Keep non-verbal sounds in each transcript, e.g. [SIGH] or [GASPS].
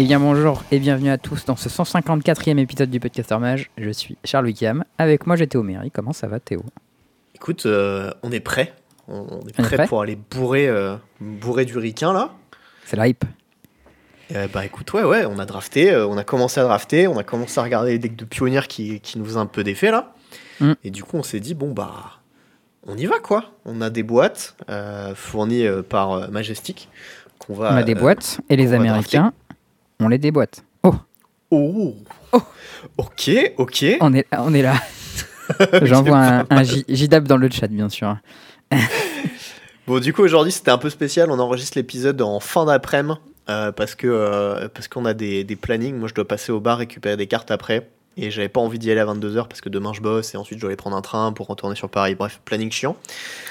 Eh bien bonjour et bienvenue à tous dans ce 154e épisode du Podcaster Mage. Je suis Charles Wickham. Avec moi j'ai Théo Méry. Comment ça va Théo? Écoute, euh, on est prêt. On, on est prêt pour aller bourrer, euh, bourrer du ricain là. C'est la hype. Euh, bah écoute, ouais, ouais, on a drafté, euh, on a commencé à drafter, on a commencé à regarder les decks de pionniers qui, qui nous faisaient un peu d'effet là. Mm. Et du coup, on s'est dit, bon bah, on y va quoi. On a des boîtes fournies par Majestic qu'on va. On a des boîtes et les Américains, on les déboîte. Oh, Oh, Oh. Ok, ok. on est, on est là. [LAUGHS] J'envoie un, un JDAP dans le chat bien sûr. [LAUGHS] Bon, du coup, aujourd'hui, c'était un peu spécial. On enregistre l'épisode en fin d'après-midi euh, parce que euh, parce qu'on a des, des plannings. Moi, je dois passer au bar récupérer des cartes après. Et j'avais pas envie d'y aller à 22h parce que demain je bosse et ensuite je dois aller prendre un train pour retourner sur Paris. Bref, planning chiant.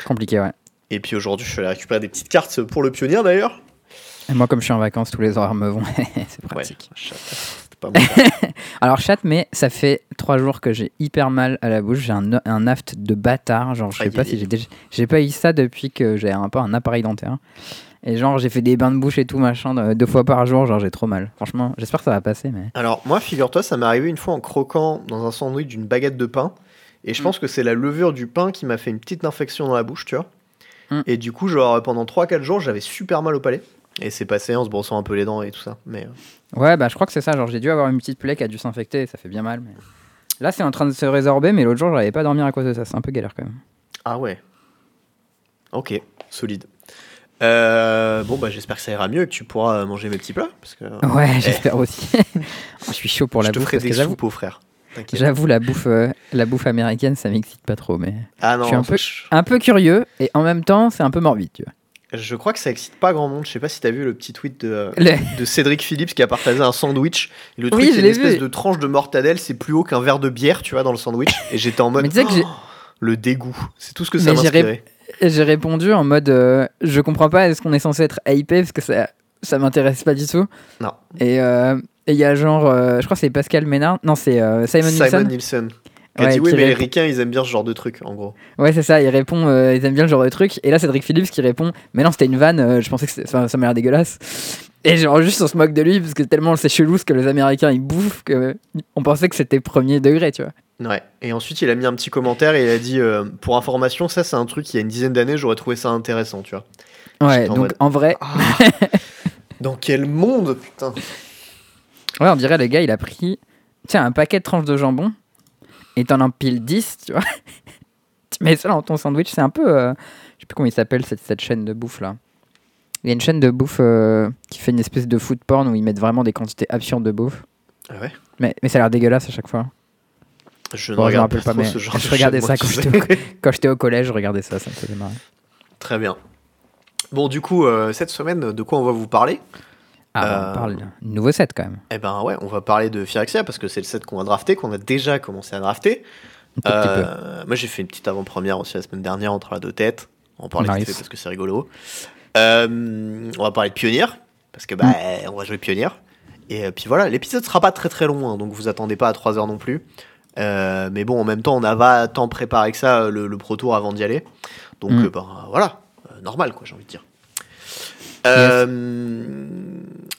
Compliqué ouais. Et puis aujourd'hui, je suis allé récupérer des petites cartes pour le pionnier d'ailleurs. Et moi comme je suis en vacances tous les horaires me vont. [LAUGHS] C'est pratique. pas. [LAUGHS] Alors chat mais ça fait trois jours que j'ai hyper mal à la bouche. J'ai un, un aft de bâtard. Genre je sais Aïe, pas si j'ai déjà... J'ai pas eu ça depuis que j'ai un peu un appareil dentaire. Et genre j'ai fait des bains de bouche et tout machin euh, deux fois par jour. Genre j'ai trop mal. Franchement j'espère que ça va passer mais... Alors, moi, figure-toi, ça m'est arrivé une fois en croquant dans un sandwich d'une baguette de pain. Et je Mm. pense que c'est la levure du pain qui m'a fait une petite infection dans la bouche, tu vois. Mm. Et du coup, genre, pendant 3-4 jours, j'avais super mal au palais. Et c'est passé en se brossant un peu les dents et tout ça. Mais euh, Ouais, bah je crois que c'est ça. Genre, j'ai dû avoir une petite plaie qui a dû s'infecter ça fait bien mal. Mais... Là, c'est en train de se résorber, mais l'autre jour, j'arrivais pas à dormir à cause de ça. C'est un peu galère quand même. Ah ouais. Ok, solide. Euh, bon, bah j'espère que ça ira mieux et que tu pourras manger mes petits plats. Parce que Ouais, j'espère aussi. [LAUGHS] je suis chaud pour je la te bouffe. ferai Parce des que j'avoue, soupes aux frères. J'avoue, la bouffe, euh, la bouffe américaine, ça m'excite pas trop. Mais Ah non, je suis un peu- je, un peu curieux et en même temps, c'est un peu morbide. Tu vois. Je crois que ça excite pas grand monde. Je sais pas si t'as vu le petit tweet de, Le- de Cédric Phillips qui a partagé un sandwich. Et le Oui, truc, je c'est une espèce vu. de tranche de mortadelle, c'est plus haut qu'un verre de bière, tu vois, dans le sandwich. Et j'étais en mode. Mais que [GASPS] le dégoût. C'est tout ce que ça m'inspirait. J'ai répondu en mode, euh, je comprends pas. Est-ce qu'on est censé être hypé? Parce que ça, ça m'intéresse pas du tout. Non. Et euh, il y a genre, euh, je crois que c'est Pascal Ménard. Non, c'est euh, Simon, Simon Nielsen. Nielsen. Qui a dit oui, qui mais les ricains, ils aiment bien ce genre de truc, en gros. Ouais, c'est ça, il répond, euh, ils aiment bien le genre de truc. Et là, Cédric Phillips qui répond, mais non, c'était une vanne, euh, je pensais que enfin, ça m'a l'air dégueulasse. Et genre, juste on se moque de lui parce que tellement c'est chelou ce que les Américains ils bouffent que on pensait que c'était premier degré, tu vois. Ouais. Et ensuite, il a mis un petit commentaire et il a dit euh, Pour information, ça, c'est un truc, il y a une dizaine d'années, j'aurais trouvé ça intéressant, tu vois. Ouais, en donc mode- en vrai, Ah, [LAUGHS] Dans quel monde, putain ouais, on dirait le gars il a pris, tiens, un paquet de tranches de jambon et t'en empiles 10, tu vois. [LAUGHS] tu mets ça dans ton sandwich, c'est un peu, euh, je sais plus comment il s'appelle cette, cette chaîne de bouffe là. Il y a une chaîne de bouffe euh, qui fait une espèce de food porn où ils mettent vraiment des quantités absurdes de bouffe. Ah ouais? Mais, mais ça a l'air dégueulasse à chaque fois. Je ne Bon, je regarde rappelle pas, mais ce genre je de regardais chaîne, ça j'étais. Quand j'étais au collège, je regardais ça, ça me faisait marrer. Très bien. Bon, du coup, euh, cette semaine, de quoi on va vous parler? Ah, Euh, on parle d'un nouveau set quand même. Eh ben ouais, on va parler de Phyrexia parce que c'est le set qu'on va drafter, qu'on a déjà commencé à drafter. Euh, moi, j'ai fait une petite avant-première aussi la semaine dernière entre la deux têtes. On va parler Nice. parce que c'est rigolo. Euh, on va parler de Pionnière parce que bah, Mm. on va jouer Pionnière. Et euh, puis voilà, l'épisode sera pas très très long, hein, donc vous attendez pas à 3 heures non plus. Euh, mais bon, en même temps, on n'a pas tant préparé que ça le, le Pro Tour avant d'y aller. Donc Mm. euh, ben, voilà, euh, normal quoi, j'ai envie de dire. Euh,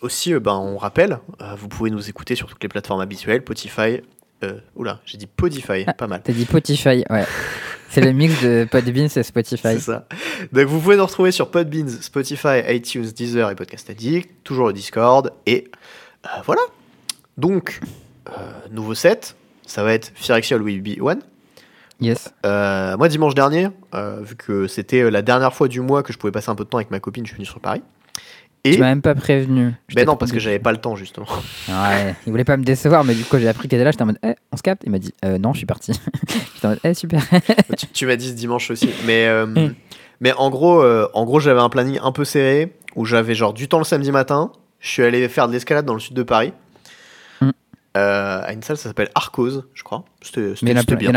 aussi, euh, ben, on rappelle, euh, vous pouvez nous écouter sur toutes les plateformes habituelles, Spotify. Euh, oula, j'ai dit Podify, Ah. pas mal. T'as dit Spotify, ouais. [LAUGHS] C'est le mix de Podbean et Spotify. C'est ça. Donc vous pouvez nous retrouver sur Podbeans, Spotify, iTunes, Deezer et Podcast Addict, toujours le Discord et euh, voilà. Donc euh, nouveau set, ça va être Phyrexia Will Be One. Yes. Euh, moi dimanche dernier, vu que c'était la dernière fois du mois que je pouvais passer un peu de temps avec ma copine, je suis venu sur Paris. Et Tu m'as même pas prévenu. Je ben non parce que j'avais pas le temps justement. Ouais, il voulait pas me décevoir, mais du coup, j'ai appris qu'elle était là. J'étais en mode, eh, on se capte Il m'a dit, euh, non, je suis parti. [LAUGHS] J'étais en mode, eh, super. [LAUGHS] tu tu m'as dit ce dimanche aussi, mais euh, Mm. mais en gros euh, en gros j'avais un planning un peu serré où j'avais genre du temps le samedi matin. Je suis allé faire de l'escalade dans le sud de Paris. Mm. À une salle, ça s'appelle Arcos, je crois. C'était il y, en a plein- y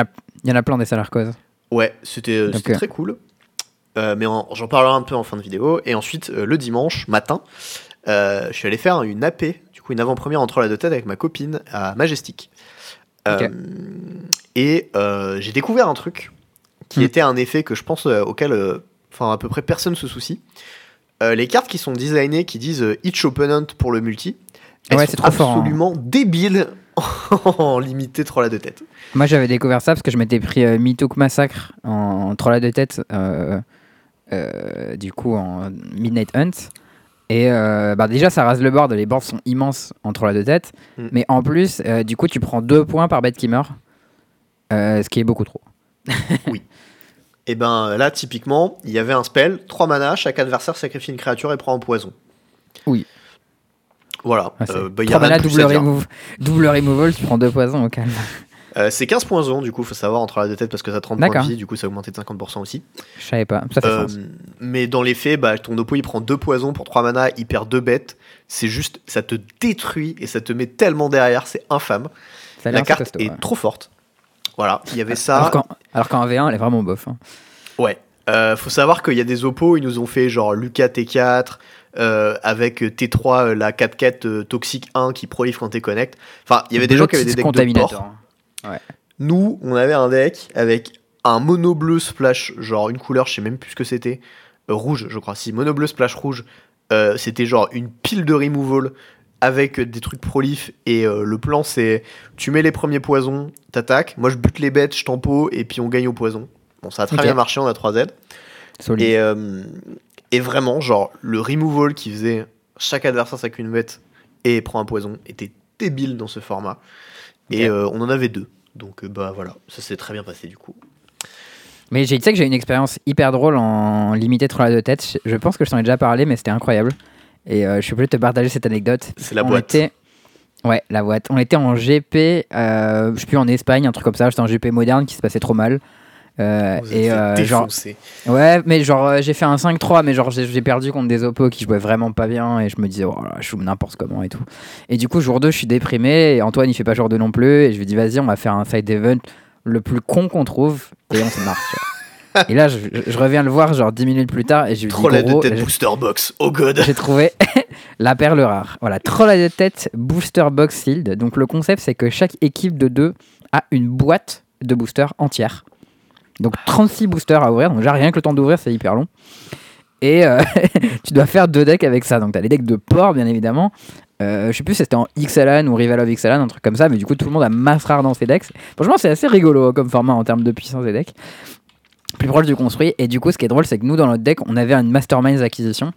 en a- des salles Arcos. Ouais, c'était très cool. Euh, mais en- j'en parlerai un peu en fin de vidéo. Et ensuite, euh, le dimanche matin, euh, je suis allé faire une AP, du coup une avant-première entre la deux têtes avec ma copine à Majestic. Et j'ai découvert un truc qui Hmm. était un effet que je pense auquel enfin à peu près personne se soucie. Les cartes qui sont designées qui disent each opponent pour le multi, Elles Ouais, sont fort, hein. absolument débiles [LAUGHS] en limité troll à deux têtes. Moi, j'avais découvert ça parce que je m'étais pris Mitouk Massacre en, en troll à deux têtes, du coup en Midnight Hunt. Et euh, bah déjà, ça rase le board, les boards sont immenses en troll à deux têtes. Mm. Mais en plus, euh, du coup, tu prends deux points par bête qui meurt, euh, ce qui est beaucoup trop. [LAUGHS] Et ben là, typiquement, il y avait un spell, 3 mana, chaque adversaire sacrifie une créature et prend un poison. Oui. Voilà. Ah, Euh, bah, y a mana, double, remove, double removal, tu prends deux poisons au calme. Euh, c'est 15 poisons, du coup, faut savoir, entre la deux têtes, parce que ça 30 points de vie, du coup, ça a augmenté de 50% aussi. Je savais pas, ça fait Euh, sens. mais dans les faits, bah, ton oppo il prend deux poisons pour 3 mana, il perd deux bêtes. C'est juste, ça te détruit et ça te met tellement derrière, c'est infâme. Ça La carte costaud, est ouais. trop forte. Voilà, il y avait ça. Alors qu'en qu'en V1, elle est vraiment bof. hein. Ouais. Euh, faut savoir qu'il y a des oppos, ils nous ont fait genre Lucas T4, euh, avec T3, euh, la 4-4 euh, Toxic 1 qui prolifère quand t'es connect. Enfin, il y avait des gens qui avaient des decks de Contaminator. Nous, on avait un deck avec un mono bleu splash, genre une couleur, je sais même plus ce que c'était. Euh, rouge, je crois. Si, mono bleu splash rouge, euh, c'était genre une pile de removal avec des trucs prolif. Et euh, le plan, c'est tu mets les premiers poisons, t'attaques. Moi, je bute les bêtes, je tempo, et puis on gagne au poison. Bon, ça a très bien marché, on a 3 Z. Et, euh, et vraiment, genre, le removal qui faisait chaque adversaire sac une bête et prend un poison était débile dans ce format. Et euh, on en avait deux. Donc, euh, bah voilà, ça s'est très bien passé du coup. Mais j'ai- tu sais que j'ai une expérience hyper drôle en limité troll à deux têtes. Je- Je pense que je t'en ai déjà parlé, mais c'était incroyable. Et euh, je suis obligé de te partager cette anecdote. C'est la On boîte. était- Ouais, la boîte. On était en GP, euh, je sais plus en Espagne, un truc comme ça. J'étais en GP moderne qui se passait trop mal. Euh, Vous et êtes euh, genre, ouais, mais genre euh, j'ai fait un 5-3, mais genre j'ai perdu contre des oppos qui jouaient vraiment pas bien et je me disais, oh là, je joue n'importe comment et tout. Et du coup, jour 2, je suis déprimé et Antoine il fait pas jour 2 non plus. Et je lui dis, vas-y, on va faire un side event le plus con qu'on trouve et on se vois. et là, je, je reviens le voir genre 10 minutes plus tard et je lui dis, têtes j'ai- booster box. Oh god. j'ai trouvé [LAUGHS] la perle rare. Voilà, troll à deux têtes, booster box sealed. Donc le concept, c'est que chaque équipe de deux a une boîte de boosters entière. Donc 36 boosters à ouvrir. Donc déjà, rien que le temps d'ouvrir, c'est hyper long. Et euh, [LAUGHS] tu dois faire deux decks avec ça. Donc tu as les decks de port, bien évidemment. Euh, je sais plus si c'était en Xalan ou Rival of Xalan, un truc comme ça. Mais du coup, tout le monde a masse rare dans ses decks. Franchement, c'est assez rigolo hein, comme format en termes de puissance des decks. Plus proche du construit. Et du coup, ce qui est drôle, c'est que nous, dans notre deck, on avait une Masterminds acquisition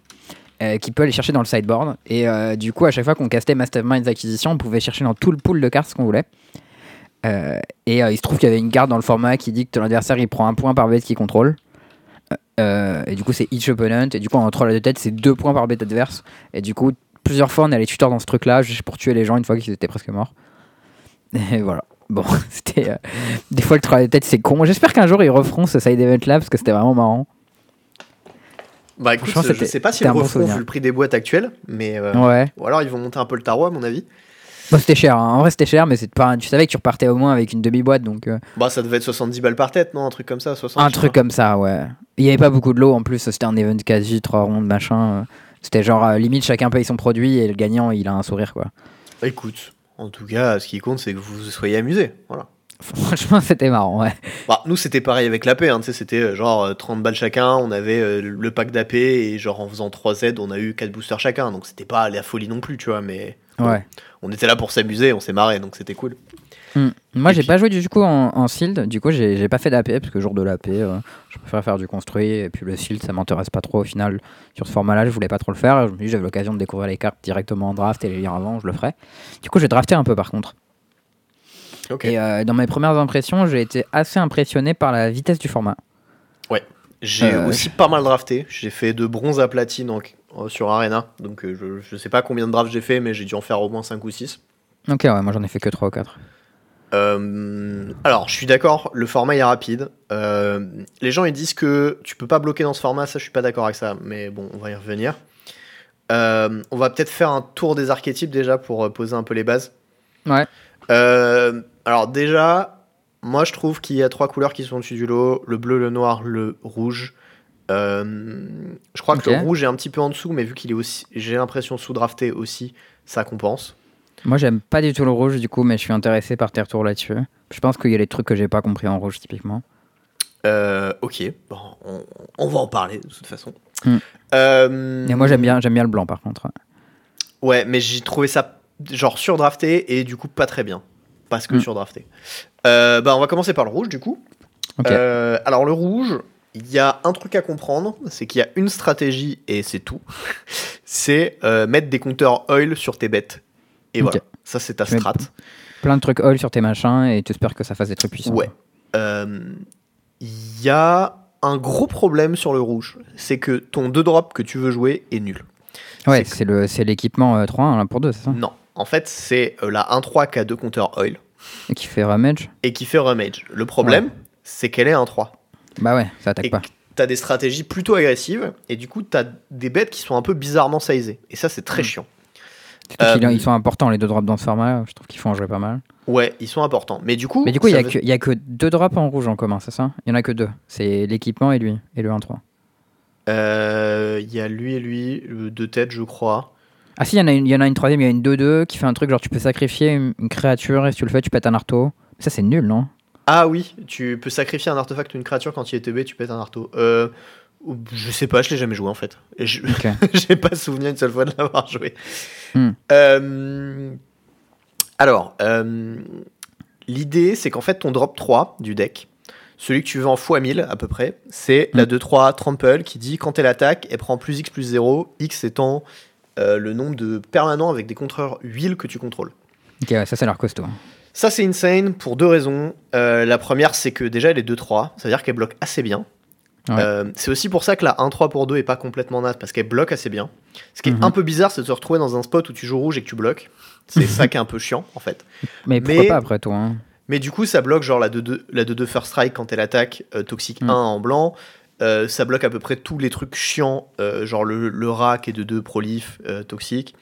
euh, qui peut aller chercher dans le sideboard. Et du coup, à chaque fois qu'on castait Masterminds acquisition, on pouvait chercher dans tout le pool de cartes ce qu'on voulait. Euh, et euh, il se trouve qu'il y avait une carte dans le format qui dit que ton adversaire il prend un point par bête qu'il contrôle. Euh, et du coup, c'est each opponent. Et du coup, en troll à deux têtes, c'est deux points par bête adverse. Et du coup, plusieurs fois, on allait tuteur dans ce truc-là juste pour tuer les gens une fois qu'ils étaient presque morts. [LAUGHS] Et voilà. Bon, [LAUGHS] c'était. des fois, le troll à deux têtes, c'est con. J'espère qu'un jour, ils referont ce side event là parce que c'était vraiment marrant. Bah écoute, Franchement, je sais pas si c'était le bon souvenir. vu le prix des boîtes actuelles, mais. Ouais. Ou alors ils vont monter un peu le tarot à mon avis. Bon, c'était cher. hein. En vrai, c'était cher, mais c'est pas... tu savais que tu repartais au moins avec une demi-boîte. Donc, euh, Bah ça devait être 70 balles par tête, non? Un truc comme ça, 60 un truc crois. comme ça, ouais. Il y avait pas beaucoup de lots en plus. C'était un event quasi, trois rondes, machin. euh. C'était genre euh, limite chacun paye son produit et le gagnant il a un sourire quoi. Écoute, en tout cas, ce qui compte, c'est que vous soyez amusés. Voilà. [LAUGHS] Franchement, c'était marrant, ouais. Bah, nous, c'était pareil avec l'AP, hein, tu sais, c'était genre euh, 30 balles chacun, on avait euh, le pack d'AP, et genre en faisant 3 Z, on a eu 4 boosters chacun, donc c'était pas la folie non plus, tu vois, mais Ouais. On était là pour s'amuser, on s'est marré, donc c'était cool. Hmm. Moi, j'ai puis- pas joué du coup en, en Shield. Du coup, j'ai pas fait d'AP parce que jour de l'AP, euh, je préfère faire du construit. Et puis le Shield, ça m'intéresse pas trop au final. Sur ce format-là, je voulais pas trop le faire. Je me j'avais l'occasion de découvrir les cartes directement en draft et les lire avant, je le ferai. Du coup, j'ai drafté un peu par contre. Ok. Et euh, dans mes premières impressions, j'ai été assez impressionné par la vitesse du format. J'ai euh, aussi pas mal drafté, j'ai fait de bronze à platine en- sur Arena, donc euh, je, je sais pas combien de drafts j'ai fait, mais j'ai dû en faire au moins 5 ou 6. Ok, ouais, moi j'en ai fait que 3 ou 4. Euh, alors, je suis d'accord, le format est rapide. Euh, les gens ils disent que tu peux pas bloquer dans ce format, ça je suis pas d'accord avec ça, mais bon, on va y revenir. Euh, on va peut-être faire un tour des archétypes déjà pour euh, poser un peu les bases. Ouais. Euh, alors déjà, moi je trouve qu'il y a trois couleurs qui sont au-dessus du lot le bleu, le noir, le rouge. Euh, je crois que le rouge est un petit peu en dessous, mais vu qu'il est aussi, j'ai l'impression sous-drafté aussi, ça compense. Moi, j'aime pas du tout le rouge du coup, mais je suis intéressé par tes retours là-dessus. Je pense qu'il y a des trucs que j'ai pas compris en rouge typiquement. Euh, ok, bon, on, on va en parler de toute façon. Euh, Et moi, j'aime bien, j'aime bien le blanc par contre. Ouais, mais j'ai trouvé ça genre surdrafté et du coup pas très bien. Parce que Mm. surdrafté. Bah, on va commencer par le rouge du coup. Ok. Euh, alors le rouge, il y a un truc à comprendre, c'est qu'il y a une stratégie et c'est tout. [LAUGHS] c'est euh, mettre des compteurs oil sur tes bêtes. Et voilà, ça c'est ta strat. Plein de trucs oil sur tes machins et tu espères que ça fasse des trucs puissants. Ouais. Euh, Il y a un gros problème sur le rouge, c'est que ton 2 drop que tu veux jouer est nul. Ouais, C'est- c'est l'équipement euh, 3-1 là, pour 2, c'est ça? Non, en fait c'est euh, la 1-3 qui a deux compteurs oil Et qui fait ramage et qui fait remage. Le problème, c'est qu'elle est 1-3. Bah ouais, ça attaque Et pas. t'as des stratégies plutôt agressives et du coup t'as des bêtes qui sont un peu bizarrement sizées. Et ça c'est très Mm. chiant. Qu'ils- euh, ils sont importants les deux drops dans ce format, je trouve qu'il faut en jouer pas mal. Ouais, ils sont importants. Mais du coup, Mais du coup, il y, a veut- que- il y a que deux drops en rouge en commun, c'est ça? Il y en a que deux. C'est l'équipement et lui, et le 1-3. Euh, il y a lui et lui, deux têtes je crois. Ah si, il y, en a une, il y en a une troisième, il y a une 2-2 qui fait un truc genre tu peux sacrifier une, une créature et si tu le fais, tu pètes un arteau. Ça, c'est nul, non? Ah oui, tu peux sacrifier un artefact ou une créature quand il est TB, tu pètes un arteau. Euh, je sais pas, je l'ai jamais joué en fait. Je- Ok. [LAUGHS] J'ai pas souvenir une seule fois de l'avoir joué. Hmm. Euh, alors, euh, l'idée c'est qu'en fait ton drop 3 du deck, celui que tu veux en x1000 à peu près, c'est Hmm. la 2-3 Trample qui dit quand elle attaque, elle prend plus X plus 0, X étant le nombre de permanents avec des contreurs huile que tu contrôles. Ok, ouais, ça, ça a l'air costaud. Ça, c'est insane pour deux raisons. Euh, la première, c'est que déjà, elle est 2-3, ça veut dire qu'elle bloque assez bien. Ouais. Euh, c'est aussi pour ça que la 1-3 pour 2 est pas complètement nat, parce qu'elle bloque assez bien. Ce qui est Mhm. un peu bizarre, c'est de se retrouver dans un spot où tu joues rouge et que tu bloques. C'est ça qui est un peu chiant, en fait. [LAUGHS] Mais pourquoi Mais- pas après tout hein Mais du coup, ça bloque genre la 2-2 la 2-2 first strike quand elle attaque, euh, toxique Mm. 1 en blanc. Euh, ça bloque à peu près tous les trucs chiants, euh, genre le, le rat qui est de 2 prolif, euh, toxique.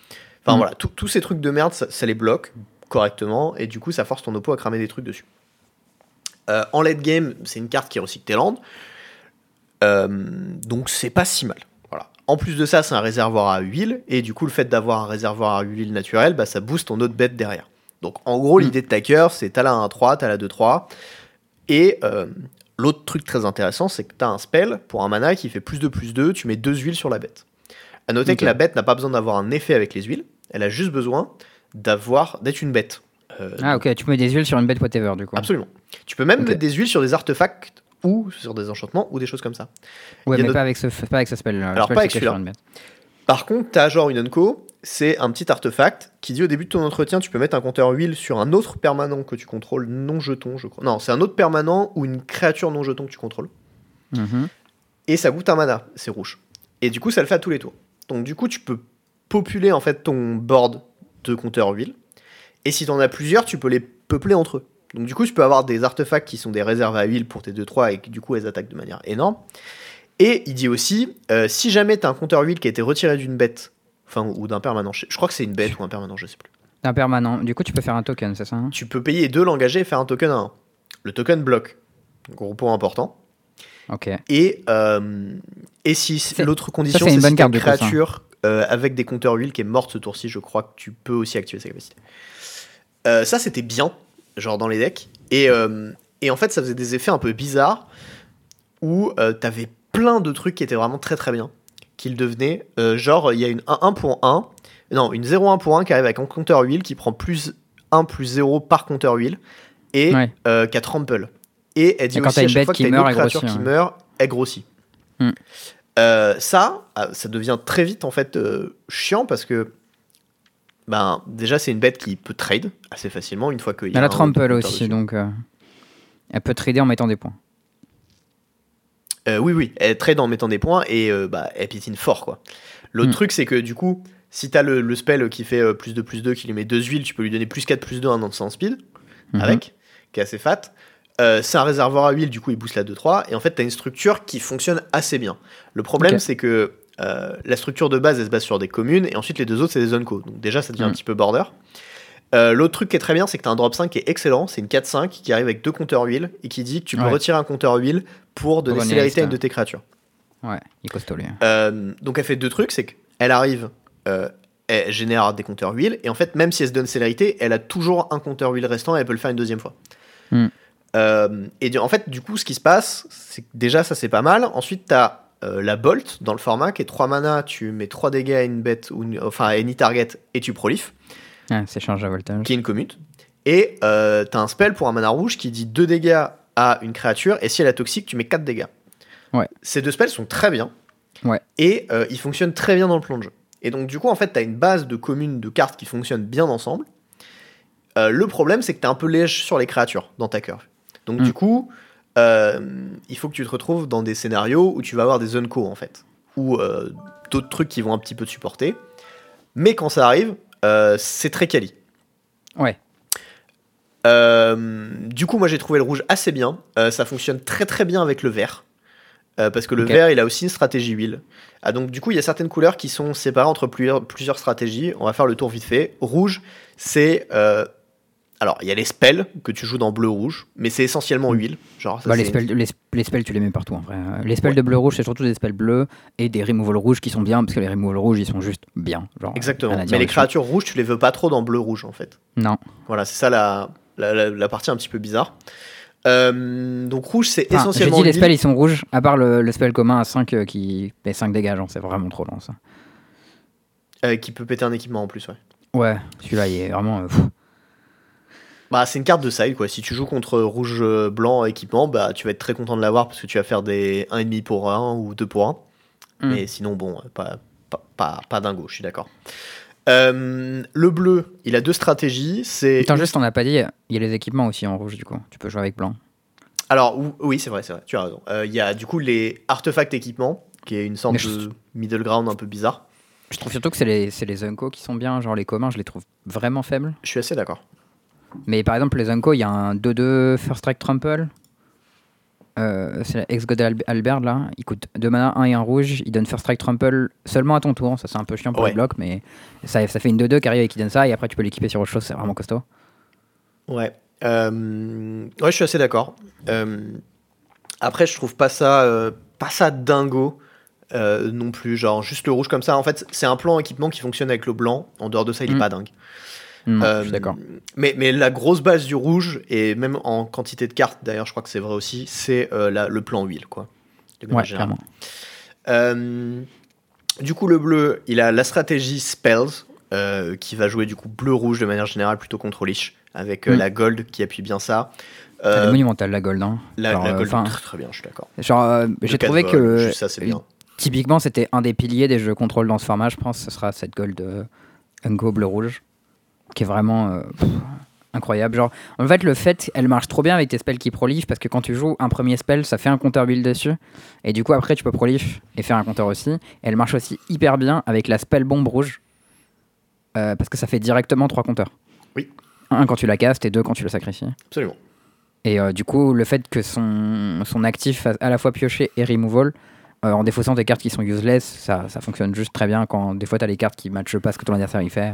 Enfin Mm. voilà, tous ces trucs de merde, ça, ça les bloque correctement et du coup, ça force ton oppo à cramer des trucs dessus. Euh, en late game, c'est une carte qui recycle tes landes. Euh, donc c'est pas si mal. Voilà. En plus de ça, c'est un réservoir à huile, et du coup, le fait d'avoir un réservoir à huile naturel, bah, ça booste ton autre bête derrière. Donc en gros, Mm. l'idée de ta cœur, c'est t'as la 1-3, t'as la 2-3, et euh, l'autre truc très intéressant, c'est que t'as un spell pour un mana qui fait plus de plus 2, tu mets deux huiles sur la bête. À noter que la bête n'a pas besoin d'avoir un effet avec les huiles, elle a juste besoin d'avoir d'être une bête. Euh, Ah ok, tu mets des huiles sur une bête whatever du coup. Absolument. Tu peux même mettre des huiles sur des artefacts ou sur des enchantements ou des choses comme ça. Ouais, mais notre- pas avec ce, pas avec ce spell. Le Alors, spell, pas avec celui-là. Par contre, t'as genre une unco, c'est un petit artefact qui dit au début de ton entretien, tu peux mettre un compteur huile sur un autre permanent que tu contrôles non jeton, je crois. Non, c'est un autre permanent ou une créature non jeton que tu contrôles. Mhm. Et ça goûte un mana, c'est rouge. Et du coup, ça le fait à tous les tours. Donc du coup, tu peux populer en fait ton board de compteur huile. Et si t'en as plusieurs, tu peux les peupler entre eux. Donc du coup, tu peux avoir des artefacts qui sont des réserves à huile pour tes 2-3 et qui du coup, elles attaquent de manière énorme. Et il dit aussi, euh, si jamais t'as un compteur huile qui a été retiré d'une bête, enfin ou d'un permanent, je crois que c'est une bête ou un permanent, je sais plus. Un permanent. Du coup, tu peux faire un token, c'est ça hein? Tu peux payer deux l'engager et faire un token à 1. Le token bloque. Gros point important. Ok. Et, euh, et si l'autre condition, c'est si hein. créature euh, avec des compteurs huile qui est morte ce tour-ci, je crois que tu peux aussi activer sa capacité. Euh, ça, c'était bien, genre dans les decks. Et, euh, et en fait, ça faisait des effets un peu bizarres où t'avais plein de trucs qui étaient vraiment très très bien. Qu'ils devenaient, euh, genre, il y a une 1-1 pour 1, non, une 0-1 pour 1 qui arrive avec un compteur huile qui prend plus 1 plus 0 par compteur huile et Ouais. qui a trample. Et elle dit Et quand aussi à chaque fois que t'as une autre créature qui meurt, elle grossit. Hmm. Euh, ça, ah, ça devient très vite en fait euh, chiant parce que ben déjà c'est une bête qui peut trade assez facilement une fois qu'il y Elle a a un trample aussi, donc euh, elle peut trader en mettant des points. Oui oui, elle trade en mettant des points et bah elle piétine fort quoi. L'autre Hmm. truc c'est que du coup si t'as le, le spell qui fait plus de plus 2 qui lui met deux huiles, tu peux lui donner plus 4 plus 2 un instant speed. Mhm. avec, qui est assez fat. Euh, c'est un réservoir à huile, du coup il booste la 2-3, et en fait tu as une structure qui fonctionne assez bien. Le problème c'est que euh, la structure de base elle se base sur des communes, et ensuite les deux autres c'est des zone co. Donc déjà ça devient un Mm. petit peu border. Euh, L'autre truc qui est très bien, c'est que tu as un drop 5 qui est excellent, c'est une 4-5 qui arrive avec deux compteurs huile, et qui dit que tu peux Ouais. retirer un compteur huile pour donner célérité à une de tes créatures. Ouais, il costaud lui. Euh, donc elle fait deux trucs, c'est qu'elle arrive, elle génère des compteurs huile, et en fait même si elle se donne célérité, elle a toujours un compteur huile restant et elle peut le faire une deuxième fois. Hmm. Euh, et en fait du coup ce qui se passe, c'est que déjà ça c'est pas mal, ensuite t'as euh, la bolt dans le format qui est 3 mana, tu mets 3 dégâts à une bête, ou une- enfin à any target, et tu prolifes. Ah, c'est charge à voltage. qui est une commute. Et euh, t'as un spell pour un mana rouge qui dit 2 dégâts à une créature, et si elle est toxique, tu mets 4 dégâts. Ouais. Ces deux spells sont très bien. Ouais. Et euh, ils fonctionnent très bien dans le plan de jeu. Et donc, du coup, en fait, t'as une base de communes de cartes qui fonctionnent bien ensemble. Euh, le problème, c'est que t'es un peu léger sur les créatures dans ta curve. Donc, Mm. du coup, euh, il faut que tu te retrouves dans des scénarios où tu vas avoir des unco, en fait. Ou euh, d'autres trucs qui vont un petit peu te supporter. Mais quand ça arrive, euh, c'est très quali. Ouais. Du coup, moi j'ai trouvé le rouge assez bien. Ça fonctionne très très bien avec le vert. Parce que le vert, il a aussi une stratégie huile. Ah, donc du coup, il y a certaines couleurs qui sont séparées entre plusieurs, plusieurs stratégies. On va faire le tour vite fait. Rouge, c'est... alors, il y a les spells que tu joues dans bleu-rouge, mais c'est essentiellement huile. Genre, ça, Bah, les, spells, les, les spells, tu les mets partout en vrai. Euh, Les spells de bleu-rouge, c'est surtout des spells bleus et des removal rouges qui sont bien parce que les removal rouges, ils sont juste bien. Genre, Exactement. Mais les créatures rouges, tu les veux pas trop dans bleu-rouge, en fait. Non. Voilà, c'est ça la, la, la- la partie un petit peu bizarre. Euh, donc rouge, c'est Enfin, J'ai essentiellement dit les spells, ils sont rouges, à part le, le spell commun à 5 euh, qui fait 5 dégâts. C'est vraiment trop lent ça. euh, qui peut péter un équipement en plus, ouais. Ouais, celui-là, il est vraiment. pff. Bah, c'est une carte de side quoi. Si tu joues contre rouge euh, blanc équipement, bah tu vas être très content de l'avoir parce que tu vas faire des 1,5 pour 1 ou 2 pour 1. Mm. Mais sinon, bon, euh, pas, pas, pas, pas dingo, je suis d'accord. Euh, le bleu, il a deux stratégies. C'est Attends, juste, on n'a pas dit, il y a les équipements aussi en rouge du coup. Tu peux jouer avec blanc. Alors, ou- oui, c'est vrai, c'est vrai, tu as raison. Euh, Il y a du coup les artefacts équipements, qui est une sorte je- de middle ground un peu bizarre. Je trouve surtout que c'est les, c'est les Unco qui sont bien, genre les communs, je les trouve vraiment faibles. Je suis assez d'accord. Mais par exemple, les Unco, il y a un 2-2 First Strike Trample. Euh, c'est la ex-God Alb- Albert là. Il coûte 2 mana, 1 et 1 rouge. Il donne First Strike Trample seulement à ton tour. Ça, c'est un peu chiant pour Ouais. les blocs, mais ça, ça fait une 2-2 qui arrive et qui donne ça. Et après, tu peux l'équiper sur autre chose. C'est vraiment costaud. Ouais. Euh, ouais, je suis assez d'accord. Euh, après, je trouve pas ça, pas ça dingo euh, non plus. Genre, juste le rouge comme ça. En fait, c'est un plan équipement qui fonctionne avec le blanc. En dehors de ça, il est Mm. pas dingue. Hmm, Euh, d'accord. Mais, mais la grosse base du rouge, et même en quantité de cartes, d'ailleurs, je crois que c'est vrai aussi, c'est euh, le plan huile, quoi. Ouais, clairement. Euh, du coup, le bleu, il a la stratégie Spells, euh, qui va jouer du coup bleu-rouge de manière générale, plutôt contrôlish, avec euh, Mm. la gold qui appuie bien ça. Elle est monumentale la gold. Hein. la, Genre, la gold, très, bien, je suis d'accord. genre, j'ai trouvé que juste ça, c'est bien. typiquement c'était un des piliers des jeux contrôle dans ce format. Je pense ce sera cette gold Unco bleu-rouge qui est vraiment euh, pff, incroyable. Genre, en fait, le fait, elle marche trop bien avec tes spells qui prolifent parce que quand tu joues un premier spell, ça fait un counter build dessus. Et du coup, après, tu peux prolif et faire un counter aussi. Et elle marche aussi hyper bien avec la spell bombe rouge euh, parce que ça fait directement trois counters. Oui. Un quand tu la castes et deux quand tu le sacrifies. Absolument. Et euh, du coup, le fait que son, son actif fasse à la fois piocher et removal, euh, en défaussant des cartes qui sont useless, ça, ça fonctionne juste très bien quand des fois tu as les cartes qui matchent pas ce que ton adversaire il fait.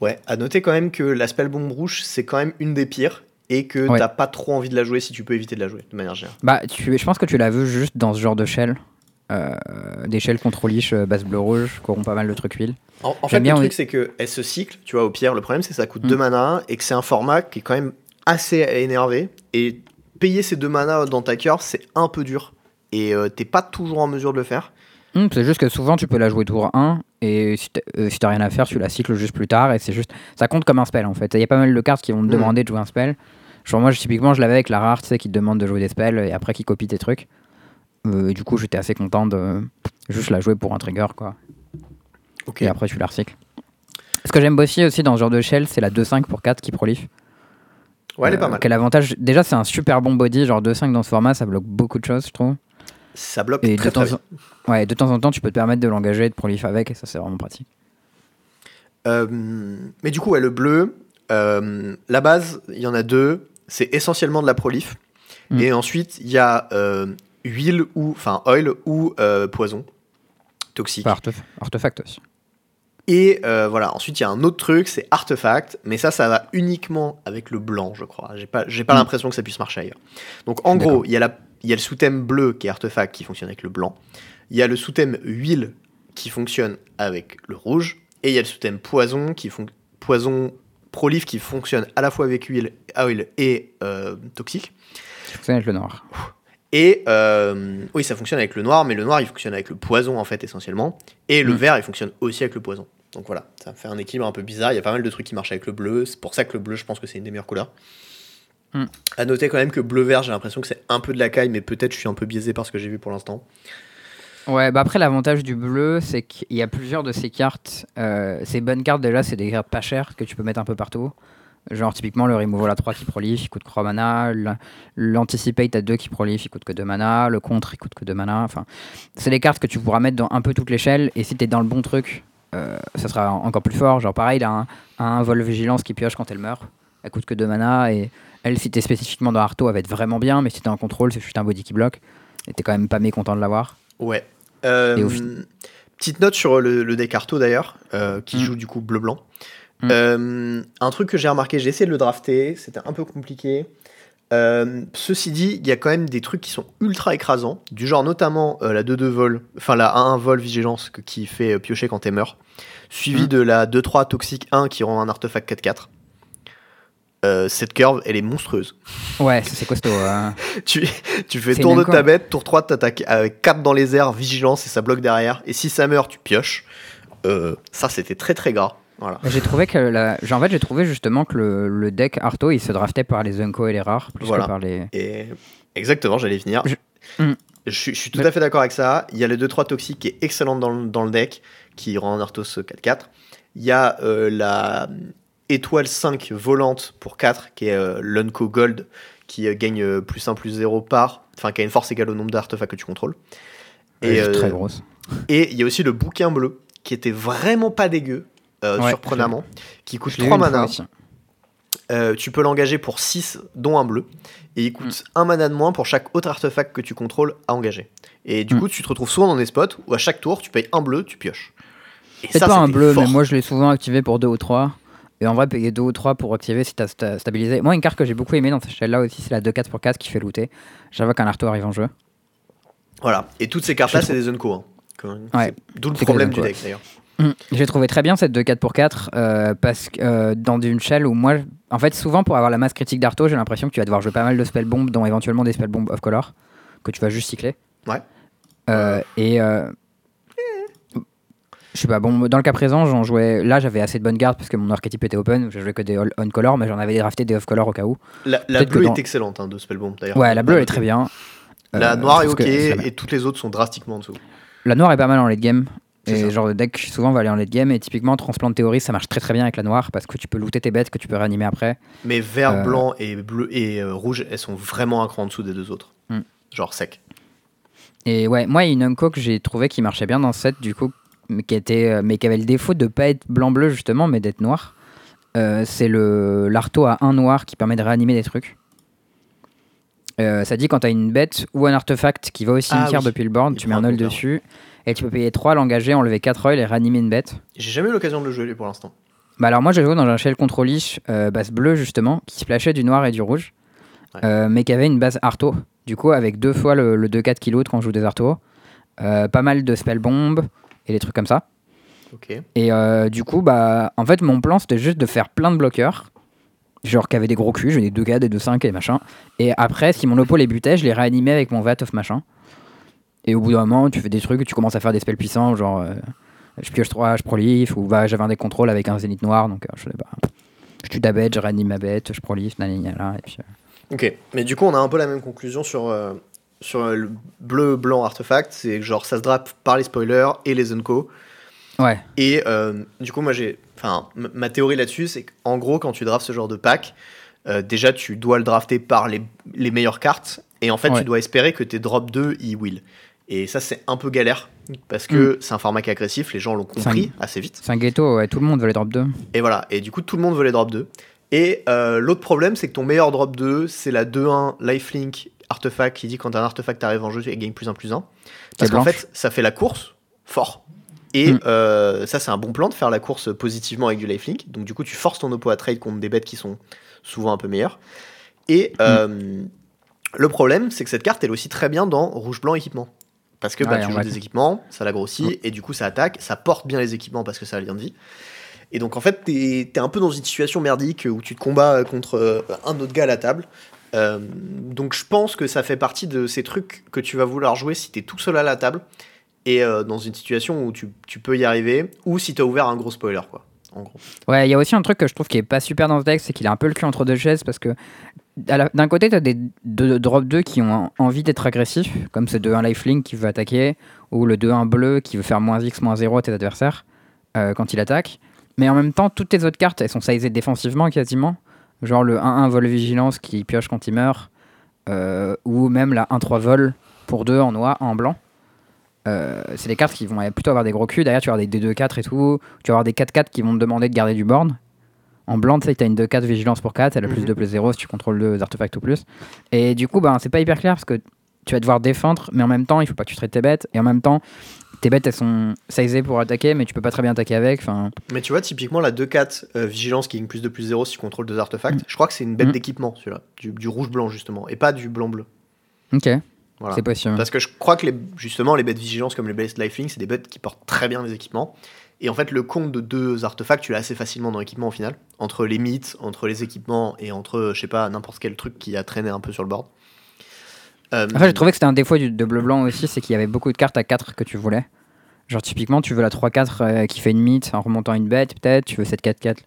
Ouais, à noter quand même que la spell bombe rouge, c'est quand même une des pires, et que Ouais. t'as pas trop envie de la jouer si tu peux éviter de la jouer, de manière générale. Bah, tu, je pense que tu l'as vu juste dans ce genre de shell. Euh, des shells contrôlish euh, base bleu rouge qui auront pas mal de trucs huile. En, en fait, bien, le truc, c'est que elle se cycle, tu vois, au pire, le problème, c'est que ça coûte Mm. 2 mana et que c'est un format qui est quand même assez énervé. Et payer ces 2 mana dans ta curve, c'est un peu dur. Et euh, t'es pas toujours en mesure de le faire. Hmm, c'est juste que souvent tu peux la jouer tour 1 et si t'as euh, si t'as rien à faire, tu la cycles juste plus tard et c'est juste ça compte comme un spell en fait. Il y a pas mal de cartes qui vont te Mhm. demander de jouer un spell. Genre moi je- typiquement je l'avais avec la rare, tu sais, qui te demande de jouer des spells et après qui copie tes trucs. Euh, et du coup j'étais assez content de juste la jouer pour un trigger quoi. Ok. Et après tu la recycles. Ce que j'aime aussi aussi dans ce genre de shell, c'est la 2-5 pour 4 qui prolife. Ouais, elle est Euh, pas mal. Quel avantage Déjà c'est un super bon body, genre 2-5 dans ce format, ça bloque beaucoup de choses je trouve. Ça bloque Et très de très temps, bien. en... ouais, de temps en temps tu peux te permettre de l'engager et de prolif avec et ça c'est vraiment pratique. Euh, mais du coup, ouais, le bleu, euh, la base, il y en a deux. C'est essentiellement de la prolif. Mm. Et ensuite, il y a euh, huile ou, enfin, oil ou poison toxique. Artefact aussi. Et voilà, ensuite il y a un autre truc, c'est artefact, mais ça, ça va uniquement avec le blanc, je crois. J'ai pas, j'ai pas Mm. l'impression que ça puisse marcher ailleurs. Donc en gros, il y, a la- il y a le sous-thème bleu qui est artefact qui fonctionne avec le blanc. Il y a le sous-thème huile qui fonctionne avec le rouge. Et il y a le sous-thème poison qui fon- poison prolif qui fonctionne à la fois avec huile, oil et euh, toxique. Ça fonctionne avec le noir. Et euh, oui, ça fonctionne avec le noir, mais le noir il fonctionne avec le poison en fait essentiellement. Et le Mm. vert il fonctionne aussi avec le poison. Donc voilà, ça fait un équilibre un peu bizarre. Il y a pas mal de trucs qui marchent avec le bleu. C'est pour ça que le bleu, je pense que c'est une des meilleures couleurs. Mm. À noter quand même que bleu-vert, j'ai l'impression que c'est un peu de la caille, mais peut-être je suis un peu biaisé par ce que j'ai vu pour l'instant. Ouais, bah après l'avantage du bleu, c'est qu'il y a plusieurs de ces cartes. euh, ces bonnes cartes déjà, c'est des cartes pas chères que tu peux mettre un peu partout. Genre typiquement le Removal à 3 qui proliffe, il coûte 3 mana. L'Anticipate à 2 qui proliffe, il coûte que 2 mana. Le contre, il coûte que 2 mana. Enfin, c'est des cartes que tu pourras mettre dans un peu toute l'échelle. Et si t'es dans le bon truc, euh, ça sera en- encore plus fort. Genre pareil, il a un, un vol vigilance qui pioche quand elle meurt. Elle coûte que 2 mana. Et elle, si t'es spécifiquement dans Arto, elle va être vraiment bien. Mais si t'es en contrôle, c'est juste un body qui bloque. Et t'es quand même pas mécontent de l'avoir. Ouais. Euh, au petite note sur le, le deck Arto d'ailleurs, euh, qui Mm. joue du coup bleu-blanc. Mm. Euh, un truc que j'ai remarqué, j'ai essayé de le drafter, c'était un peu compliqué. Ceci dit, il y a quand même des trucs qui sont ultra écrasants, du genre notamment la 2-2 vol, enfin la 1-1 vol vigilance qui fait piocher quand t'es mort, suivi Mm. de la 2-3 toxique 1 qui rend un artefact 4-4. Euh, cette curve, elle est monstrueuse. Ouais, c'est costaud. hein. [LAUGHS] Tu, tu fais tour de ta bête, tour 3, t'attaques avec 4 dans les airs, vigilance et ça bloque derrière. Et si ça meurt, tu pioches. Euh, ça, c'était très très gras. Voilà. J'ai trouvé que la... en fait j'ai trouvé justement que le, le deck Arto il se draftait par les Unco et les rares plus Voilà. que par les. Et exactement, j'allais Je, Hmm. suis, je suis tout à fait d'accord avec ça. Il y a le 2-3 toxique qui est excellente dans le, dans le deck, qui rend Arthos 4-4. Il y a euh, la étoile 5 volante pour 4, qui est euh, l'Unco Gold, qui euh, gagne euh, plus 1 plus 0 par, enfin qui a une force égale au nombre d'artefacts que tu contrôles. Et euh, très grosse. Et il y a aussi le bouquin bleu, qui était vraiment pas dégueu, euh, Ouais, surprenamment, qui coûte Je l'ai eu 3 une fois mana. Euh, tu peux l'engager pour 6, dont un bleu. Et il coûte Mm. 1 mana de moins pour chaque autre artefact que tu contrôles à engager. Et du Mm. coup, tu te retrouves souvent dans des spots où à chaque tour, tu payes un bleu, tu pioches. Et ça, pas un bleu, fort. mais moi je l'ai souvent activé pour 2 ou 3. Et en vrai, payer 2 ou 3 pour activer si t'as sta- stabilisé. Moi, une carte que j'ai beaucoup aimé dans cette échelle là aussi, c'est la 2-4 pour 4 qui fait looter. J'avoue qu'un Arto arrive en jeu. Voilà. Et toutes ces cartes-là, c'est des Unco. hein. Ouais. D'où le problème du deck d'ailleurs. Mm. J'ai trouvé très bien cette 2 4 pour 4 euh, parce que euh, dans une shell où moi, en fait, souvent pour avoir la masse critique d'Arto, j'ai l'impression que tu vas devoir jouer pas mal de spell bombs, dont éventuellement des spell bombs off color que tu vas juste cycler. Ouais. Euh, et je sais pas, bon, dans le cas présent, j'en jouais. Là, j'avais assez de bonnes gardes parce que mon archétype était open, je jouais que des all- on color, mais j'en avais drafté des off color au cas où. La, bleue dans- est excellente hein, de Spellbomb d'ailleurs. Ouais, la bleue elle est très bien. La Euh, noire est ok et toutes les autres sont drastiquement en dessous. La noire est pas mal en late game. Et ça. genre de deck souvent va aller en late game et typiquement transplant théorie ça marche très très bien avec la noire parce que tu peux looter tes bêtes que tu peux réanimer après. Mais vert, Euh. blanc et bleu et euh, rouge, elles sont vraiment un cran en dessous des deux autres. Mm. Genre sec. Et ouais, moi, il y a une Unco que j'ai trouvé qui marchait bien dans ce set, du coup, qui, était, euh, mais qui avait le défaut de pas être blanc-bleu, justement, mais d'être noir. Euh, c'est le l'arto à un noir qui permet de réanimer des trucs. Euh, ça dit quand t'as une bête ou un artefact qui va au cimetière oui. depuis le board, Il tu mets un oil dessus, et tu peux payer 3, l'engager, enlever 4 oils et réanimer une bête. J'ai jamais eu l'occasion de le jouer pour l'instant. Bah alors moi j'ai joué dans un shell contrôlish euh, base bleue justement qui splashait du noir et du rouge Ouais. mais qui avait une base arto du coup avec deux fois le, le 2-4 kg quand on joue des artos euh, pas mal de spell bombes et des trucs comme ça. Et euh, du coup bah en fait mon plan c'était juste de faire plein de bloqueurs genre qui avaient des gros culs j'ai des 2K des 2-5 et machin. Et après si mon oppo les butait je les réanimais avec mon vat of machin. Et au bout d'un moment tu fais des trucs tu commences à faire des spells puissants genre euh, je pioche 3, je proliffe, ou bah, j'avais un des contrôles avec un zénith noir, donc euh, je, bah, je tue ta bête, je réanime ma bête, je proliffe, nanana, et puis... euh, Ok. Mais du coup, on a un peu la même conclusion sur, sur le bleu-blanc artefact. C'est genre ça se drape par les spoilers et les unco. Ouais, Et euh, du coup, moi j'ai. Enfin, ma théorie là-dessus, c'est qu'en gros, quand tu drafts ce genre de pack, euh, déjà tu dois le drafter par les, les meilleures cartes. Et en fait, Ouais. tu dois espérer que tes drop 2 ils will. Et ça, c'est un peu galère. Parce que c'est un format qui est agressif, les gens l'ont un- compris assez vite. c'est un ghetto, ouais, tout le monde veut les drop 2. Et voilà, et du coup tout le monde veut les drop 2. Et euh, l'autre problème c'est que ton meilleur drop 2 c'est la 2-1 lifelink artefact qui dit quand un artefact arrive en jeu et gagne plus 1 plus 1. Parce qu'en fait ça fait la course fort. Et Mm. euh, ça c'est un bon plan de faire la course positivement avec du lifelink. Donc du coup tu forces ton oppo à trade contre des bêtes qui sont souvent un peu meilleures. Et Mm. euh, le problème c'est que cette carte elle est aussi très bien dans rouge-blanc équipement. Parce que bah, Ouais, tu joues des équipements, ça la grossit, et du coup ça attaque, ça porte bien les équipements parce que ça a lien de vie. Et donc en fait, t'es es un peu dans une situation merdique où tu te combats contre euh, un autre gars à la table. Euh, donc je pense que ça fait partie de ces trucs que tu vas vouloir jouer si t'es tout seul à la table. et euh, dans une situation où tu, peux y arriver, ou si tu as ouvert un gros spoiler, quoi. En gros. Ouais, il y a aussi un truc que je trouve qui est pas super dans ce deck, c'est qu'il a un peu le cul entre deux chaises parce que d'un côté, tu as des de, drop 2 qui ont en- envie d'être agressifs, comme ce 2-1 lifelink qui veut attaquer, ou le 2-1 bleu qui veut faire moins X, moins 0 à tes adversaires euh, quand il attaque. Mais en même temps, toutes tes autres cartes, elles sont sizées défensivement quasiment. Genre le 1-1 vol vigilance qui pioche quand il meurt, euh, ou même la 1-3 vol pour 2 en noir, en blanc. Euh, c'est des cartes qui vont plutôt avoir des gros culs. Derrière, tu vas avoir des D2-4 et tout. Tu vas avoir des 4-4 qui vont te demander de garder du board. En blanc, tu sais, tu as une 2-4 vigilance pour 4, elle a plus Mhm. 2 plus 0 si tu contrôles deux artefacts ou plus. Et du coup, ben, c'est pas hyper clair parce que tu vas devoir défendre, mais en même temps, il faut pas que tu traites tes bêtes. Et en même temps, tes bêtes, elles sont sizées pour attaquer, mais tu peux pas très bien attaquer avec. Enfin, Mais tu vois, typiquement, la 2-4 euh, vigilance qui gagne plus de plus 0 si tu contrôles deux artefacts, je crois que c'est une bête Mm. d'équipement, celui-là. Du, du rouge-blanc, justement, et pas du blanc-bleu. ok, Voilà. c'est possible. Parce que je crois que les, justement, les bêtes vigilance comme les bêtes lifelink, c'est des bêtes qui portent très bien les équipements. Et en fait, le compte de deux artefacts, tu l'as assez facilement dans l'équipement au final. Entre les mythes, entre les équipements et entre, je sais pas, n'importe quel truc qui a traîné un peu sur le board. Euh, Après, j'ai trouvé que c'était un défaut du, de bleu-blanc aussi, c'est qu'il y avait beaucoup de cartes à 4 que tu voulais. Genre, typiquement, tu veux la 3-4 euh, qui fait une mythe en remontant une bête, peut-être. Tu veux cette 4-4.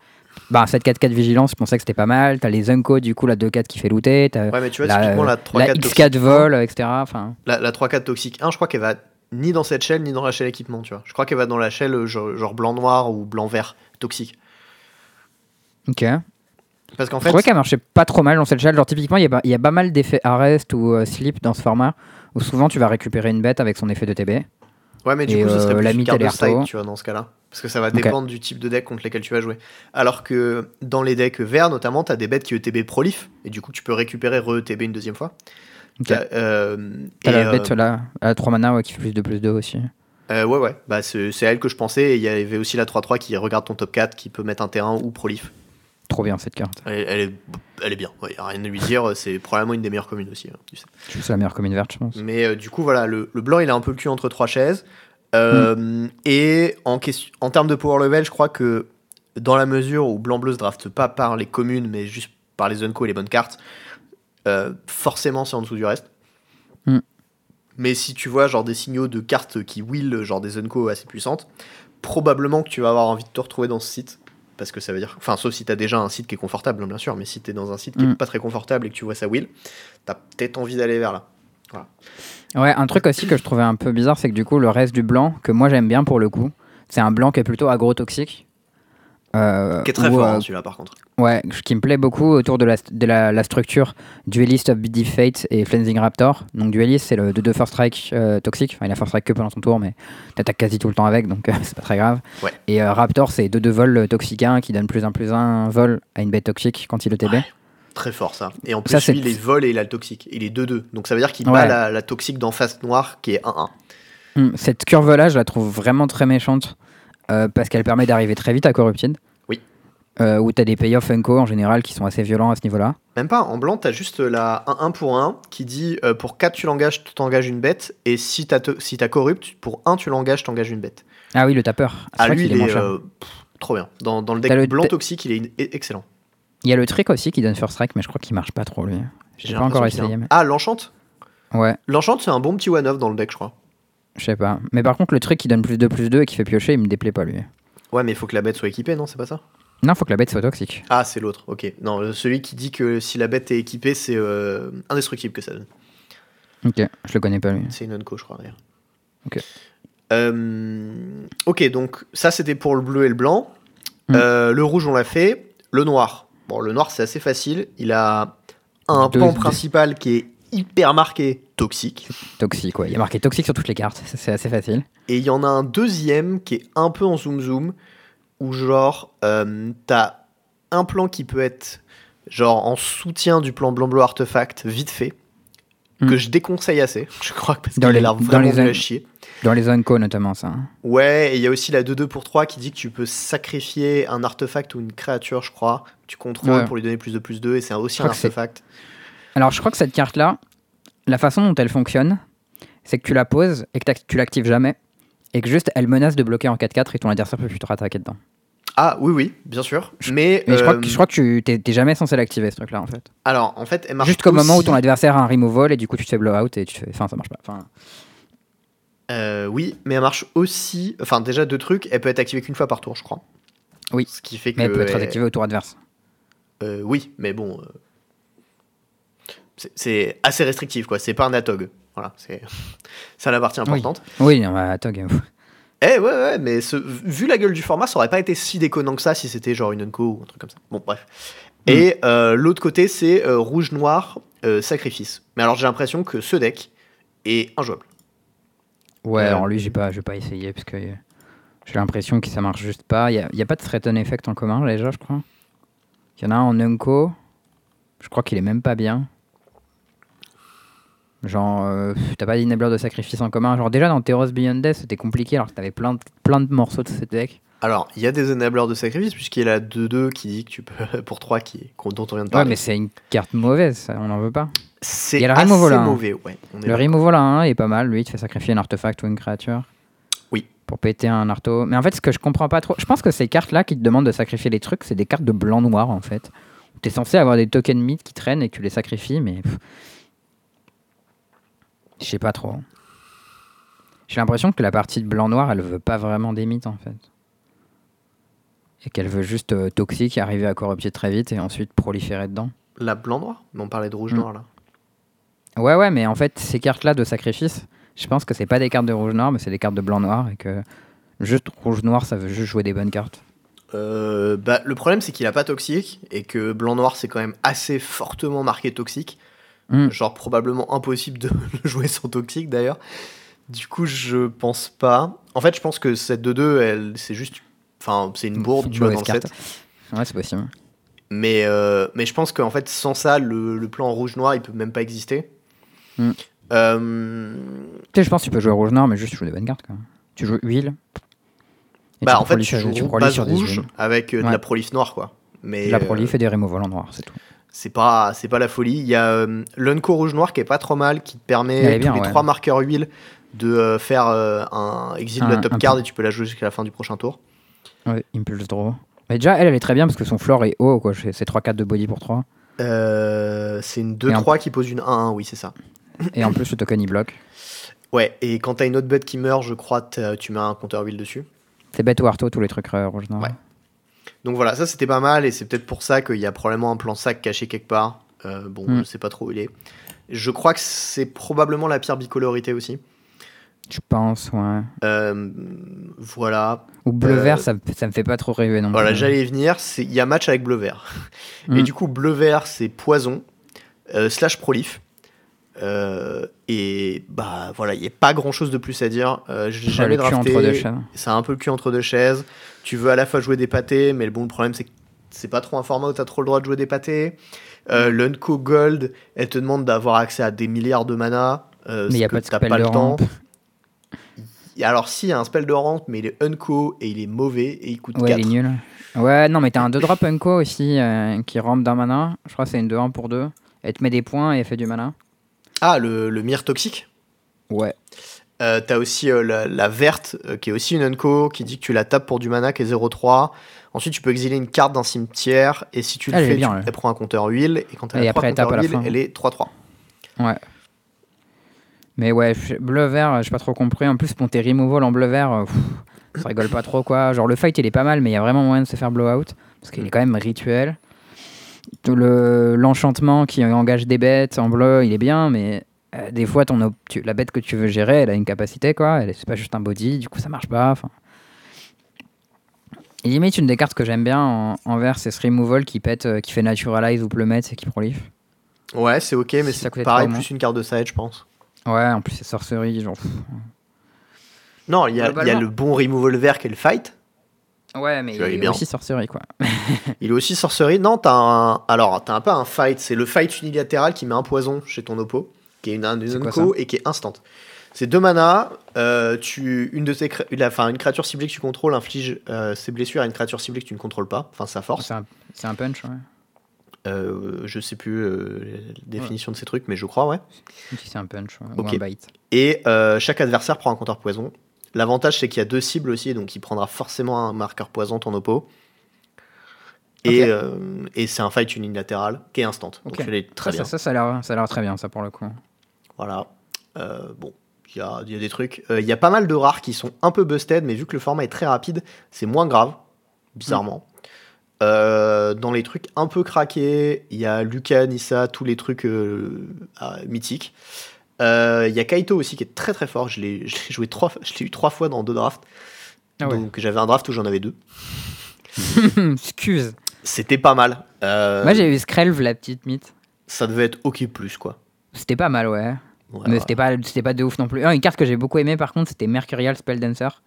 Bah, cette 4-4 vigilance, je pensais que c'était pas mal. T'as les Unco, du coup, la 2-4 qui fait looter. T'as Ouais, mais tu vois, la, typiquement, la la 3-4 X4 toxique, vol, etc. Enfin, la, la 3-4 toxique 1, je crois qu'elle va ni dans cette chaîne, ni dans la chaîne équipement, tu vois. Je crois qu'elle va dans la chaîne euh, genre, genre blanc-noir ou blanc-vert toxique. ok. Parce qu'en Je trouvais qu'elle marchait pas trop mal dans cette shell. Genre, typiquement, il y, a pas- il y a pas mal d'effets arrest ou euh, slip dans ce format, où souvent tu vas récupérer une bête avec son effet de TB. Ouais, mais du Et, coup, ce serait euh, plus la une carte de side, tu vois, dans ce cas-là. Parce que ça va dépendre du type de deck contre lesquels tu vas jouer. Alors que dans les decks verts, notamment, t'as des bêtes qui ETB prolif, et du coup, tu peux récupérer re-ETB une deuxième fois. T'as, euh, la euh, bête là, à 3 mana ouais, qui fait plus de plus 2 aussi. euh, ouais, ouais, bah, c'est elle que je pensais. Et il y avait aussi la 3-3 qui regarde ton top 4, qui peut mettre un terrain ou prolif. Trop bien cette carte. Elle, est- elle est, elle est bien, ouais, rien à lui dire. C'est probablement une des meilleures communes aussi. hein, tu sais. C'est la meilleure commune verte, je pense. Mais euh, du coup, voilà, le, le blanc, il a un peu le cul entre trois chaises. Euh, Hmm. Et en, question, en termes de power level, je crois que dans la mesure où blanc-bleu se drafte pas par les communes, mais juste par les unco et les bonnes cartes, euh, forcément, c'est en dessous du reste. Hmm. Mais si tu vois genre des signaux de cartes qui will, genre des unco assez puissantes, probablement que tu vas avoir envie de te retrouver dans ce site. Parce que ça veut dire. Enfin, sauf si tu as déjà un site qui est confortable, hein, bien sûr, mais si tu es dans un site qui Hmm. est pas très confortable et que tu vois ça will, tu as peut-être envie d'aller vers là. Ouais, un truc aussi que je trouvais un peu bizarre, c'est que du coup, le reste du blanc, que moi j'aime bien pour le coup, c'est un blanc qui est plutôt agrotoxique. Euh, Qui est très où, fort, euh, hein, celui-là, par contre. Ouais, qui me plaît beaucoup autour de la, de la, la structure Duelist of BD Fate et Flensing Raptor. Donc Duelist, c'est le 2-2 First Strike euh, toxique. Enfin, il a First Strike que pendant son tour, mais t'attaques quasi tout le temps avec, donc [LAUGHS] c'est pas très grave. Ouais. Et euh, Raptor, c'est 2-2 vol toxique 1 qui donne plus 1 plus 1 vol à une bête toxique quand il le TB. Ouais. Très fort, ça. Et en plus, Ça, lui, il est vol et il a le toxique. Il est 2-2. Donc ça veut dire qu'il Ouais. bat la, la toxique d'en face noire qui est 1-1. Hum, cette curve-là, je la trouve vraiment très méchante euh, parce qu'elle permet d'arriver très vite à Corrupted. Oui. Euh, où t'as des payoffs Unco en général qui sont assez violents à ce niveau-là. Même pas, en blanc, t'as juste la 1-1 pour 1 qui dit euh, pour 4 tu l'engages, tu t'engages une bête. Et si t'as te- si t'as corrupt, pour 1 tu l'engages, t'engages une bête. Ah oui, le tapeur. Ah, lui, il est euh, pff, trop bien. Dans, dans le deck le- blanc toxique, il est e- excellent. Il y a le trick aussi qui donne First Strike, mais je crois qu'il marche pas trop lui. J'ai pas encore essayé. a un- Mais... Ah, l'enchante? Ouais, L'enchante, c'est un bon petit one-off dans le deck, je crois. Je sais pas. Mais par contre, le truc qui donne plus 2 plus 2 et qui fait piocher, il me déplaît pas lui. Ouais, mais il faut que la bête soit équipée, non C'est pas ça? Non, faut que la bête soit toxique. Ah, c'est l'autre, ok. Non, celui qui dit que si la bête est équipée, c'est euh, indestructible que ça donne. Ok, je le connais pas lui. C'est une unco, je crois, d'ailleurs. Ok. Euh, ok, donc ça, c'était pour le bleu et le blanc. Mm. Euh, le rouge, on l'a fait. Le noir. Bon, le noir, c'est assez facile. Il a un Deux- pan principal qui est hyper marqué toxique. Toxique, ouais. Il y a marqué toxique sur toutes les cartes. C'est assez facile. Et il y en a un deuxième qui est un peu en zoom-zoom, où genre, euh, t'as un plan qui peut être genre en soutien du plan blanc-bleu artefact vite fait, Mm. que je déconseille assez, [LAUGHS] je crois, parce qu'il Dans a les- l'air dans vraiment les à an- chier. Dans les Unco notamment, ça. hein. Ouais, et il y a aussi la 2-2 pour 3 qui dit que tu peux sacrifier un artefact ou une créature, je crois, que tu contrôles Ouais. pour lui donner plus de plus 2, et c'est aussi un artefact. Alors, je crois que cette carte-là, la façon dont elle fonctionne, c'est que tu la poses et que tu l'actives jamais. Et que juste elle menace de bloquer en 4-4 et ton adversaire peut plus te rattaquer dedans. Ah oui, oui, bien sûr. Mais, Mais je, crois que, euh, je crois que tu t'es jamais censé l'activer ce truc-là en fait. alors en fait, elle marche Juste qu'au moment où ton adversaire a un removal et du coup tu te fais blowout et tu te fais. Enfin, ça marche pas. Enfin, Euh, oui, mais elle marche aussi. Enfin, déjà deux trucs. Elle peut être activée qu'une fois par tour, je crois. Oui. Ce qui fait que. Mais elle peut être elle- activée au tour adverse. Euh, oui, mais bon. C'est- assez restrictif, quoi. C'est pas un atog. Voilà, c'est [LAUGHS] ça la partie importante. Oui, non, bah, Tog, euh, Eh ouais, ouais, mais ce- vu la gueule du format, ça aurait pas été si déconnant que ça si c'était genre une Unco ou un truc comme ça. Bon, bref. Et euh, l'autre côté, c'est euh, rouge-noir, euh, sacrifice. Mais alors j'ai l'impression que ce deck est injouable. Ouais, alors lui, j'ai pas, pas essayé parce que j'ai l'impression que ça marche juste pas. Il y a, pas de threaten effect en commun déjà, je crois. Il y en a un en Unco. Je crois qu'il est même pas bien. Genre, euh, t'as pas d'enabler de sacrifice en commun. Genre, déjà dans Theros Beyond Death, c'était compliqué alors que t'avais plein de, plein de morceaux de ce deck. Alors, il y a des enablers de sacrifice, puisqu'il y a la 2-2 qui dit que tu peux, [LAUGHS] pour 3 qui, dont on vient de Ouais, parler. mais c'est une carte mauvaise, ça, on n'en veut pas. c'est assez hein. mauvais, ouais. on est Le removal à 1 est pas mal. Lui, il te fait sacrifier un artefact ou une créature. Oui. Pour péter un arto. Mais en fait, ce que je comprends pas trop, je pense que ces cartes-là qui te demandent de sacrifier des trucs, c'est des cartes de blanc-noir en fait. T'es censé avoir des tokens mythes qui traînent et que tu les sacrifies, mais. pff. Je sais pas trop. J'ai l'impression que la partie de blanc-noir, elle veut pas vraiment des mythes en fait. Et qu'elle veut juste euh, toxique, arriver à corrupter très vite et ensuite proliférer dedans. La blanc-noir Mais on parlait de rouge-noir là. Ouais, ouais, mais en fait, ces cartes-là de sacrifice, je pense que c'est pas des cartes de rouge-noir, mais c'est des cartes de blanc-noir et que juste rouge-noir, ça veut juste jouer des bonnes cartes. Euh, bah, le problème, c'est qu'il a pas toxique et que blanc-noir, c'est quand même assez fortement marqué toxique. Hmm. Genre, probablement impossible de [LAUGHS] le jouer sans toxique d'ailleurs. Du coup, je pense pas. En fait, je pense que cette 2-2, elle, c'est juste. Enfin, c'est une bourde, tu vois, dans le set. Ouais, c'est possible. Mais, euh, mais je pense qu'en fait, sans ça, le, le plan rouge-noir, il peut même pas exister. Hmm. Euh, Tu sais, je pense que tu peux jouer rouge-noir, mais juste tu joues des bonnes cartes. Quoi. Tu joues huile. bah, tu en fait, tu joues prolifères base sur des rouge avec euh, de la prolif noire, quoi. Mais, De la prolif et des removals en noir, c'est tout. C'est pas c'est pas la folie il y a euh, l'Unco rouge noir qui est pas trop mal qui te permet est tous les ouais. trois marqueurs huile de euh, faire euh, un exil de la top card et tu peux la jouer jusqu'à la fin du prochain tour Ouais, impulse draw. Mais déjà, elle, elle est très bien parce que son floor est haut, quoi. C'est 3-4 de body pour 3. Euh, c'est une Et en- 2-3 qui pose une 1-1 oui c'est ça [LAUGHS] Et en plus, le token, il bloque. ouais et quand t'as une autre bête qui meurt je crois tu mets un compteur huile dessus C'est bête ou arto, tous les trucs euh, rouge-noir. Ouais. Donc voilà ça c'était pas mal et c'est peut-être pour ça qu'il y a probablement un plan sac caché quelque part Euh, bon Hmm. je sais pas trop où il est je crois que c'est probablement la pire bicolorité aussi Je pense, ouais. Euh, voilà Ou bleu-vert, Euh, ça, ça me fait pas trop rêver non Voilà, j'allais y venir. Il y a match avec bleu-vert. Et Mm. du coup, bleu-vert, c'est poison, slash prolif. Euh, et bah voilà, il n'y a pas grand chose de plus à dire. Euh, J'ai jamais drafté. entre deux chaises. C'est un peu le cul entre deux chaises. Tu veux à la fois jouer des pâtés, mais le bon le problème c'est que c'est pas trop un format où tu as trop le droit de jouer des pâtés. Mm. Euh, L'Unco Gold, elle te demande d'avoir accès à des milliards de mana. euh, Mais il n'y a pas de t'as spell pas de le temps. rampe. Alors, si, il y a un spell de rampe, mais il est Unco et il est mauvais et il coûte Ouais, 4. il est nul. Ouais, non, mais t'as un 2 drop Unco aussi euh, qui rampe d'un mana. Je crois que c'est une 2-1 pour 2. Elle te met des points et elle fait du mana. Ah, le, le Mire Toxique? Ouais. Euh, T'as aussi euh, la, la verte, euh, qui est aussi une Unco, qui dit que tu la tapes pour du mana, qui est 0-3. Ensuite, tu peux exiler une carte d'un cimetière, et si tu le Elle fais, bien, tu elle. prend un compteur huile, et quand elle a compteurs huile, elle est 3-3. Ouais. Mais ouais, bleu-vert, j'ai pas trop compris. En plus, pour tes removal en bleu-vert, ça rigole pas trop quoi. Genre, le fight il est pas mal, mais il y a vraiment moyen de se faire blowout. Parce qu'il est quand même rituel. Le- L'enchantement qui engage des bêtes en bleu, il est bien, mais euh, des fois, ton tu- la bête que tu veux gérer, elle a une capacité quoi. Elle- C'est pas juste un body, du coup, ça marche pas. enfin. Et limite, une des cartes que j'aime bien en, en vert, c'est ce removal qui pète, euh, qui fait naturalize ou plumette et qui prolife. Ouais, c'est ok, mais Ça c'est pareil, plus une carte de side, je pense. Ouais, en plus, c'est sorcerie, genre. Non, il y, a- y le bon removal vert qui est le fight. Ouais, mais il est il est bien. aussi sorcerie, quoi. [LAUGHS] Il est aussi sorcerie. Non, t'as un. Alors, t'as un peu un fight. C'est le fight unilatéral qui met un poison chez ton oppo, qui est une, une et qui est instant. C'est deux mana. euh, tu, une, de tes enfin, une créature ciblée que tu contrôles inflige euh, ses blessures à une créature ciblée que tu ne contrôles pas. Enfin, sa force. C'est un, un punch, ouais. Euh, je sais plus euh, la définition de ces trucs, mais je crois, ouais. Si c'est un punch, ouais, Ok. ou un bite. Et euh, chaque adversaire prend un compteur poison. L'avantage, c'est qu'il y a deux cibles aussi, donc il prendra forcément un marqueur poison, ton oppo. Et, euh, et c'est un fight unilatéral qui est instant. Donc très ça, bien. Ça, ça, ça a l'air très bien, ça, pour le coup. Voilà. Euh, bon, il y a, y a des trucs. Euh, Il y a pas mal de rares qui sont un peu busted, mais vu que le format est très rapide, c'est moins grave, bizarrement. Euh, dans les trucs un peu craqués, il y a Luca, Nissa, tous les trucs ah, mythiques. Il y a Kaito aussi qui est très très fort. Je l'ai joué trois, fois- je l'ai eu trois fois dans deux drafts. Ah ouais. Donc j'avais un draft où j'en avais deux. [LAUGHS] Excuse. C'était pas mal. Moi, j'ai eu Skrelv, la petite mythe. Ça devait être ok plus quoi. C'était pas mal, ouais. Ouais, mais ouais. c'était pas, c'était pas de ouf non plus. Ah, une carte que j'ai beaucoup aimé par contre, c'était Mercurial Spell Dancer.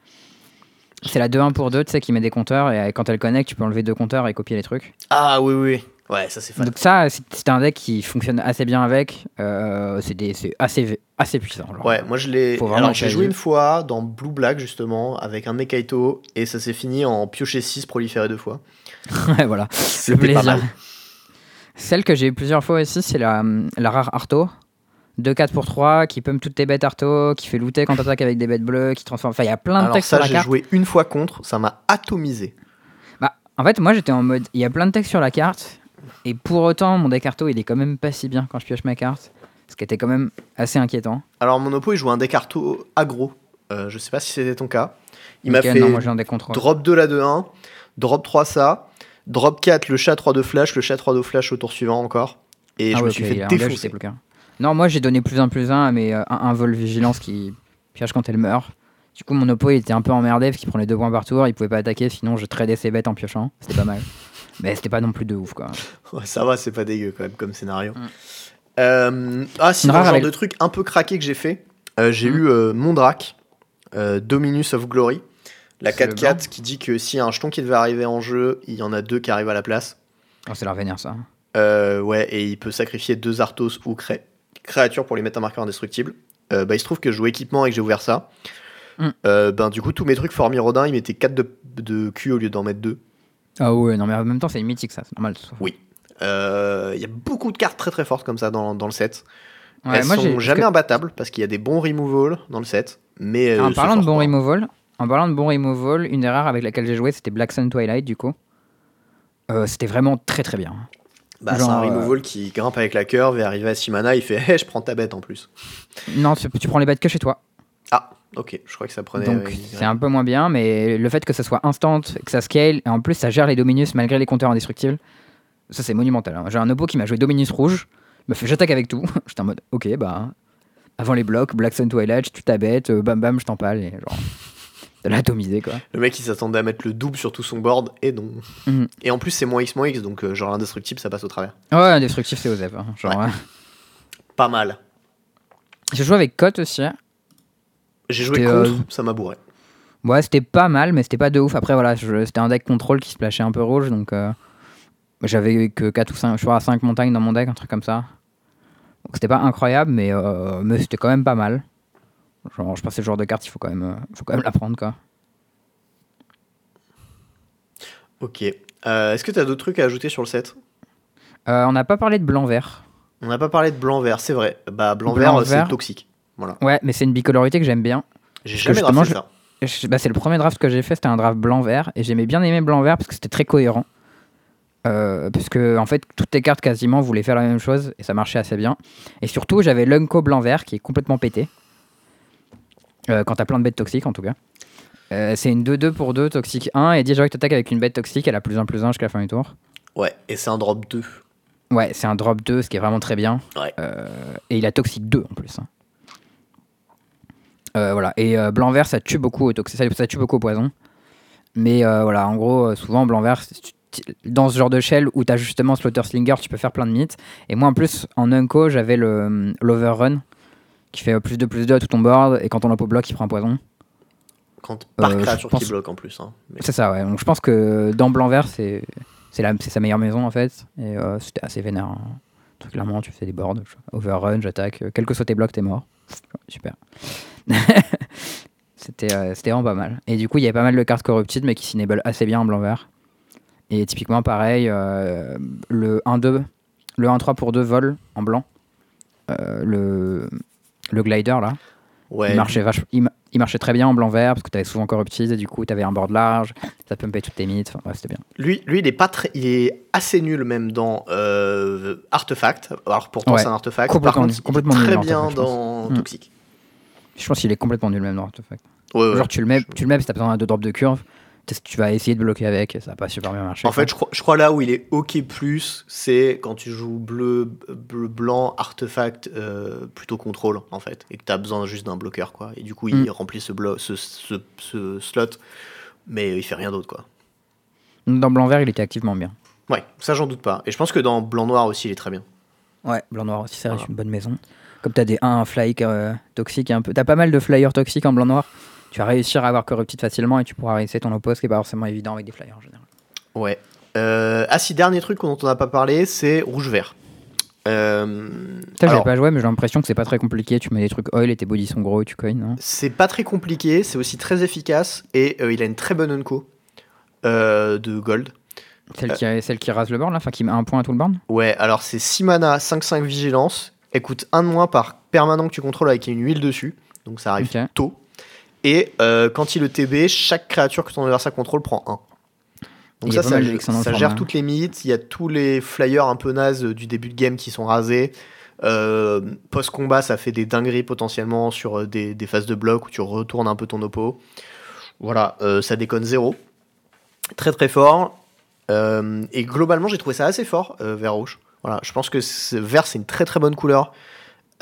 C'est la 2-1 pour 2, tu sais, qui met des compteurs et quand elle connecte, tu peux enlever deux compteurs et copier les trucs. Ah oui, oui. oui. Ouais, ça c'est fun. Donc, ça, c'est un deck qui fonctionne assez bien avec. Euh, c'est assez, assez puissant. genre. Ouais, moi je l'ai. Alors j'ai joué une fois dans Blue Black justement avec un de mes Kaito et ça s'est fini en piocher 6 proliféré deux fois. [LAUGHS] Ouais, voilà. Pas plaisir. Celle que j'ai eu plusieurs fois aussi, c'est la, la rare Arto. 2-4 pour 3, qui pump toutes tes bêtes Arto, qui fait looter quand t'attaques avec des bêtes bleues, qui transforme. Enfin, il y a plein de Alors textes ça sur la j'ai carte. joué une fois contre, ça m'a atomisé. Bah, en fait, moi j'étais en mode, il y a plein de textes sur la carte, et pour autant, mon deck Arto, il est quand même pas si bien quand je pioche ma carte. Ce qui était quand même assez inquiétant. Alors mon oppo il jouait un deck Arto aggro. Euh, je sais pas si c'était ton cas. Il Ok, m'a fait Non, moi j'ai un deck contrôle. drop 2 la 2-1, drop 3 ça, drop 4 le chat 3 de flash, le chat 3 de flash au tour suivant encore. Et Ah je ouais, me suis fait défoncer. Non, moi j'ai donné plus un plus un à mes euh, un, un vol vigilance qui pioche quand elle meurt. Du coup, mon oppo il était un peu emmerdé parce qu'il prenait deux points par tour, il pouvait pas attaquer, sinon je tradais ses bêtes en piochant. C'était pas mal. [LAUGHS] Mais c'était pas non plus de ouf quoi. Ouais, ça va, c'est pas dégueu quand même comme scénario. Mm. Euh, ah, sinon, rare genre avec- de truc un peu craqué que j'ai fait, euh, j'ai Mm. eu euh, Mondrak, euh, Dominus of Glory, la C'est le 4-4 qui dit que s'il y a un jeton qui devait arriver en jeu, il y en a deux qui arrivent à la place. Oh, c'est leur vénère ça. Euh, ouais, et il peut sacrifier deux Arthos ou cré- créatures pour lui mettre un marqueur indestructible. Euh, bah, il se trouve que je joue équipement et que j'ai ouvert ça. Mm. Euh, ben, du coup, tous mes trucs Formi Rodin, ils mettaient 4 de, de Q au lieu d'en mettre 2. Ah ouais, non mais en même temps c'est une mythique ça, c'est normal. Oui. Euh, Il y a beaucoup de cartes très très fortes comme ça dans, dans le set. Ouais, Elles moi, sont jamais que- imbattables parce qu'il y a des bons removal dans le set. Mais euh, en parlant de forcent bon pas. removal, en parlant de bon removal, une rares avec laquelle j'ai joué c'était Black Sun Twilight du coup. Euh, c'était vraiment très très bien. Bah, c'est un genre, euh, removal qui grimpe avec la curve et arrive à 6 mana, il fait hey, je prends ta bête en plus. Non, tu, tu prends les bêtes que chez toi. Ah, ok, je crois que ça prenait. Donc c'est un peu moins bien, mais le fait que ça soit instant, que ça scale, et en plus ça gère les Dominus malgré les compteurs indestructibles, ça c'est monumental. hein. J'ai un oppo qui m'a joué Dominus rouge, il m'a fait j'attaque avec tout. [LAUGHS] J'étais en mode ok, bah avant les blocs, Black Sun Twilight, tu ta bête, euh, bam bam, je t'empale, et genre. De l'atomiser quoi. Le mec il s'attendait à mettre le double sur tout son board et non. Mhm. Et en plus c'est moins X moins X donc euh, genre l'indestructible ça passe au travers. Ouais, indestructif c'est Osef. hein. Genre, Ouais. ouais. Pas mal. J'ai joué avec Cote aussi. hein. J'ai joué contre, euh, ça m'a bourré. Ouais, c'était pas mal, mais c'était pas de ouf. Après, voilà, je- c'était un deck contrôle qui se plashait un peu rouge, donc euh, j'avais que 4 ou 5, je crois, 5 montagnes dans mon deck, un truc comme ça. Donc c'était pas incroyable, mais, mais c'était quand même pas mal. Genre, je pense que c'est le genre de carte, il faut quand même, euh, faut quand même la prendre, quoi. Ok. Euh, Est-ce que t'as d'autres trucs à ajouter sur le set? Euh, on n'a pas parlé de blanc-vert. On n'a pas parlé de blanc-vert, c'est vrai. Bah blanc-vert Blanc-vert. c'est toxique. Voilà. Ouais, mais c'est une bicolorité que j'aime bien. J'ai jamais drafté je- ça. Je- bah, c'est le premier draft que j'ai fait, c'était un draft blanc-vert, et j'aimais bien aimer blanc-vert parce que c'était très cohérent. Euh, parce que en fait, toutes tes cartes quasiment voulaient faire la même chose, et ça marchait assez bien. Et surtout, j'avais l'Unco blanc-vert qui est complètement pété. Euh, quand t'as plein de bêtes toxiques, en tout cas. Euh, c'est une 2-2 pour 2, toxique 1, et que t'attaques avec une bête toxique, elle a plus 1 plus 1 jusqu'à la fin du tour. Ouais, et c'est un drop 2. Ouais, c'est un drop 2, ce qui est vraiment très bien. Ouais. Euh, et il a toxique 2 en plus. hein. Euh, voilà. Et euh, blanc-vert, ça tue beaucoup au toxique, ça, ça tue beaucoup au poison. Mais euh, voilà, en gros, souvent tu- tu- dans ce genre de shell où t'as justement Slaughter Slinger, tu peux faire plein de mythes. Et moi en plus, en Unco, j'avais hum, l'Overrun qui fait euh, plus de plus 2 à tout ton board. Et quand on l'op au bloc, il prend un poison. Quand par Euh, je créature pense- qui bloque en plus. hein. Mais- C'est ça, ouais. Donc je pense que dans blanc-vert, c'est c'est la- c'est sa meilleure maison en fait. Et euh, c'était assez vénère. hein. Clairement, tu fais des boards. Overrun, j'attaque. euh, Quel que soit tes blocs, t'es mort. [LAUGHS] Super. [LAUGHS] c'était euh, c'était vraiment pas mal. Et du coup, il y avait pas mal de cartes corruptibles, mais qui s'enable assez bien en blanc-vert. Et typiquement, pareil, euh, le 1-2, le 1-3 pour 2 vol en blanc. Euh, le, le glider là. Ouais. Il marchait, il, ma- il marchait très bien en blanc-vert parce que tu avais souvent corruptise et du coup tu avais un board large, ça pumpait toutes tes mythes, enfin, ouais, c'était bien. Lui, lui, il est pas très, il est assez nul même dans euh, Artefact. Alors pourtant Ouais. c'est un artefact. Par Complètement contre, nul, il est complètement nul très dans bien dans Mm. Toxic. Je pense qu'il est complètement nul même dans Artefact. Genre tu le mets, je- tu le mets parce que t'as besoin de drops de curve. Tu vas essayer de bloquer avec et ça va pas super bien marcher. En fait, je crois, je crois là où il est OK plus, c'est quand tu joues bleu, bleu blanc, artefact, euh, plutôt contrôle, en fait. Et que tu as besoin juste d'un bloqueur, quoi. Et du coup, il Mm. remplit ce, blo- ce, ce, ce slot, mais il fait rien d'autre, quoi. Dans blanc-vert, il était activement bien. Ouais, ça, j'en doute pas. Et je pense que dans blanc-noir aussi, il est très bien. Ouais, blanc-noir aussi, ça reste Voilà. une bonne maison. Comme t'as des 1 fly euh, toxiques, un peu. T'as pas mal de flyers toxiques en blanc-noir. Tu vas réussir à avoir corrupted facilement et tu pourras réussir ton opposé, ce qui est pas forcément évident avec des flyers en général. Ouais. Euh, ah, si, dernier truc dont on n'a pas parlé, c'est rouge-vert. Euh, alors, pas joué, mais j'ai l'impression que c'est pas très compliqué. Tu mets des trucs oil et tes bodies sont gros et tu coins, non? C'est pas très compliqué, c'est aussi très efficace et euh, il a une très bonne unco euh, de gold. celle, qui, celle qui rase le board là, enfin qui met un point à tout le board? Ouais, alors c'est 6 mana, 5-5 vigilance. Elle coûte 1 de moins par permanent que tu contrôles avec une huile dessus. Donc ça arrive tôt. Et euh, quand il le TB, chaque créature que ton adversaire contrôle prend 1. Il Donc ça, ça, gère toutes les mythes. Il y a tous les flyers un peu nazes du début de game qui sont rasés. Euh, Post-combat, ça fait des dingueries potentiellement sur euh, des, des phases de bloc où tu retournes un peu ton oppo. Voilà, euh, ça déconne zéro. Très très fort. Euh, et globalement, j'ai trouvé ça assez fort, euh, vert rouge. Voilà, je pense que ce vert, c'est une très très bonne couleur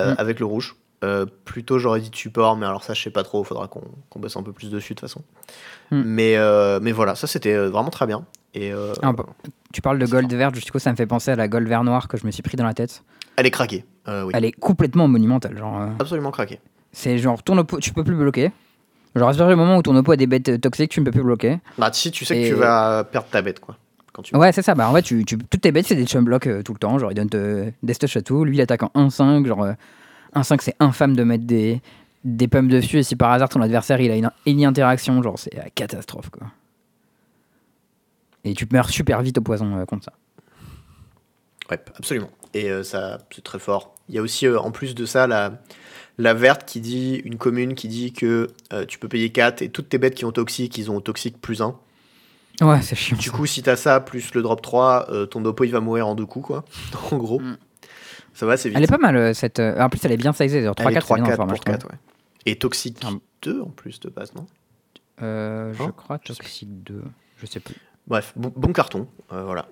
Mm. avec le rouge. Euh, plutôt, j'aurais dit support, mais alors ça, je sais pas trop. Faudra qu'on qu'on bosse un peu plus dessus de toute façon. Mm. Mais, euh, mais voilà, ça c'était euh, vraiment très bien. Et euh, Ah, bah, Tu parles de gold vert, du coup ça me fait penser à la gold vert noir que je me suis pris dans la tête. elle est craquée. Oui, Elle est complètement monumentale. Genre, absolument craquée. c'est genre ton oppo, tu peux plus bloquer. Genre à le moment où ton oppo a des bêtes toxiques, tu ne peux plus bloquer. Bah, si tu sais que tu vas perdre ta bête, quoi. Quand tu... Ouais, c'est ça. Bah, en fait, tu, tu- toutes tes bêtes, c'est des chum blocks tout le temps. Genre, il donne te, des stush à tout. Lui, il attaque en 1-5. Genre, 1-5, c'est infâme de mettre des, des pumps dessus. Et si par hasard, ton adversaire, il a une, une interaction, genre, c'est la catastrophe, quoi. Et tu meurs super vite au poison euh, contre ça. Ouais, absolument. Et euh, ça, c'est très fort. Il y a aussi, euh, en plus de ça, la, la verte qui dit, une commune qui dit que tu peux payer 4 et toutes tes bêtes qui ont toxique, ils ont toxique plus 1. Ouais, c'est chiant. Du coup, si t'as ça plus le drop 3, euh, ton dopo il va mourir en deux coups, quoi. [LAUGHS] en gros. Mm. Ça va, c'est vite. Elle est pas mal, euh, cette. euh, en plus, elle est bien sizée. Genre, Elle est 3-4, c'est bien dans le 3-4 format, pour je trouve. 4, ouais. Et Ah. 2 en plus de base, non? Euh, je Hein? crois Toxic 2. Je sais plus. Bref, bon, bon carton. euh, voilà.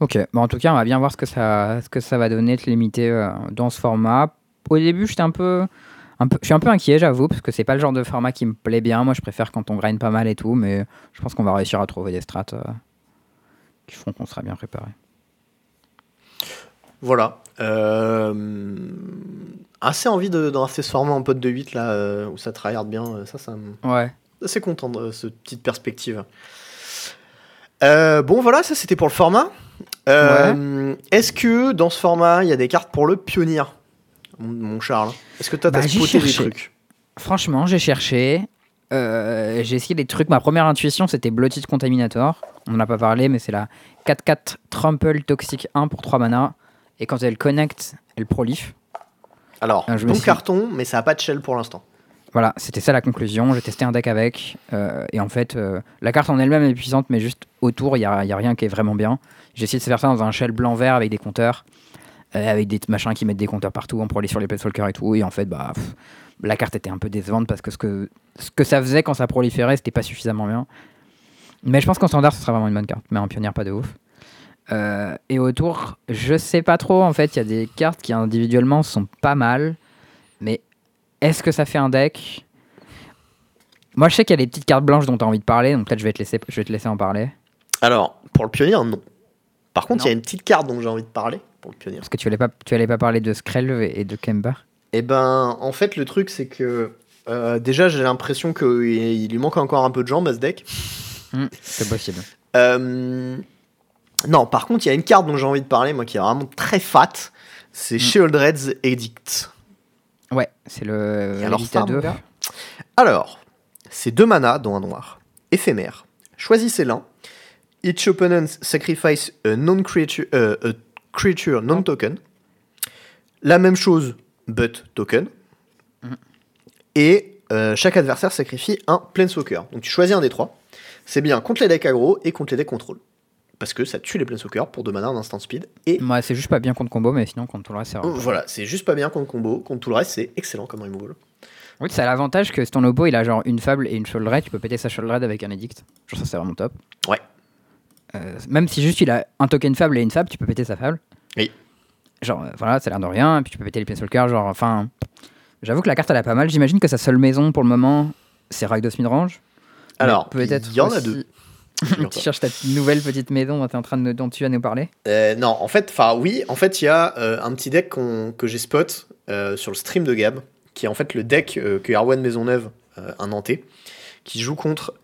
Ok, bon, en tout cas, on va bien voir ce que ça, ce que ça va donner de limiter euh, dans ce format. Au début, j'étais un peu, un peu, je suis un peu inquiet, j'avoue, parce que c'est pas le genre de format qui me plaît bien. Moi, je préfère quand on grind pas mal et tout, mais je pense qu'on va réussir à trouver des strats euh, qui font qu'on sera bien préparé. Voilà. Euh, assez envie de, d'en rester ce format en pote de 8 là, euh, où ça tryhard bien. euh, Ça, ça me. Ouais. assez content de cette petite perspective. Euh, bon, voilà, ça c'était pour le format. Est-ce que dans ce format, il y a des cartes pour le pionnier, mon, Charles? Est-ce que toi, t'as Bah, spoté des trucs? Franchement, j'ai cherché. euh, j'ai essayé des trucs. Ma première intuition, c'était Blooded Contaminator. On n'en a pas parlé, mais c'est la 4-4 Trample Toxic 1 pour 3 mana. Et quand elle connecte, elle prolife. Alors, Ah, je bon suis- carton, mais ça n'a pas de shell pour l'instant. Voilà, c'était ça la conclusion. J'ai testé un deck avec. euh, et en fait, euh, la carte en elle-même est puissante, mais juste autour, il n'y a, y a rien qui est vraiment bien. J'ai essayé de faire ça dans un shell blanc-vert avec des compteurs. euh, avec des machins qui mettent des compteurs partout. On aller sur les Planeswalkers et tout. Et en fait, bah, pff, la carte était un peu décevante parce que ce, que ce que ça faisait quand ça proliférait, c'était pas suffisamment bien. Mais je pense qu'en standard, ce sera vraiment une bonne carte. Mais en pionnière, pas de ouf. Euh, et autour, je sais pas trop. En fait, il y a des cartes qui individuellement sont pas mal. Mais est-ce que ça fait un deck? Moi, je sais qu'il y a des petites cartes blanches dont tu as envie de parler. Donc peut-être je vais te laisser, je vais te laisser en parler. Alors, pour le pionnier, non. Par contre, il y a une petite carte dont j'ai envie de parler pour le pionnier. Parce que tu allais pas, tu allais pas parler de Skrelv et de Kemba. Eh ben, en fait, le truc, c'est que euh, déjà, j'ai l'impression qu'il il lui manque encore un peu de jambes à ce deck. Hmm, c'est possible. Euh, Non, par contre, il y a une carte dont j'ai envie de parler, moi, qui est vraiment très fat. C'est Mm. Sheoldred's Edict. Ouais, c'est le Et alors à deux. Alors, c'est deux mana, dont un noir. Éphémère. Choisissez l'un. Each opponent sacrifice a non-creature, euh, a creature non-token. La même chose, but token. Mhm. Et euh, chaque adversaire sacrifie un Planeswalker. Donc tu choisis un des trois. C'est bien contre les decks aggro et contre les decks contrôle. Parce que ça tue les Planeswalkers pour 2 mana en instant speed. Et Ouais, c'est juste pas bien contre combo, mais sinon contre tout le reste, c'est vraiment- voilà, c'est juste pas bien contre combo. Contre tout le reste, c'est excellent comme removal. Oui, ça a l'avantage que si ton oppo il a genre une fable et une shoulder tu peux péter sa shoulder avec un edict. Genre ça c'est vraiment top. Ouais. Euh, même si juste il a un token fable et une fable, tu peux péter sa fable. Oui. Genre euh, voilà, ça a l'air de rien, et puis tu peux péter les Planeswalkers, genre enfin. J'avoue que la carte elle a pas mal. J'imagine que sa seule maison pour le moment c'est Rakdos Midrange. Alors, peut-être. il y en a deux. [LAUGHS] tu cherches ta nouvelle petite maison dont, es en train de, dont tu vas nous parler. Euh, non, en fait, enfin oui, en fait, il y a euh, un petit deck que j'ai spot euh, sur le stream de Gab, qui est en fait le deck que Arwen Maisonneuve, un Nantais, qui joue contre,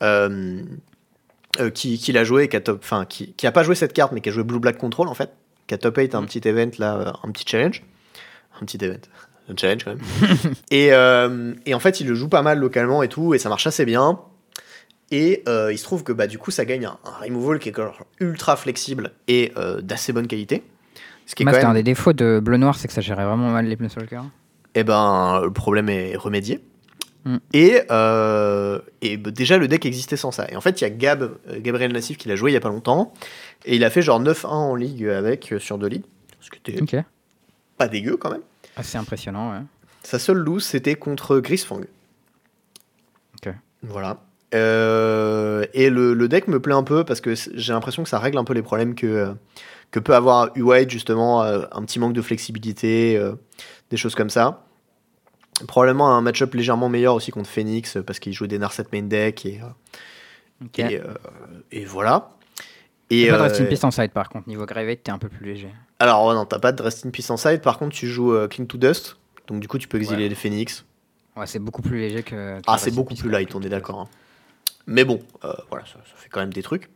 qui, qui l'a joué et qui a top, enfin qui, qui a pas joué cette carte, mais qui a joué Blue Black Control en fait, qui a top 8 un petit event là, un petit challenge, un petit event, un challenge quand même. [LAUGHS] et, euh, et en fait, il le joue pas mal localement et tout, et ça marche assez bien. Et euh, il se trouve que bah, du coup, ça gagne un, un removal qui est ultra flexible et euh, d'assez bonne qualité. Ce qui est Moi, quand même, un des défauts de Bleu Noir, c'est que ça gérait vraiment mal les Planeswalkers. eh ben, le problème est remédié. Mm. Et, euh, et bah, déjà, le deck existait sans ça. Et en fait, il y a Gab, Gabriel Nassif qui l'a joué il y a pas longtemps. Et il a fait genre 9-1 en ligue avec sur deux ligues. Ce qui était pas dégueu quand même. Assez impressionnant, ouais. Sa seule lose, c'était contre Grisfang. Ok. Voilà. Euh, et le, le deck me plaît un peu parce que j'ai l'impression que ça règle un peu les problèmes que, euh, que peut avoir U-White, justement, euh, un petit manque de flexibilité, des choses comme ça. Probablement un match-up légèrement meilleur aussi contre Phoenix parce qu'il joue des Narset main deck et, euh, Ok. et, et voilà. Et pas de Rest in Peace en side par contre, niveau Gravate, t'es un peu plus léger. alors, ouais, non, t'as pas de Rest in Peace en side. Par contre, tu joues Cling to Dust. Donc, du coup, tu peux exiler Ouais. les Phoenix. Ouais, c'est beaucoup plus léger que. que Ah, c'est beaucoup plus light, on est d'accord. hein. Mais bon, euh, voilà, ça, ça fait quand même des trucs.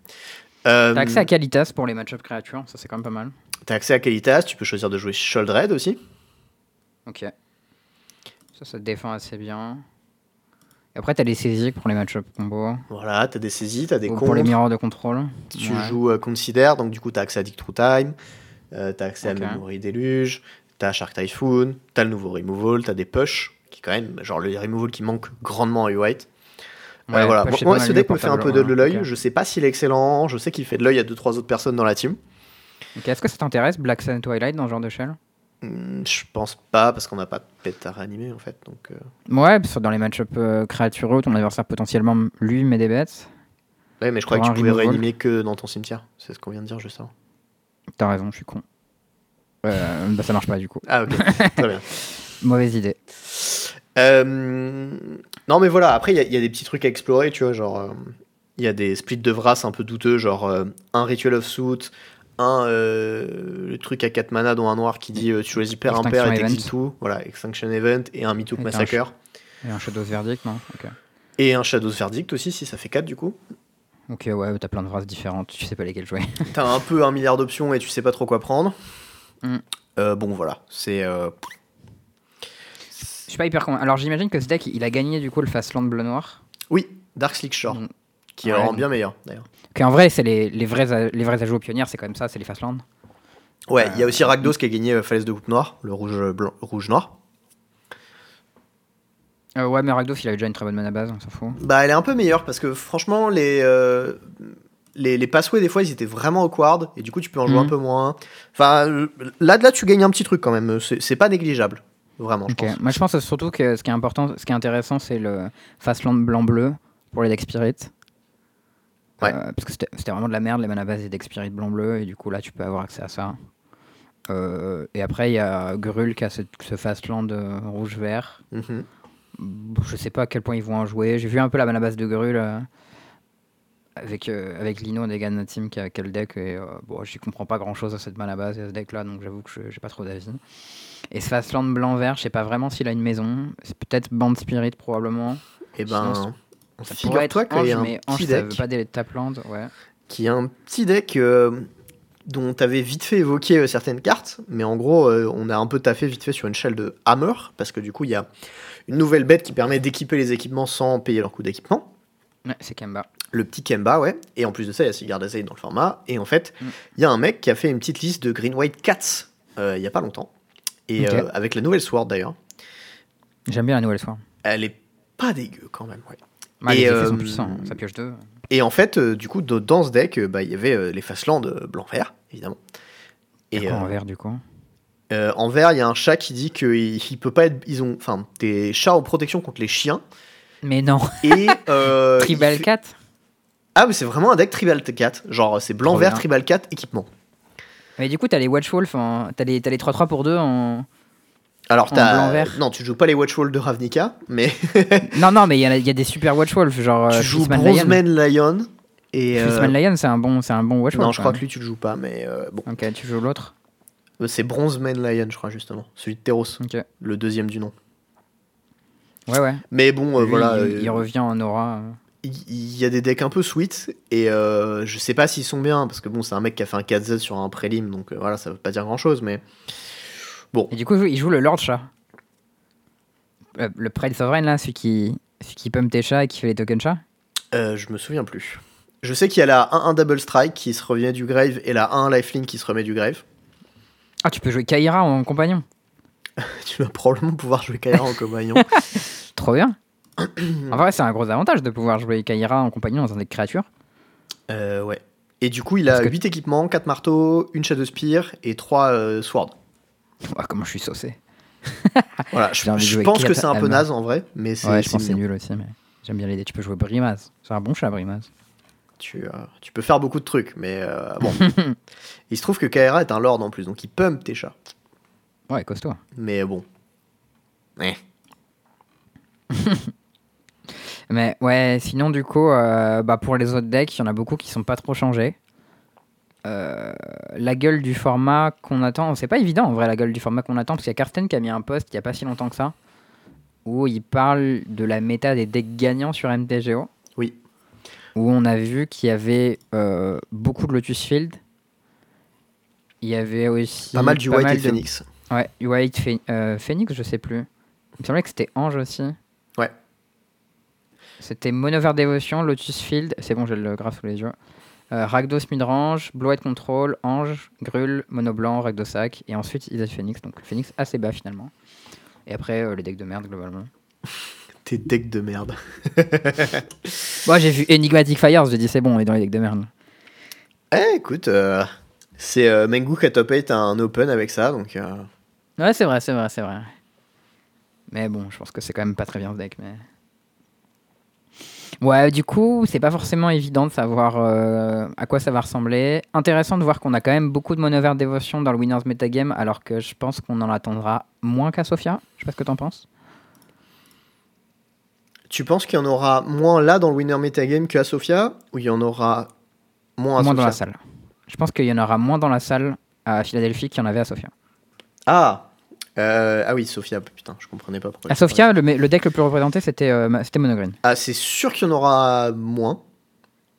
Euh, T'as accès à Kalitas pour les match-up créatures, ça c'est quand même pas mal. t'as accès à Kalitas, tu peux choisir de jouer Sholdred aussi. Ok. Ça, ça te défend assez bien. Et après, t'as les saisies pour les match-up combo. Voilà, t'as des saisies, t'as des Ou pour les miroirs de contrôle. Tu Ouais. joues euh, Consider, donc du coup, t'as accès à Dick Through Time. euh, t'as accès Ok. à Memory Deluge. T'as Shark Typhoon. T'as le nouveau Removal. T'as des Push, qui quand même, genre le Removal qui manque grandement à U-White. Euh, Ouais, voilà. Moi, ce deck me fait un peu portable, de l'œil. ok. Je sais pas s'il est excellent. Je sais qu'il fait de l'œil à 2-3 autres personnes dans la team. Est-ce que ça t'intéresse, Black Sun Twilight, dans ce genre de shell Hmm, Je pense pas, parce qu'on n'a pas de pet à réanimer en fait. Donc, euh, Ouais, parce que dans les match-up euh, créatureux, ton adversaire potentiellement lui met des bêtes. Ouais, mais je croyais que tu pouvais réanimer que dans ton cimetière. C'est ce qu'on vient de dire juste avant. T'as raison, je suis con. Euh, bah, ça marche pas du coup. Ah, ok. [LAUGHS] Très bien. Mauvaise idée. Euh, Non, mais voilà, après, il y, a- il y a des petits trucs à explorer, tu vois. Genre, euh, il y a des splits de Vras un peu douteux, genre euh, un Ritual of Suit, un euh, le truc à 4 mana, dont un noir qui dit euh, tu choisis pair impair et Extinction t'exiles Event. tout. Voilà, Extinction Event et un Mitouk Et un Massacre. Et un Shadow's Verdict, non? Ok. Et un Shadow's Verdict aussi, si ça fait 4 du coup. Ok, ouais, t'as plein de phrases différentes, tu sais pas lesquelles jouer. [LAUGHS] T'as un peu un milliard d'options et tu sais pas trop quoi prendre. Mm. Euh, bon, voilà, c'est. Euh, suis pas hyper con. Alors j'imagine que ce deck, il a gagné du coup le Fastland bleu-noir. Oui, Dark Slick Shore, Mm. qui Ouais, le rend bien meilleur d'ailleurs. En vrai, c'est les, les, vrais, les vrais ajouts aux pionnières, c'est quand même ça, c'est les Fastland. Ouais, il y a Euh, aussi Rakdos qui a gagné euh, Falaise de Coupe Noire, le rouge blanc, rouge noir. Euh, ouais, mais Rakdos, il avait déjà une très bonne mana base, on s'en fout. Bah, elle est un peu meilleure parce que franchement, les, euh, les, les passways, des fois, ils étaient vraiment awkward et du coup, tu peux en jouer Mhm. un peu moins. Enfin, euh, là, de là, tu gagnes un petit truc quand même. C'est pas négligeable. Vraiment, je pense. moi je pense surtout que ce qui est important, ce qui est intéressant, c'est le Fastland blanc-bleu pour les deck Spirit. Ouais. Euh, parce que c'était vraiment de la merde, les mana bases des deck Spirit blanc-bleu, et du coup là tu peux avoir accès à ça. Euh, et après il y a Grul qui a ce, ce Fastland euh, rouge-vert. Mhm. Je sais pas à quel point ils vont en jouer. J'ai vu un peu la mana base de Grul avec, euh, avec Lino des Ghana Team qui a quel deck et euh, bon, j'y comprends pas grand chose à cette mana base et à ce deck là donc j'avoue que je- j'ai pas trop d'avis. Et ce Fastland blanc-vert, je sais pas vraiment s'il a une maison. C'est peut-être Band Spirit probablement. Et Sinon, ben, Ça pourrait être y a un mais Ange petit ça deck veut pas des Tapland, ouais. qui est un petit deck euh, dont tu avais vite fait évoquer euh, certaines cartes, mais en gros, euh, on a un peu taffé vite fait sur une shell de Hammer, parce que du coup, il y a une nouvelle bête qui permet d'équiper les équipements sans payer leur coût d'équipement. Ouais, c'est Kemba. Le petit Kemba, ouais. Et en plus de ça, il y a Sigurd Azay dans le format. Et en fait, il Mm. y a un mec qui a fait une petite liste de Green White Cats il y a pas longtemps. Et euh, avec la nouvelle Sword d'ailleurs. J'aime bien la nouvelle soir. Elle est pas dégueu quand même, ouais. Ouais, Et, les effets sont euh, puissants, ça pioche deux. Et en fait, euh, du coup, dans ce deck, bah, il y avait les Fastland euh, blanc-vert, évidemment. Et quoi en vert du coup euh, en vert, il y a un chat qui dit qu'il il peut pas être. Ils ont, enfin, des chats en protection contre les chiens. Mais non, Et euh, [LAUGHS] Tribal fait- 4 Ah, mais c'est vraiment un deck Tribal 4. Genre, c'est Trop blanc-vert, bien. Tribal 4, équipement. Mais du coup, t'as les Watchwolf, en... t'as les, les 3-3 pour 2 en. Alors, t'as. Non, tu joues pas les Watchwall de Ravnica, mais [LAUGHS] non, non, mais il y, a- il y a des super Watchwolf, genre. tu euh, joues Fleeceman Lion. Bronzeman Lion. Et. euh, Lion, c'est un bon, c'est un bon Watchwolf. non, je crois que lui, tu le joues pas, mais euh, bon. Ok, tu joues l'autre. Euh, C'est Bronzeman Lion, je crois, justement. Celui de Teros, le deuxième du nom. Ouais, ouais. Mais bon, euh, voilà. il, il revient en aura. Euh. il y a des decks un peu sweet et euh, je sais pas s'ils sont bien parce que bon c'est un mec qui a fait un 4Z sur un prélim donc euh, voilà ça veut pas dire grand chose mais Et du coup, il joue le Lord Chat. Le, le Pride Sovereign, là, celui qui, celui qui pump tes chats et qui fait les tokens chats. euh, je me souviens plus. Je sais qu'il y a la 1-1 Double Strike qui se revient du grave et la 1 Lifelink qui se remet du grave. Ah, tu peux jouer Kaira en compagnon. [LAUGHS] Tu vas probablement pouvoir jouer Kaira en compagnon. [LAUGHS] Trop bien. [CLEARS THROAT] en vrai, c'est un gros avantage de pouvoir jouer Kaira en compagnon dans un deck créature. Euh, ouais. Et du coup il a Parce que- 8 équipements, 4 marteaux, une Shadow Spear et 3 Swords. Ouah, comment je suis saucé. [LAUGHS] Voilà, je, pense que c'est un peu naze en vrai mais c'est Ouais, je pense c'est nul aussi, mais j'aime bien l'idée. Tu peux jouer Brimaz. C'est un bon chat, Brimaz. Tu, euh, tu peux faire beaucoup de trucs mais euh, bon. [LAUGHS] il se trouve que Kaira est un lord en plus donc il pump tes chats. Ouais, costaud. Mais bon. Ouais. [LAUGHS] Mais ouais, sinon, du coup, euh, bah, pour les autres decks, il y en a beaucoup qui sont pas trop changés. Euh, la gueule du format qu'on attend, c'est pas évident en vrai la gueule du format qu'on attend, parce qu'il y a Karsten qui a mis un post il y a pas si longtemps que ça, où il parle de la méta des decks gagnants sur MTGO. Oui. Où on a vu qu'il y avait euh, beaucoup de Lotus Field. Il y avait aussi. Pas mal du White et de- Phoenix. Ouais, White, euh, Phoenix, je sais plus. Il me semblait que c'était Ange aussi. C'était Monover Devotion, Lotus Field, c'est bon, j'ai le graphe sous les yeux. Euh, Rakdos Midrange, Blue White Control, Ange, Grul, Mono Blanc, Rakdosac, et ensuite Isa Phoenix, donc Phoenix assez bas finalement. Et après, euh, les decks de merde globalement. [LAUGHS] Tes decks de merde. [LAUGHS] Moi j'ai vu Enigmatic Fires, j'ai dit c'est bon, on est dans les decks de merde. Eh, écoute, euh, c'est euh, Mengu qui a top 8 un open avec ça, donc. euh, Ouais, c'est vrai, c'est vrai, c'est vrai. Mais bon, je pense que c'est quand même pas très bien ce deck. Mais... Ouais, du coup, c'est pas forcément évident de savoir euh, à quoi ça va ressembler. Intéressant de voir qu'on a quand même beaucoup de monover dévotion dans le Winners Metagame, alors que je pense qu'on en attendra moins qu'à Sofia. Je sais pas ce que t'en penses. Tu penses qu'il y en aura moins là dans le winner metagame qu'à Sofia Ou il y en aura moins à moins dans la salle. Je pense qu'il y en aura moins dans la salle à Philadelphie qu'il y en avait à Sofia. Ah euh, Ah oui, Sofia, putain, je comprenais pas pourquoi. À Sofia, le, le deck le plus représenté, c'était euh, c'était Monogreen. Ah, c'est sûr qu'il y en aura moins.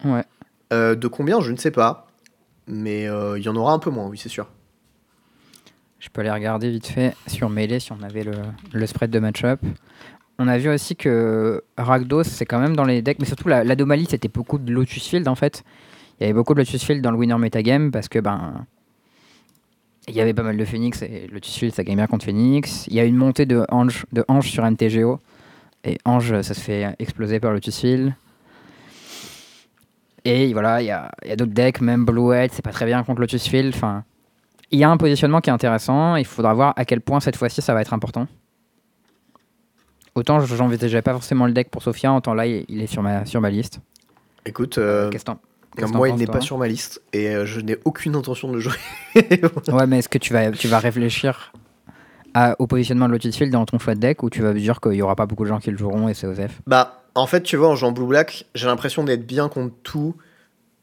Ouais. Euh, de combien Je ne sais pas. Mais il y en aura un peu moins, oui, c'est sûr. Je peux aller regarder vite fait sur Melee si on avait le, le spread de match-up. On a vu aussi que Rakdos, c'est quand même dans les decks, mais surtout la- l'anomalie, c'était beaucoup de Lotus Field en fait. Il y avait beaucoup de Lotus Field dans le winner metagame parce que ben. Il y avait pas mal de Phoenix et Lotus Field ça gagne bien contre Phoenix. Il y a une montée de Ange, de Ange sur NTGO et Ange ça se fait exploser par Lotus Field. Et voilà, il y a, a d'autres decks, même Blue c'est pas très bien contre Lotus Field. Enfin, il y a un positionnement qui est intéressant. Il faudra voir à quel point cette fois-ci ça va être important. Autant je- j'envisageais pas forcément le deck pour Sofia, autant là il il est sur ma, sur ma liste. Écoute, euh, Que moi, il n'est pas sur ma liste et euh, je n'ai aucune intention de le jouer. [LAUGHS] Ouais, mais est-ce que tu vas, tu vas réfléchir à- au positionnement de Lotus Field dans ton choix de deck ou tu vas dire qu'il y aura pas beaucoup de gens qui le joueront et c'est Osef? Bah, en fait, tu vois, en jouant Blue Black, j'ai l'impression d'être bien contre tout.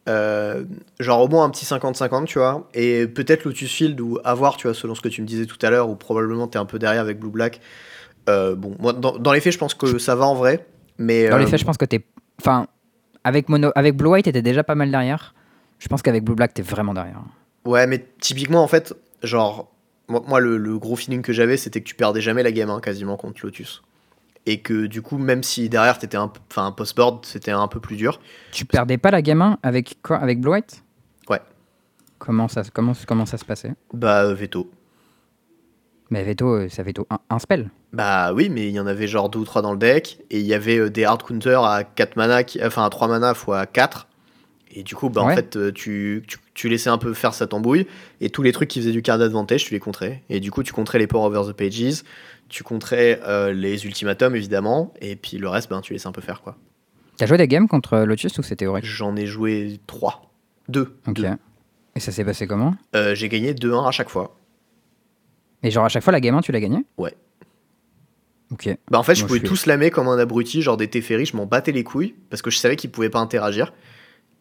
Euh, genre au moins un petit 50-50, tu vois. Et peut-être Lotus Field ou avoir, tu vois, selon ce que tu me disais tout à l'heure, ou probablement t'es un peu derrière avec Blue Black. Euh, bon, moi, dans, dans les faits, je pense que ça va en vrai. Mais Dans les faits, je pense que t'es. Enfin, avec, Mono... avec Blue White, t'étais déjà pas mal derrière. Je pense qu'avec Blue Black, t'es vraiment derrière. ouais, mais typiquement, en fait, genre, moi, le, le gros feeling que j'avais, c'était que tu perdais jamais la game, hein, quasiment contre Lotus. Et que du coup, même si derrière t'étais un, un post-board, c'était un peu plus dur. Tu perdais pas la gamin avec quoi Avec Blue White? Ouais. Comment ça, comment, comment ça se passait? Bah, euh, veto. Mais veto, euh, ça veto un, un spell. Bah oui, mais il y en avait genre deux ou trois dans le deck, et il y avait euh, des hard counters à 4 mana, qui- enfin à 3 mana fois 4. Et du coup, bah en fait, euh, tu, tu, tu laissais un peu faire sa tambouille, et tous les trucs qui faisaient du card advantage, tu les contrais. Et du coup, tu contrais les Power Over the Pages, tu contrais euh, les ultimatums évidemment, et puis le reste, ben tu laissais un peu faire quoi. T'as joué des games contre Lotus ou c'était horrible J'en ai joué 3. 2. Ok. Et ça s'est passé comment? J'ai gagné 2-1 à chaque fois. Et genre à chaque fois la game 1 tu l'as gagné Ouais. Ok. Bah en fait, je Moi, pouvais je suis- tout slammer comme un abruti, genre des Teferi, je m'en battais les couilles parce que je savais qu'ils pouvaient pas interagir.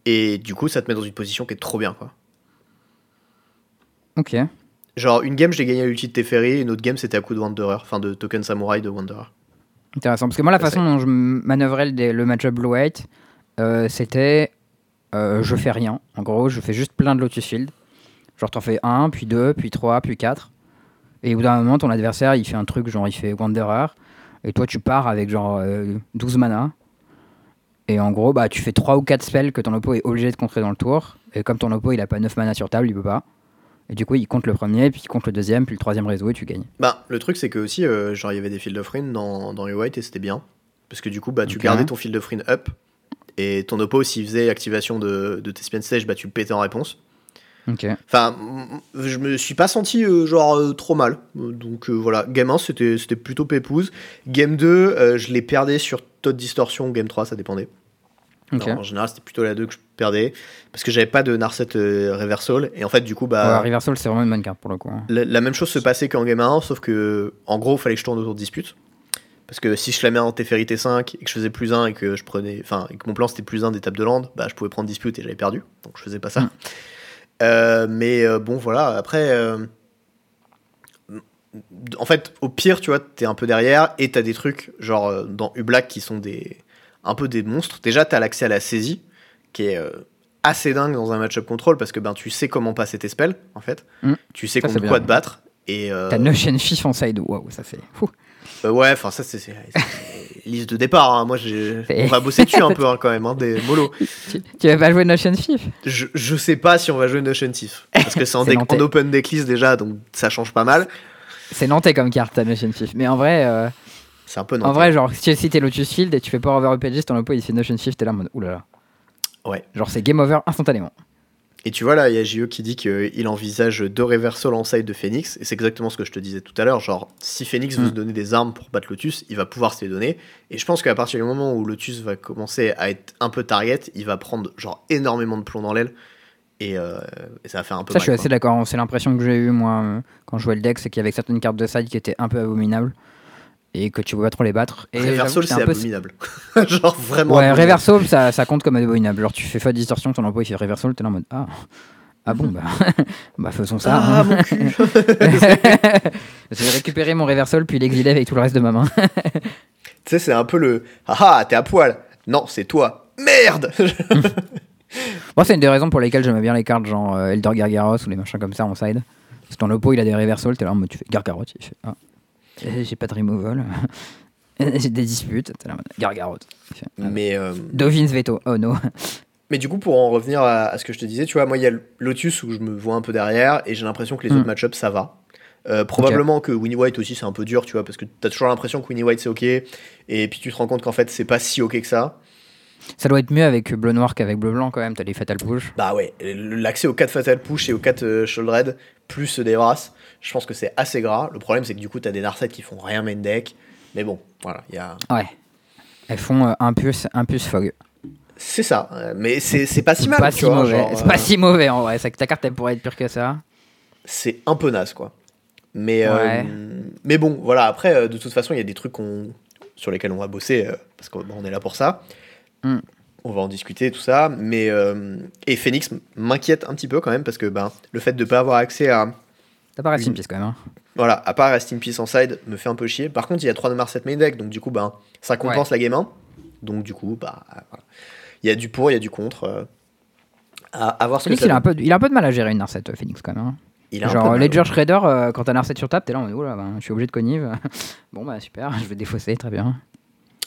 Et du coup, ça te met dans une position qui est trop bien, quoi. Ok. Genre, une game, je l'ai gagné à l'ulti de Teferi, une autre game, c'était à coup de Wanderer, enfin de Token Samurai de Wanderer. Intéressant. Parce que moi, la façon dont je manœuvrais le, le match-up Blue White, euh, c'était euh, je fais rien. En gros, je fais juste plein de Lotus Field. Genre, t'en fais 1, puis 2, puis 3, puis 4. Et au bout d'un moment, ton adversaire, il fait un truc, genre, il fait Wanderer. Et toi, tu pars avec genre euh, 12 mana. Et en gros, bah, tu fais 3 ou 4 spells que ton oppo est obligé de contrer dans le tour. Et comme ton oppo, il a pas 9 mana sur table, il peut pas. Et du coup, il compte le premier, puis il compte le deuxième, puis le troisième réseau, et tu gagnes. Bah, le truc, c'est que aussi, euh, genre, il y avait des Field of Ruin dans, dans White et c'était bien. Parce que du coup, bah, tu gardais ton Field of Ruin up. Et ton oppo, s'il faisait activation de, de Thespian Stage, bah, tu le pétais en réponse. Enfin, je me suis pas senti euh, genre euh, trop mal. Donc euh, voilà, game 1 c'était c'était plutôt pépouze. Game 2, euh, je l'ai perdé sur Todd Distortion, game 3 ça dépendait. Alors, en général, c'était plutôt la 2 que je perdais parce que j'avais pas de Narset Reversal et en fait du coup Ouais, bah Reversal, c'est vraiment une bonne carte pour le coup. hein. la, la même chose se passait qu'en game 1 sauf que en gros, fallait que je tourne autour de dispute. Parce que si je la mets en Teferi T5 et que je faisais plus 1 et que je prenais enfin et que mon plan c'était plus 1 d'étape de land, bah je pouvais prendre dispute et j'avais perdu. Donc je faisais pas ça. Mm. Euh, mais euh, bon voilà, après euh, en fait, au pire, tu vois, t'es un peu derrière et t'as des trucs genre dans U-Black qui sont des un peu des monstres. Déjà, t'as l'accès à la saisie qui est euh, assez dingue dans un match-up control parce que ben tu sais comment passer tes spells en fait. Mm. Tu sais Ça, contre quoi bien. te battre et euh, T'as Notion Fif en side. Waouh, ça c'est fou. euh, ouais, enfin ça c'est liste de départ. hein. Moi, on va bosser dessus un [LAUGHS] peu hein, quand même, hein, des mollo. Tu, tu vas pas jouer Notion Fif Je, je sais pas si on va jouer Notion Thief parce que c'est en, [LAUGHS] en open decklist déjà, donc ça change pas mal. C'est nantais comme carte, ta Notion Fif. Mais en vrai, euh, C'est un peu en nantais. vrai, genre, si t'es Lotus Field et tu fais pas over pages, ton oppo il fait Notion Fif, t'es là en mode oulala. Ouais. Genre, c'est game over instantanément. Et tu vois là, il y a JE qui dit qu'il envisage deux reversals en side de Phoenix, et c'est exactement ce que je te disais tout à l'heure. Genre, si Phoenix veut Mm. se donner des armes pour battre Lotus, il va pouvoir se les donner. Et je pense qu'à partir du moment où Lotus va commencer à être un peu target, il va prendre genre énormément de plomb dans l'aile, et, euh, et ça va faire un peu Ça, mal. je suis quoi. assez d'accord. C'est l'impression que j'ai eu moi euh, quand je jouais le deck, c'est qu'il y avait certaines cartes de side qui étaient un peu abominables et que tu pouvais pas trop les battre. Et Reversal, c'est peu- abominable. [LAUGHS] genre vraiment. Ouais, abominable. reversal, ça, ça compte comme abominable. Genre, tu fais pas de distorsion, ton oppo il fait reversal, t'es là en mode ah. Ah bon, bah, [LAUGHS] bah faisons ça. Ah, hein. mon cul. [LAUGHS] Je vais récupérer mon reversal puis l'exiler avec tout le reste de ma main. Tu sais, c'est un peu le Ah ah, t'es à poil. Non, c'est toi. Merde Moi, c'est une des raisons pour lesquelles j'aimais bien les cartes genre euh, Elder Gargaros ou les machins comme ça en side. Parce que ton oppo il a des reversals, t'es là en mode tu fais Gargarot, il fait ah. Euh, J'ai pas de removal. [LAUGHS] J'ai des disputes, t'es là en mode Gargarot. Il fait, ah. Mais. euh, Dovin's veto, oh no. Mais du coup, pour en revenir à, à ce que je te disais, tu vois, moi, il y a Lotus où je me vois un peu derrière et j'ai l'impression que les autres match-ups, ça va. Euh, probablement que Winnie White aussi, c'est un peu dur, tu vois, parce que t'as toujours l'impression que Winnie White, c'est ok. Et puis tu te rends compte qu'en fait, c'est pas si ok que ça. Ça doit être mieux avec bleu noir qu'avec bleu blanc quand même, t'as les fatal push. Bah ouais, l'accès aux 4 Fatal Push et aux 4 euh, Shoulder Red, plus des Brass, je pense que c'est assez gras. Le problème, c'est que du coup, t'as des Narset qui font rien main deck. Mais bon, voilà, il y a. Ouais. Elles font euh, un puce fog. C'est ça, euh, mais c'est pas si mal, pas si vois, mauvais. C'est euh, pas si mauvais en vrai. C'est que ta carte elle pourrait être pire que ça. c'est un peu naze quoi. Mais, euh, mais bon, voilà, après, euh, de toute façon, il y a des trucs sur lesquels on va bosser, euh, parce qu'on on est là pour ça. Mm. On va en discuter, tout ça. Mais, euh, et Phoenix m'inquiète un petit peu quand même, parce que ben, le fait de ne pas avoir accès à, T'as pas resté Une- une pièce quand même. Hein. voilà, à part Rest in Peace en side, me fait un peu chier. Par contre, il y a 3 Nomar 7 main deck, donc du coup, ben, ça compense la game 1. Donc du coup, bah, voilà. il y a du pour, il y a du contre. euh, à, à voir ce que Phoenix ça il a, un peu, il a un peu de mal à gérer une Narset, euh, Phoenix quand même. hein. Il a un peu Genre Ledger. Shredder, euh, quand t'as Narset sur table, t'es là en mode oula, ben, je suis obligé de connive. [LAUGHS] bon bah super, [LAUGHS] je vais défausser, très bien.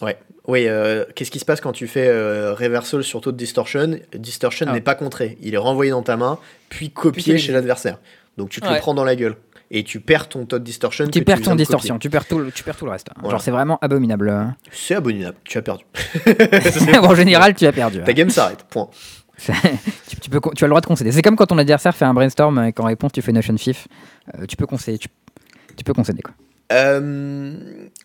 Ouais. Oui, euh, qu'est-ce qui se passe quand tu fais euh, reversal sur taux de distortion? Distortion Ah. n'est pas contré. Il est renvoyé dans ta main, puis copié chez l'adversaire. Donc tu te Ouais. le prends dans la gueule. et tu perds ton Todd Distortion. Tu perds ton de distorsion, tu perds, tout, le- tu perds tout le reste. Voilà. Genre, c'est vraiment abominable. C'est abominable, tu as perdu. [LAUGHS] en général, tu as perdu. Ta game s'arrête, point. [LAUGHS] Tu, tu peux, tu as le droit de concéder. C'est comme quand ton adversaire fait un brainstorm et qu'en réponse tu fais Notion Fifth. Euh, tu peux concéder. Tu, tu peux concéder quoi. Euh,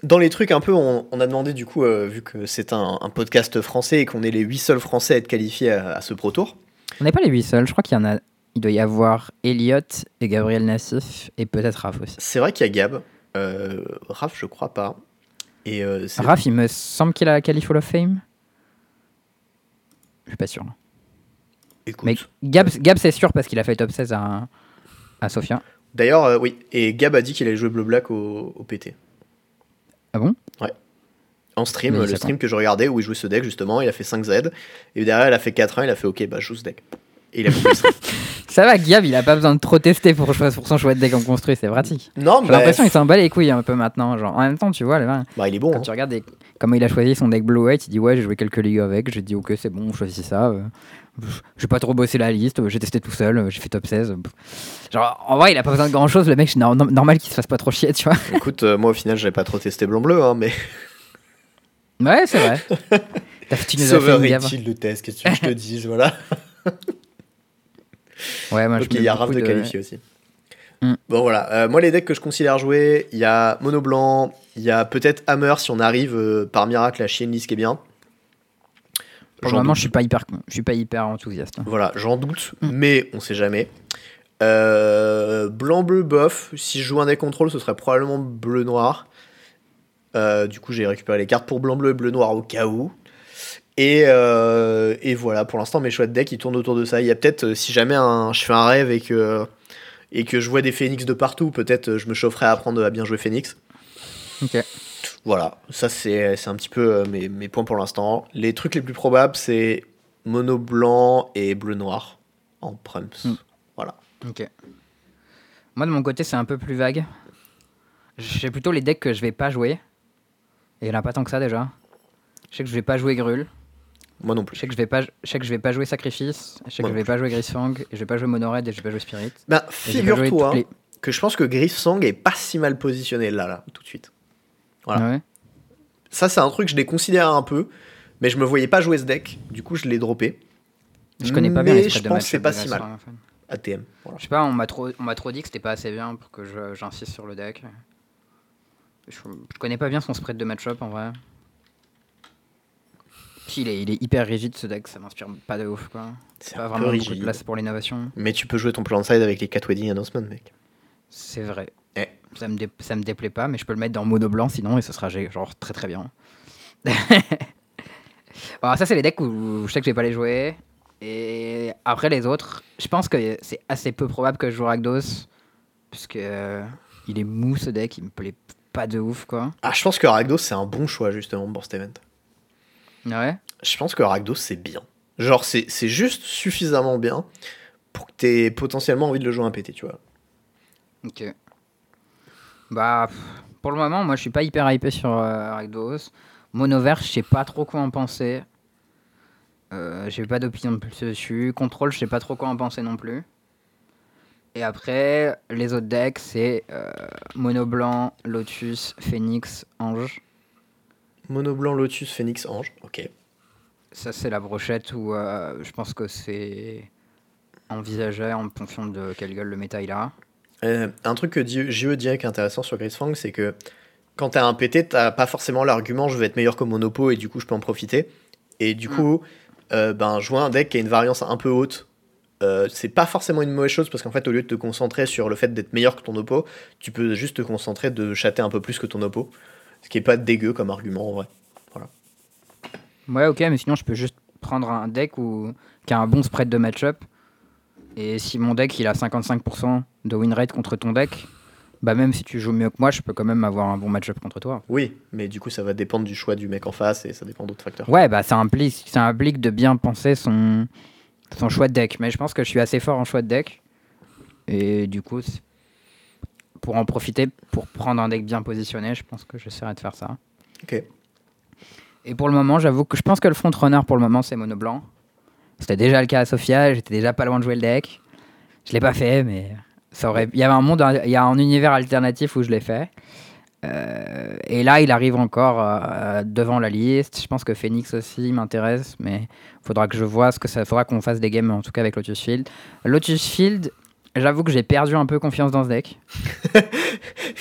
dans les trucs un peu, on, on a demandé du coup, euh, vu que c'est un, un podcast français et qu'on est les 8 seuls français à être qualifiés à, à ce Pro Tour, On n'est pas les 8 seuls. Je crois qu'il y en a. Il doit y avoir Elliot et Gabriel Nassif et peut-être Raph aussi. c'est vrai qu'il y a Gab, euh, Raph je crois pas, et euh, Raph, il me semble qu'il a la qualif Hall of Fame. Je suis pas sûr. écoute. Mais Gab, Gab c'est sûr parce qu'il a fait top 16 à, à Sofia. D'ailleurs, euh, oui, et Gab a dit qu'il allait jouer Bleu Black au, au PT. Ah bon? En stream, Mais le stream que je regardais où il jouait ce deck justement, il a fait 5 Z, et derrière il a fait 4-1, il a fait ok, bah je joue ce deck. Et il a. [LAUGHS] Ça va, Gab, il a pas besoin de trop tester pour, pour son choix de deck en construit, c'est pratique. Non, J'ai bah, l'impression qu'il s'en bat les couilles un peu maintenant. Genre, en même temps, tu vois, là, bah, il est bon. quand hein. tu regardes des- comment il a choisi son deck Blue White, il dit Ouais, j'ai joué quelques ligues avec, j'ai dit Ok, c'est bon, on choisit ça. euh, j'ai pas trop bossé la liste, euh, j'ai testé tout seul, euh, j'ai fait top 16. Genre, en vrai, il a pas besoin de grand chose, le mec, c'est nor- normal qu'il se fasse pas trop chier, tu vois. [LAUGHS] Écoute, euh, moi au final, j'avais pas trop testé blanc-bleu, hein, mais. [LAUGHS] Ouais, c'est vrai. [LAUGHS] T'as- tu nous Sauveur est-il le test Qu'est-ce que je te dise Voilà. Ouais, moi, je il y a Raph de qualifié aussi. Hmm. Bon voilà, Euh, moi les decks que je considère jouer, il y a Mono Blanc, il y a peut-être Hammer si on arrive euh, par miracle à chier une liste qui est bien. Pour le moment, je suis pas hyper, je suis pas hyper enthousiaste. Voilà, j'en doute, Hmm. mais on sait jamais. Euh, blanc bleu bof, si je joue un deck contrôle, ce serait probablement bleu noir. Euh, du coup, j'ai récupéré les cartes pour blanc bleu et bleu noir au cas où. Et, euh, et voilà, pour l'instant, mes choix de deck ils tournent autour de ça. Il y a peut-être, si jamais un- je fais un rêve et que, et que je vois des phoenix de partout, peut-être je me chaufferai à apprendre à bien jouer phoenix. Ok. Voilà, ça c'est un petit peu mes, mes points pour l'instant. Les trucs les plus probables, c'est mono blanc et bleu noir en prumps. Mm. Ok. Moi, de mon côté, c'est un peu plus vague. J'ai plutôt les decks que je vais pas jouer. Et il y en a pas tant que ça déjà. Je sais que je vais pas jouer Grul. Moi non Je plus. sais que je vais pas, je sais que je vais pas jouer Sacrifice. Je sais Moi que je vais pas jouer Grisfang. Et je vais pas jouer Monored et je vais pas jouer Spirit. Joué figure-toi les- que je pense que Griffsang est pas si mal positionné là, là, tout de suite. Voilà. Ouais Ça, c'est un truc, je l'ai considéré un peu, mais je me voyais pas jouer ce deck, du coup, je l'ai droppé. Je connais pas bien Mais les je de pense que c'est pas si Grisfang, mal. ATM. Voilà. Je sais pas, on m'a trop, on m'a trop dit que c'était pas assez bien pour que j'insiste sur le deck. Je, je connais pas bien son spread de match-up en vrai. Puis il est, il est hyper rigide ce deck, ça m'inspire pas de ouf quoi. C'est Pas vraiment beaucoup de rigide. place pour l'innovation. Mais tu peux jouer ton plan side avec les 4 wedding announcements, mec. C'est vrai. Eh. Ça, me dé- ça me déplaît pas, mais je peux le mettre dans mono blanc sinon et ce sera genre très très bien. [LAUGHS] Alors ça c'est les decks où je sais que je vais pas les jouer. Et après les autres, je pense que c'est assez peu probable que je joue Rakdos. Puisque euh, il est mou ce deck, il me plaît pas de ouf quoi. Ah, je pense que Rakdos, c'est un bon choix, justement, pour cet event. Ouais. Je pense que Rakdos, c'est bien. Genre, c'est juste suffisamment bien pour que t'aies potentiellement envie de le jouer un PT, tu vois. Ok. Bah, pour le moment, moi je suis pas hyper hypé sur euh, Rakdos. Mono vert, je sais pas trop quoi en penser. Euh, J'ai pas d'opinion dessus. Contrôle, je sais pas trop quoi en penser non plus. Et après, les autres decks, c'est euh, Mono blanc, Lotus, Phoenix, Ange. Mono blanc, Lotus, Phoenix, Ange. Ok. Ça, c'est la brochette où euh, je pense que c'est envisagé en fonction de quelle gueule le méta il a. Euh, un truc que JE dit qui est intéressant sur Grisfang, c'est que quand t'as un PT, t'as pas forcément l'argument je vais être meilleur que Monopo et du coup je peux en profiter. Et du Mm. Euh, ben, jouer un deck qui a une variance un peu haute, euh, c'est pas forcément une mauvaise chose parce qu'en fait, au lieu de te concentrer sur le fait d'être meilleur que ton oppo, tu peux juste te concentrer de chatter un peu plus que ton oppo. Ce qui est pas dégueu comme argument en vrai. Ouais, ok, mais sinon je peux juste prendre un deck qui a un bon spread de match-up. Et si mon deck il a 55% de win rate contre ton deck, bah même si tu joues mieux que moi, je peux quand même avoir un bon match-up contre toi. Oui, mais du coup, ça va dépendre du choix du mec en face et ça dépend d'autres facteurs. Ouais, bah ça implique, ça implique de bien penser son, son choix de deck. Mais je pense que je suis assez fort en choix de deck. Et du coup, pour en profiter, pour prendre un deck bien positionné, je pense que j'essaierai de faire ça. Ok. Et pour le moment, j'avoue que je pense que le frontrunner pour le moment c'est mono blanc. C'était déjà le cas à Sofia, j'étais déjà pas loin de jouer le deck. Je l'ai pas fait, mais Ça aurait... Il y avait un monde, il y a un univers alternatif où je l'ai fait. Euh, et là, il arrive encore euh, devant la liste. Je pense que Phoenix aussi m'intéresse, mais il faudra que je vois ce que ça faudra qu'on fasse des games, en tout cas avec Lotus Field. Lotus Field, j'avoue que j'ai perdu un peu confiance dans ce deck. [LAUGHS]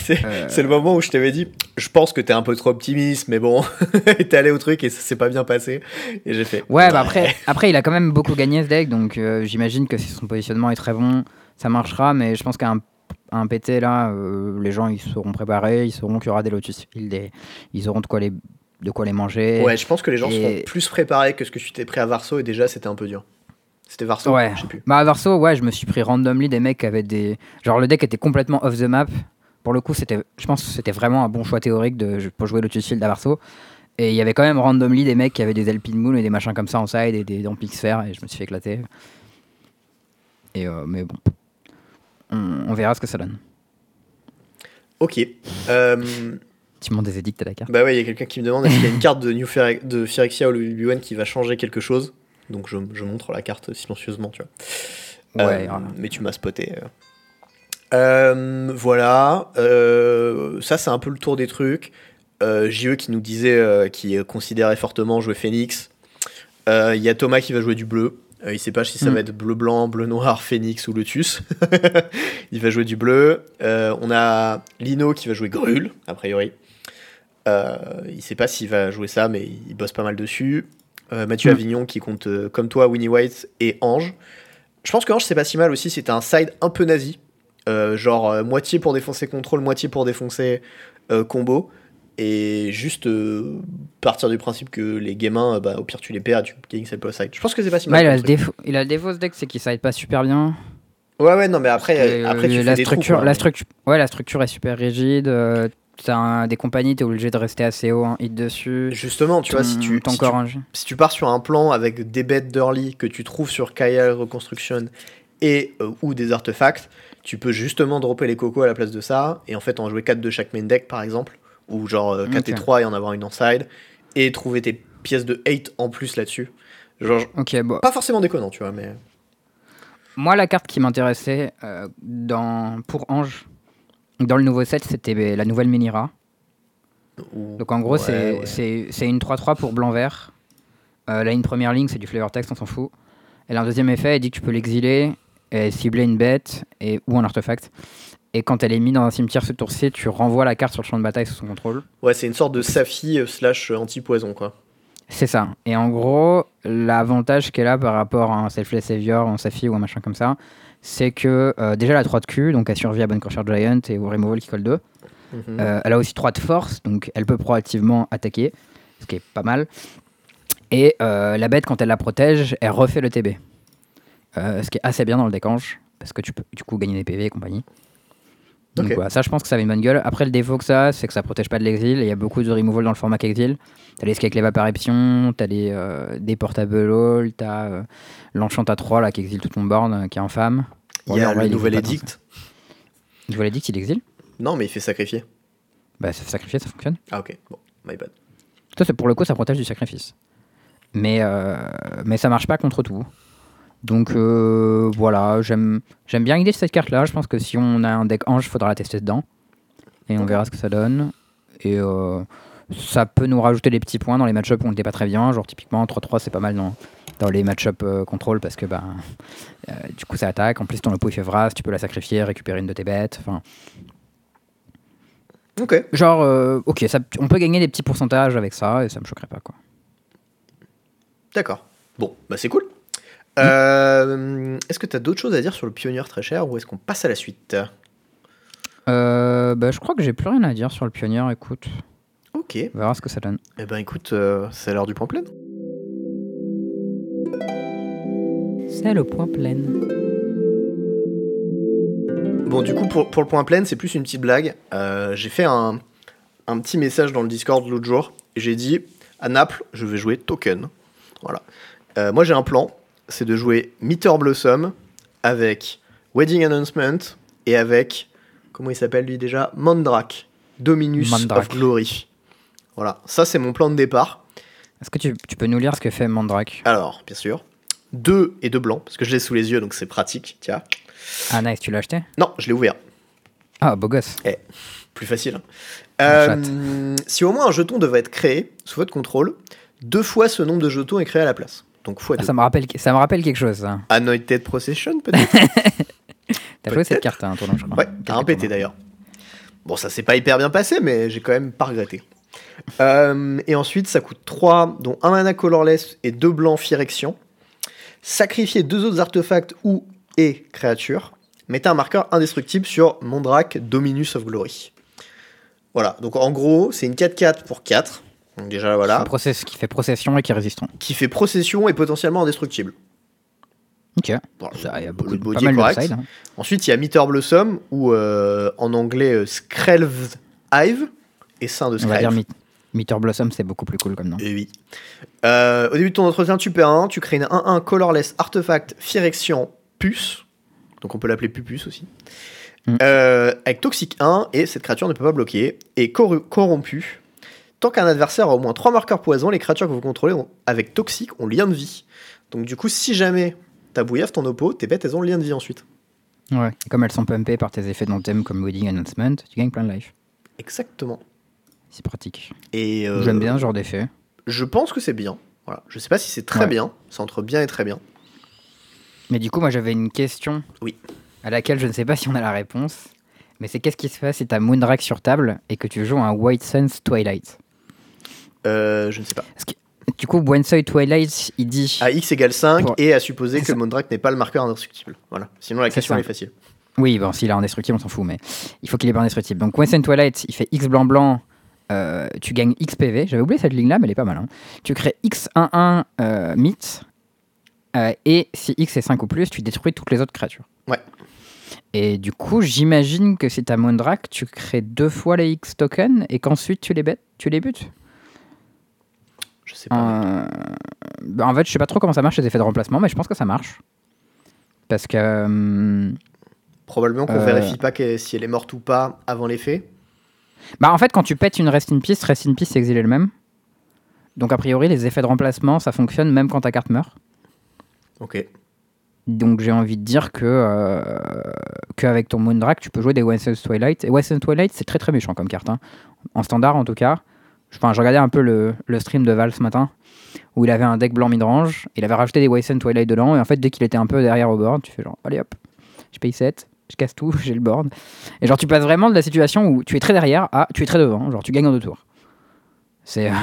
Euh. c'est le moment où je t'avais dit, je pense que t'es un peu trop optimiste, mais bon, [LAUGHS] t'es allé au truc et ça s'est pas bien passé. Et j'ai fait. Ouais, bah après, après, il a quand même beaucoup gagné ce deck, donc j'imagine que si son positionnement est très bon, ça marchera, mais je pense qu'un un PT là, euh, les gens ils seront préparés, ils sauront qu'il y aura des Lotus Field et ils auront de quoi les, de quoi les manger. Ouais, je pense que les gens seront plus préparés que ce que tu t'es pris à Varso et déjà c'était un peu dur. C'était Varso Ouais. Je sais plus. Bah à Varso, ouais, je me suis pris randomly des mecs qui avaient des. Genre le deck était complètement off the map. Pour le coup, c'était, je pense que c'était vraiment un bon choix théorique de, pour jouer Lotus Field à Varso. Et il y avait quand même randomly des mecs qui avaient des Alpine Moon et des machins comme ça en side et des Dampix et je me suis fait éclater. Et euh, mais bon, on, verra ce que ça donne. Ok. Euh, tu montes des édicts à la carte Bah ouais, il y a quelqu'un qui me demande est-ce qu'il y a une carte de, New de Phyrexia ou le qui va changer quelque chose? Donc je, je, montre la carte silencieusement, tu vois. Ouais, euh, mais tu m'as spoté. Euh. voilà. ça, c'est un peu le tour des trucs. JE qui nous disait, qui considérait fortement jouer Phoenix. Il y a Thomas qui va jouer du bleu. Euh, il sait pas si ça mm. va être bleu-blanc, bleu-noir, phoenix ou lotus. [LAUGHS] il va jouer du bleu. Euh, on a Lino qui va jouer Grul, a priori. Euh, il sait pas s'il va jouer ça, mais il bosse pas mal dessus. Mathieu mm. Avignon qui compte comme toi Winnie White et Ange. Je pense que Ange c'est pas si mal aussi, c'est un side un peu nazi. genre moitié pour défoncer contrôle, moitié pour défoncer combo et juste euh, partir du principe que les gamins, bah, au pire tu les perds, tu gagnes cette side. Je pense que c'est pas si mal. il, a le défaut, il a le défaut ce deck, c'est qu'il side pas super bien. Ouais, ouais, non, mais après, après tu la fais structure, des la structure, ouais, la structure est super rigide. Euh, T'as des compagnies, t'es obligé de rester assez haut, hit dessus. Justement, tu vois, si tu, si tu, si, tu, pars sur un plan avec des bêtes d'early que tu trouves sur Kaya Reconstruction et euh, ou des artefacts, tu peux justement dropper les cocos à la place de ça et en fait en jouer 4 de chaque main deck par exemple ou genre 4 euh, et 3 et en avoir une en side, et trouver tes pièces de 8 en plus là-dessus. Genre, pas forcément déconnant, tu vois, mais. Moi, la carte qui m'intéressait euh, dans... pour Ange, dans le nouveau set, c'était la nouvelle Menira. Donc en gros, c'est une 3-3 pour blanc-vert. Euh, là, une première ligne, c'est du flavor text, on s'en fout. Et là, un deuxième effet, elle dit que tu peux l'exiler et cibler une bête et, ou un artefact. Et quand elle est mise dans un cimetière ce tour-ci, tu renvoies la carte sur le champ de bataille sous son contrôle. Ouais, c'est une sorte de Safi euh, slash euh, anti-poison, quoi. C'est ça. Et en gros, l'avantage qu'elle a par rapport à un Selfless Savior, un Safi ou un machin comme ça, c'est que euh, déjà elle a 3 de Q, donc elle survit à Bonne Crusher Giant et au Removal qui colle 2. Mhm. elle a aussi 3 de force, donc elle peut proactivement attaquer, ce qui est pas mal. Et la bête, quand elle la protège, elle refait le TB. ce qui est assez bien dans le décange, parce que tu peux du coup gagner des PV et compagnie. Donc voilà, ça je pense que ça avait une bonne gueule. Après le défaut que ça, c'est que ça protège pas de l'exil. Il y a beaucoup de removal dans le format qu'exil. T'as les skis avec l'évaporation, t'as des, euh, des portable all, t'as euh, l'enchant à 3 là qui exile tout ton board, euh, qui est infâme. il y a le nouvel édict. Le nouvel édict, il exile Non, mais il fait sacrifier. Bah, ça fait sacrifier, ça fonctionne. Ah ok, bon, my bad. Toi, pour le coup, ça protège du sacrifice. Mais, mais ça marche pas contre tout. Donc euh, voilà, j'aime bien l'idée de cette carte-là. Je pense que si on a un deck ange, il faudra la tester dedans. Et on verra ce que ça donne. Et euh, ça peut nous rajouter des petits points dans les match-ups où on n'était pas très bien. Genre typiquement 3-3 c'est pas mal dans, dans les match-up euh, contrôle parce que bah, du coup ça attaque. En plus ton oppo il fait Vras, tu peux la sacrifier, récupérer une de tes bêtes. Enfin, Ok. Genre, ok, ça, on peut gagner des petits pourcentages avec ça et ça me choquerait pas quoi. D'accord. Bon, bah c'est cool. Euh, est-ce que tu as d'autres choses à dire sur le pionnier très cher ou est-ce qu'on passe à la suite? Euh, bah, Je crois que j'ai plus rien à dire sur le pionnier, écoute. Ok. On verra ce que ça donne. Eh ben écoute, euh, c'est l'heure du point plein. C'est le point plein. Bon, du coup, pour, pour le point plein, c'est plus une petite blague. j'ai fait un, un, petit message dans le Discord l'autre jour. J'ai dit à Naples, je vais jouer token. Voilà. moi, j'ai un plan c'est de jouer Meter Blossom avec Wedding Announcement et avec, comment il s'appelle lui déjà? Mandrak, Dominus of Glory. Voilà, ça c'est mon plan de départ. Est-ce que tu, peux nous lire ce que fait Mandrak Alors, bien sûr. Deux et deux blancs, parce que je l'ai sous les yeux, donc c'est pratique, tiens. Ah, nice, tu l'as acheté? Non, je l'ai ouvert. Ah, beau gosse. Plus facile. hein. Un Euh, si au moins un jeton devait être créé sous votre contrôle, deux fois ce nombre de jetons est créé à la place. Donc fois Ah, ça, me rappelle, ça me rappelle quelque chose. ça. Anointed Procession peut-être [LAUGHS] T'as joué cette carte à un tournoi, je crois. Ouais, t'as un pété d'ailleurs. Bon, ça s'est pas hyper bien passé, mais j'ai quand même pas regretté. Euh, et ensuite, ça coûte 3, dont un mana colorless et deux blancs Phyrexian. Sacrifiez deux autres artefacts ou et créatures. Mettez un marqueur indestructible sur Mondrak Dominus of Glory. Voilà, donc en gros, c'est une 4-4 pour 4. Donc déjà, voilà. Process qui fait procession et qui résisteront. Qui fait procession et potentiellement indestructible. Ok. Voilà, Ça, il y a le beaucoup, body pas est mal correct. hein. Ensuite, il y a Meteor Blossom, ou euh, en anglais euh, Skrelv's Hive, et sein de On va dire Skrelv. Meteor Blossom, c'est beaucoup plus cool comme nom. Eh oui. Euh, au début de ton entretien, tu perds un, tu crées une 1-1 colorless artefact Phyrexian Puce, donc on peut l'appeler Pupus aussi, Mm. Euh, avec Toxic 1, et cette créature ne peut pas bloquer, et corru- corrompu. Tant qu'un adversaire a au moins 3 marqueurs poison, les créatures que vous contrôlez ont- avec Toxic ont lien de vie. Donc du coup, si jamais t'as bouillaf ton oppo, tes bêtes, elles ont le lien de vie ensuite. Ouais. Comme elles sont pumpées par tes effets d'anthem comme Wedding Announcement, tu gagnes plein de life. Exactement. C'est pratique. Et euh, J'aime bien ce genre d'effet. Je pense que c'est bien. Voilà. Je sais pas si c'est très Ouais. bien. C'est entre bien et très bien. Mais du coup, moi j'avais une question Oui. à laquelle je ne sais pas si on a la réponse. Mais c'est qu'est-ce qui se passe si t'as Moondrake sur table et que tu joues un White Suns Twilight? Euh, je ne sais pas. Du coup, Wednesday Twilight, il dit. À x égale 5 Pour- et à supposer que Mondrak n'est pas le marqueur indestructible. Voilà. Sinon la question elle est facile. Oui, bon, s'il est indestructible, on s'en fout, mais il faut qu'il est pas indestructible. Donc, Wednesday Twilight, il fait X blanc-blanc, euh, tu gagnes X PV. J'avais oublié cette ligne-là, mais elle est pas mal. hein. Tu crées X11 euh, mythe, euh, et si X est 5 ou plus, tu détruis toutes les autres créatures. Ouais. Et du coup, j'imagine que si t'as Mondrak, tu crées deux fois les X tokens et qu'ensuite tu les bêtes, tu les butes. Je sais pas. Euh, en fait, je sais pas trop comment ça marche les effets de remplacement, mais je pense que ça marche. Parce que. euh, Probablement qu'on euh, vérifie pas que- si elle est morte ou pas avant les faits. Bah en fait quand tu pètes une Rest in Peace, Rest in Peace c'est exilé le même. Donc a priori les effets de remplacement ça fonctionne même quand ta carte meurt. Ok. Donc j'ai envie de dire que euh, qu'avec ton Moondrake tu peux jouer des Western Twilight. Et Western Twilight c'est très très méchant comme carte. hein. En standard en tout cas. Enfin je regardais un peu le, le stream de Val ce matin où il avait un deck blanc midrange. Il avait rajouté des Western Twilight dedans et en fait dès qu'il était un peu derrière au board tu fais genre allez hop je paye 7. Je casse tout, [LAUGHS] j'ai le board. Et genre, tu passes vraiment de la situation où tu es très derrière à tu es très devant. Genre, tu gagnes en deux tours. C'est. euh,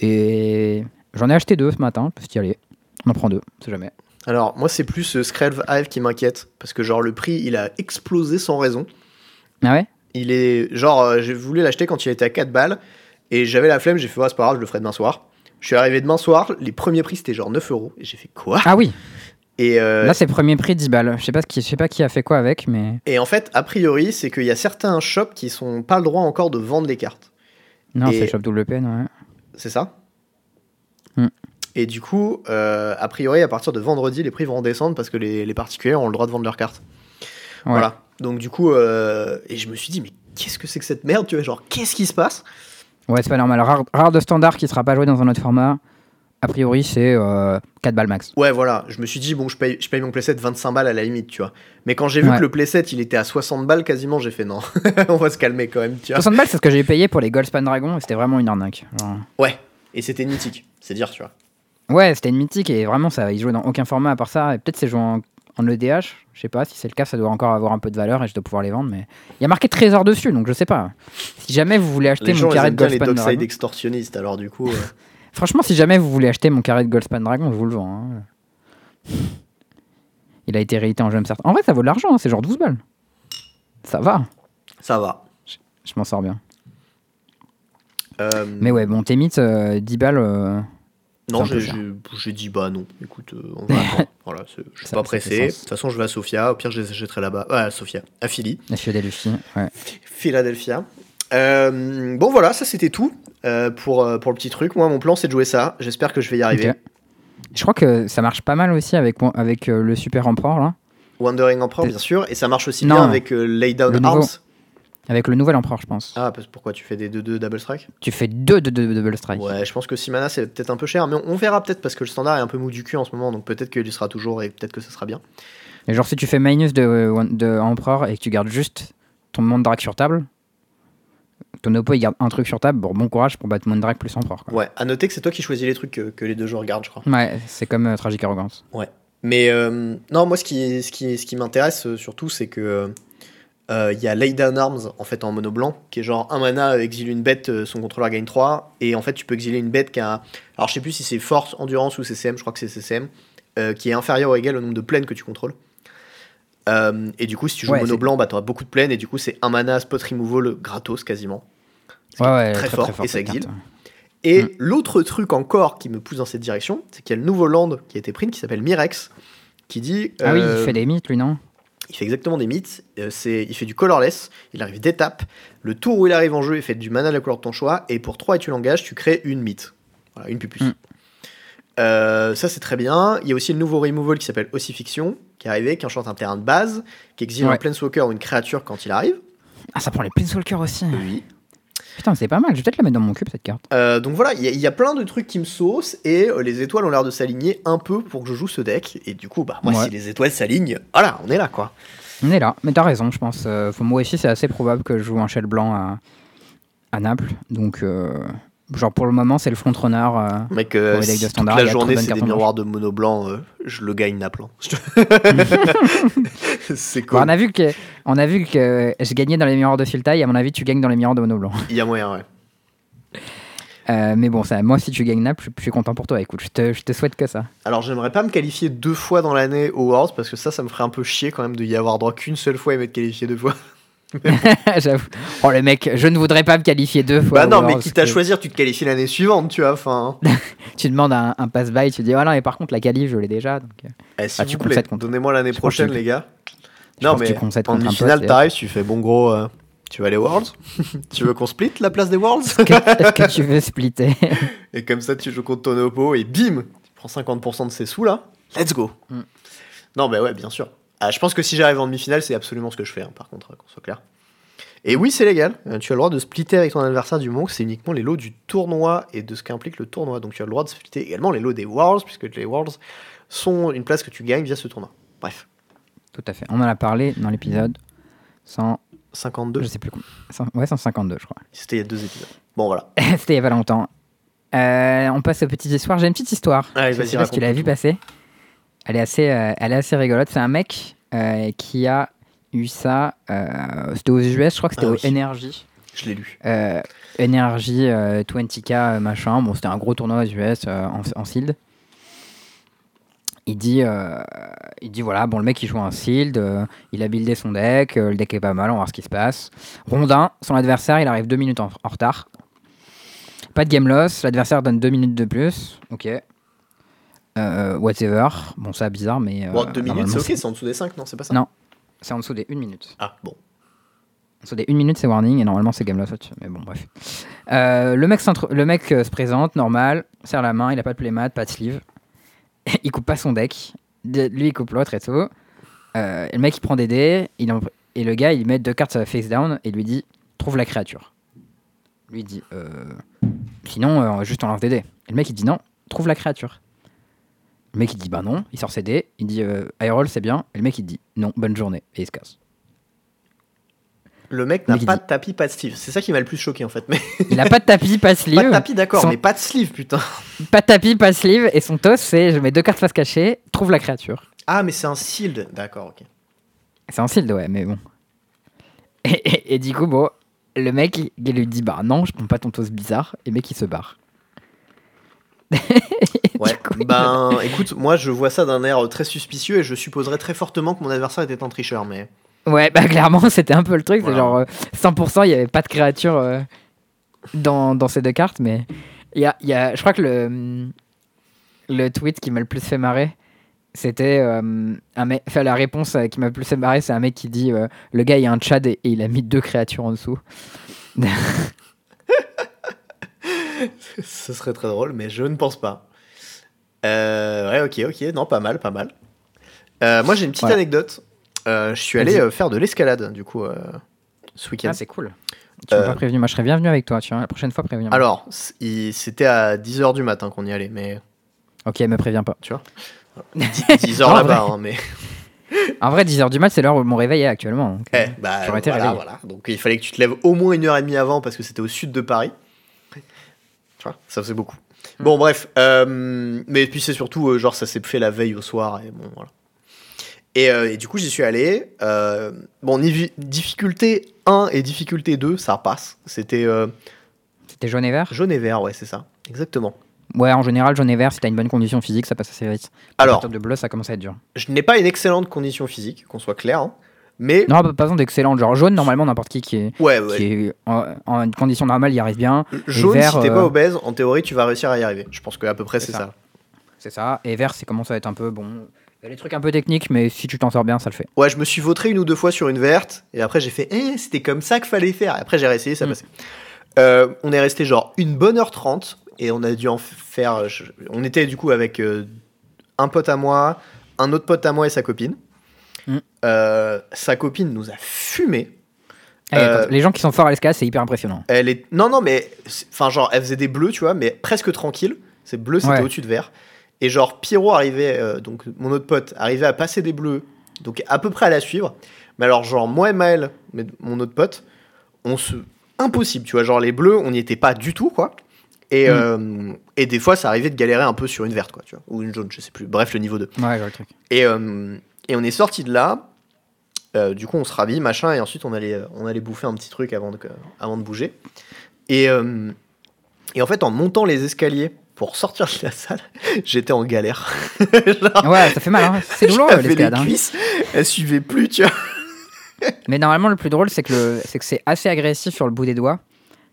Et j'en ai acheté deux ce matin, peut y aller. On en prend deux, c'est jamais. Alors moi c'est plus euh, Skrelv Hive qui m'inquiète parce que genre le prix il a explosé sans raison. Ah ouais? Il est genre euh, j'ai voulu l'acheter quand il était à 4 balles et j'avais la flemme, j'ai fait ouais, c'est pas grave, je le ferai demain soir. Je suis arrivé demain soir, les premiers prix c'était genre 9 euros et j'ai fait quoi? Ah oui Et euh, Là, c'est premier prix 10 balles. Je sais pas, qui, je sais pas qui a fait quoi avec, mais. Et en fait, a priori, c'est qu'il y a certains shops qui sont pas le droit encore de vendre les cartes. Non, Et- c'est Shop WPN, ouais. C'est ça? Hmm. Et du coup, euh, a priori, à partir de vendredi, les prix vont redescendre parce que les, les particuliers ont le droit de vendre leurs cartes. Ouais. Voilà. Donc du coup, euh, et je me suis dit, mais qu'est-ce que c'est que cette merde Tu vois, genre, qu'est-ce qui se passe? Ouais, c'est pas normal. Rare, rare de standard qui sera pas joué dans un autre format. A priori, c'est euh, 4 balles max. Ouais, voilà. Je me suis dit, bon, je paye, je paye mon playset 25 balles à la limite, tu vois. Mais quand j'ai vu Ouais. que le playset, il était à 60 balles quasiment, j'ai fait non. [LAUGHS] On va se calmer quand même, tu vois. 60 balles, c'est ce que j'ai payé pour les Goldspan Dragon et c'était vraiment une arnaque. Genre- Ouais. Et c'était mythique, c'est dire, tu vois. Ouais, c'était une mythique et vraiment, ça, il jouait dans aucun format à part ça. Et peut-être c'est joué en, en EDH. Je sais pas si c'est le cas, ça doit encore avoir un peu de valeur et je dois pouvoir les vendre. Mais il y a marqué trésor dessus, donc je sais pas. Si jamais vous voulez acheter Les mon carré de les Goldspan dockside Dragon. extorsionnistes, alors du coup. euh, [LAUGHS] Franchement, si jamais vous voulez acheter mon carré de Goldspan Dragon, je vous le vends. hein. Il a été réédité en Jumpstart. En vrai, ça vaut de l'argent, hein, c'est genre 12 balles. Ça va, ça va. je m'en sors bien. Euh, Mais ouais, bon, Témit, euh, 10 balles. Non, j'ai dit bah non. Écoute, euh, on va attendre. [LAUGHS] Voilà, je suis Ça- pas pressé. De toute façon, je vais à Sofia. Au pire, je les achèterai là-bas. Ah, à Sofia, à Philly, La Philadelphie, ouais. Philadelphia. Euh, bon, voilà, ça c'était tout euh, pour, pour le petit truc. Moi, mon plan, c'est de jouer ça. J'espère que je vais y arriver. Je crois que ça marche pas mal aussi avec, avec le Super Emperor, là. Wandering Emperor, bien sûr. Et ça marche aussi Non. bien avec Lay Down Le nouveau. Arms. Avec le nouvel Empereur, je pense. Ah, parce- pourquoi tu fais des 2-2 double strike? Tu fais deux de, de, de double strike. Ouais, je pense que 6 mana c'est peut-être un peu cher, mais on, verra peut-être parce que le standard est un peu mou du cul en ce moment, donc peut-être qu'il y sera toujours et peut-être que ça sera bien. Et genre, si tu fais minus de, de empereur et que tu gardes juste ton Mandrake sur table, ton oppo il garde un truc sur table, bon, bon courage pour battre Mandrake plus empereur. Quoi. Ouais, à noter que c'est toi qui choisis les trucs que, que les deux joueurs gardent, je crois. Ouais, c'est comme euh, Tragique Arrogance. Ouais. Mais euh, non, moi, ce qui, ce qui, ce qui m'intéresse euh, surtout, c'est que euh, il y a Lay Down Arms en fait en mono blanc, qui est genre un mana, exile une bête, euh, son contrôleur gagne 3. Et en fait, tu peux exiler une bête qui a. Alors, je sais plus si c'est force, endurance ou CCM, je crois que c'est CCM, euh, qui est inférieur ou égal au nombre de plaines que tu contrôles. Euh, et du coup, si tu joues Ouais, mono blanc, bah, tu auras beaucoup de plaines, et du coup, c'est un mana spot removal gratos quasiment. Qui Ouais, est ouais, très, fort, et ça exile. Et Mm. l'autre truc encore qui me pousse dans cette direction, c'est qu'il y a le nouveau land qui a été print qui s'appelle Mirex, qui dit. Ah oui, euh, il fait des mythes, lui, non? Il fait exactement des mythes. euh, c'est, il fait du colorless. Il arrive d'étape. Le tour où il arrive en jeu, il fait du mana de la couleur de ton choix. Et pour 3 et tu l'engages, tu crées une mythe. Voilà, une pupus. Mm. Euh, ça, c'est très bien. Il y a aussi le nouveau removal qui s'appelle Ossifiction, qui est arrivé, qui enchante un terrain de base, qui exile un Ouais. planeswalker ou une créature quand il arrive. Ah, ça prend les Planeswalkers aussi. Oui. Putain, c'est pas mal. Je vais peut-être la mettre dans mon cube, cette carte. Euh, donc voilà, il y, a- il y a plein de trucs qui me saucent et euh, les étoiles ont l'air de s'aligner un peu pour que je joue ce deck. Et du coup, bah, moi, Ouais. si les étoiles s'alignent, voilà, on est là, quoi. On est là. Mais t'as raison, je pense. Euh, faut- moi aussi, c'est assez probable que je joue un shell blanc à, à Naples. Donc, euh, genre, pour le moment, c'est le front-runner. euh, Mec, euh, si de standard, toute la journée c'est des miroirs de mono blanc, euh, je le gagne Naples. [LAUGHS] hein. c'est Bon, cool. on, a vu que, on a vu que je gagnais dans les miroirs de Filtail. À mon avis, tu gagnes dans les miroirs de mono blanc. Il y a moyen, ouais. [LAUGHS] Euh, mais bon, ça, moi, si tu gagnes Naples, je, je suis content pour toi. Écoute, je te, je te souhaite que ça. Alors, j'aimerais pas me qualifier deux fois dans l'année aux Worlds parce que ça, ça me ferait un peu chier quand même de y avoir droit qu'une seule fois et m'être qualifié deux fois. [LAUGHS] J'avoue. Oh, le mec, je ne voudrais pas me qualifier deux fois. bah non, mais quitte à que choisir, tu te qualifies l'année suivante, tu vois. Enfin, [LAUGHS] Tu demandes un, un pass-by, tu dis, oh non, mais par contre, la qualif, je l'ai déjà. Donc, euh, eh, s'il Ah, vous plaît, donnez-moi l'année prochaine, que- les gars. je Non, mais en demi-finale, et- t'arrives, tu fais bon gros. euh, tu vas aller Worlds [LAUGHS] Tu veux qu'on split la place des Worlds Est-ce que, tu veux splitter? Et comme ça, tu joues contre ton oppo et bim, tu prends 50% de ces sous là. Let's go. Mm. Non, bah ouais, bien sûr. Ah, je pense que si j'arrive en demi-finale, c'est absolument ce que je fais, hein, par contre, qu'on soit clair. Et oui, c'est légal. Euh, Tu as le droit de splitter avec ton adversaire du moment que c'est uniquement les lots du tournoi et de ce qu'implique le tournoi. Donc tu as le droit de splitter également les lots des Worlds, puisque les Worlds sont une place que tu gagnes via ce tournoi. Bref, Tout à fait. On en a parlé dans l'épisode 100, 52, je sais plus combien. 100 ouais, 152, je crois. c'était il y a deux épisodes. Bon, voilà. [LAUGHS] C'était il y a pas longtemps. Euh, on passe aux petites histoires. J'ai une petite histoire. Allez, vas-y, sais pas si tu l'as raconte-nous vu passer. Elle est assez, euh, elle est assez rigolote. C'est un mec qui a eu ça. euh, c'était aux US, je crois que c'était Ah au oui. Energy. Je l'ai lu. Euh, Energy euh, 20K euh, machin. Bon, c'était un gros tournoi aux US euh, en, en sealed. Il dit, euh, il dit voilà, bon, le mec il joue un sealed, euh, il a buildé son deck, euh, le deck est pas mal, on va voir ce qui se passe. Rondin, son adversaire, il arrive deux minutes en, en retard. Pas de game loss, l'adversaire donne deux minutes de plus, ok. Euh, whatever, bon, ça bizarre, mais. euh, Bon, deux minutes, normalement, c'est ok, c'est en dessous des 5, non C'est pas ça Non. C'est en dessous des une minute. Ah, bon. En dessous des 1 minute, c'est warning, et normalement, c'est game loss au-dessus. Mais bon, bref. Euh, le mec, le mec euh, se présente, normal, serre la main, il a pas de playmat, pas de sleeve. [LAUGHS] il coupe pas son deck. De- Lui, il coupe l'autre et tout. Euh, le mec, il prend des dés, il en- et le gars, il met deux cartes face down et lui dit Trouve la créature. Lui, dit euh, Sinon, euh, juste on lance des dés. Et le mec, il dit Non, trouve la créature. Le mec, il dit Bah non, il sort ses dés, il dit euh, roll, c'est bien. Et le mec, il dit Non, bonne journée. Et il se casse. Le mec n'a pas dit- de tapis, pas de sleeve. C'est ça qui m'a le plus choqué en fait. Mais Il a pas de tapis, pas de sleeve. [LAUGHS] pas de tapis, d'accord, Son- mais pas de sleeve, putain. Pas de tapis, pas de sleeve. Et son toss, c'est je mets deux cartes face cachée, trouve la créature. Ah, mais c'est un sealed. D'accord, ok. C'est un shield, ouais, mais bon. [LAUGHS] Et, et- et du coup, bon, le mec, il, il lui dit bah non, je prends pas ton toss bizarre. Et le mec, il se barre. [LAUGHS] Ouais. ben, [LAUGHS] écoute, moi je vois ça d'un air très suspicieux et je supposerais très fortement que mon adversaire était un tricheur, mais. Ouais, bah clairement, [LAUGHS] c'était un peu le truc. C'est genre euh, 100%, il y avait pas de créature euh, dans, dans ces deux cartes. Mais il y a, y a, je crois que le, le tweet qui m'a le plus fait marrer, c'était euh, un mec. Enfin, la réponse euh, qui m'a le plus fait marrer, c'est un mec qui dit euh, le gars, il y a un Tchad et, et il a mis deux créatures en dessous. [LAUGHS] Ce serait très drôle, mais je ne pense pas. Euh, ouais, ok, ok, non, pas mal, pas mal. Euh, moi j'ai une petite Ouais. anecdote. Euh, je suis allé euh, faire de l'escalade, du coup, euh, ce week-end. Ah, c'est cool. Tu m'as pas prévenu. Moi, je serais bienvenu avec toi. Tu vois, la prochaine fois, préviens. Alors, c'était à 10h du matin qu'on y allait, mais Ok, me préviens pas. tu vois. [LAUGHS] 10h Non, là-bas, vrai. hein, mais. [LAUGHS] En vrai, 10h du mat, c'est l'heure où mon réveil est actuellement. donc, Eh, euh, bah, j'aurais été voilà, réveillé. voilà. Donc il fallait que tu te lèves au moins une heure et demie avant parce que c'était au sud de Paris. Tu vois, ça faisait beaucoup. Bon, bref. euh, mais puis c'est surtout, euh, genre, ça s'est fait la veille au soir. Et bon, voilà. Et, euh, et du coup, j'y suis allé. bon, difficulté 1 et difficulté 2, ça passe. C'était C'était jaune et vert? jaune et vert, ouais, c'est ça. Exactement. Ouais, en général, jaune et vert, si t'as une bonne condition physique, ça passe assez vite. Alors, de bleu, ça commence à être dur. je n'ai pas une excellente condition physique, qu'on soit clair. hein, mais, Non, pas besoin d'excellente. Genre jaune, normalement, n'importe qui qui est, ouais, ouais. qui est en, en condition normale y arrive bien. Jaune, vert, si t'es pas euh, obèse, en théorie, tu vas réussir à y arriver. Je pense qu'à peu près, C'est ça. ça. C'est ça. Et vert, c'est commence à être un peu bon. Il y a des trucs un peu techniques, mais si tu t'en sors bien, ça le fait. Ouais, je me suis vautré une ou deux fois sur une verte, et après j'ai fait, eh, c'était comme ça qu'il fallait faire. Et après j'ai réessayé, ça Mm. passait. Euh, on est resté genre une bonne heure trente, et on a dû en faire. je- on était du coup avec euh, un pote à moi, un autre pote à moi et sa copine. Mm. Euh, sa copine nous a fumé. Euh, Les gens qui sont forts à l'escalade, c'est hyper impressionnant. Elle est. Non, non, mais. Enfin, genre, elle faisait des bleus, tu vois, mais presque tranquille. C'est bleu, c'était Ouais. au-dessus de vert. Et genre, Pierrot arrivait, euh, donc mon autre pote, arrivait à passer des bleus, donc à peu près à la suivre. Mais alors, genre, moi et Maël, mais mon autre pote, on se. Impossible, tu vois, genre, les bleus, on n'y était pas du tout, quoi. Et, Mm. et des fois, ça arrivait de galérer un peu sur une verte, quoi, tu vois, ou une jaune, je sais plus. Bref, le niveau 2. Ouais, genre le truc. Et, euh, et on est sorti de là. Euh, du coup, on se rhabille, machin, et ensuite on allait, euh, on allait bouffer un petit truc avant de, avant de bouger. Et, euh, et en fait, en montant les escaliers pour sortir de la salle, [LAUGHS] j'étais en galère. [LAUGHS] Genre, Ouais, ça fait mal, hein. c'est douloureux j'avais les l'escalade. hein. cuisses, elles suivaient plus, tu vois. [LAUGHS] Mais normalement, le plus drôle, c'est que c'est que c'est assez agressif sur le bout des doigts.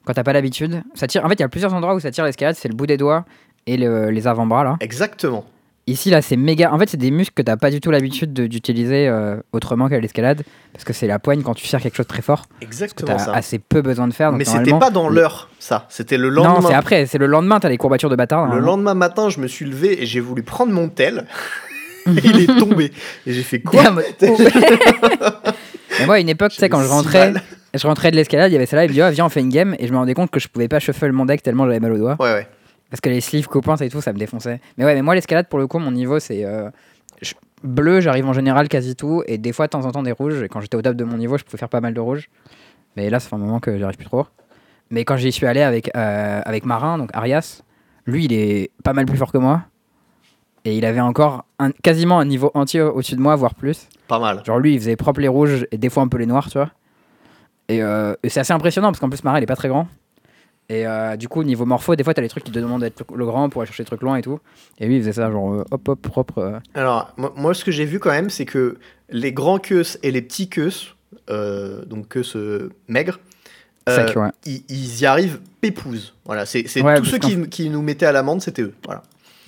Quand t'as pas l'habitude, ça tire. En fait, il y a plusieurs endroits où ça tire l'escalade, c'est le bout des doigts et le- les avant-bras là. Exactement. Ici, là, c'est méga. En fait, c'est des muscles que t'as pas du tout l'habitude de- d'utiliser euh, autrement qu'à l'escalade, parce que c'est la poigne quand tu serres quelque chose de très fort. que Exactement T'as ça. assez peu besoin de faire. donc Mais c'était normalement- pas dans l'heure, ça. C'était le lendemain. Non, c'est après. C'est le lendemain. T'as les courbatures de bâtard. Le normalement. lendemain matin, je me suis levé et j'ai voulu prendre mon tel. [LAUGHS] et il est tombé. Et j'ai fait T'es quoi en mode, oh. Mais moi, à une époque, tu sais, quand je J'avais si rentrais, mal. je rentrais de l'escalade, il y avait ça là, il me dit, Ah, viens, on fait une game. Et je me rendais compte que je pouvais pas shuffle mon deck tellement j'avais mal aux doigts. Ouais, ouais. Parce que les sleeves copains et tout, ça me défonçait. Mais ouais, mais moi, l'escalade, pour le coup, mon niveau, c'est euh, je- bleu, j'arrive en général quasi tout. Et des fois, de temps en temps, des rouges. Et quand j'étais au top de mon niveau, je pouvais faire pas mal de rouges. Mais là, ça fait un moment que j'arrive plus trop. Mais quand j'y suis allé avec, euh, avec Marin, donc Arias, lui, il est pas mal plus fort que moi. Et il avait encore un, quasiment un niveau entier au-dessus de moi, voire plus. Pas mal. Genre lui, il faisait propre les rouges et des fois un peu les noirs, tu vois. Et, euh, et c'est assez impressionnant parce qu'en plus, Marin, il est pas très grand. Et euh, du coup, niveau morpho, des fois, t'as les trucs qui te demandent d'être le, grand pour aller chercher des trucs loin et tout. Et lui, il faisait ça, genre euh, hop, hop, propre. euh. Alors, moi, ce que j'ai vu quand même, c'est que les grands queues et les petits queues, euh, donc queues maigres, euh, ouais. ils, ils y arrivent pépouze. Voilà, c'est Ouais, tous ceux qui, qui nous mettaient à l'amende, c'était eux. Voilà.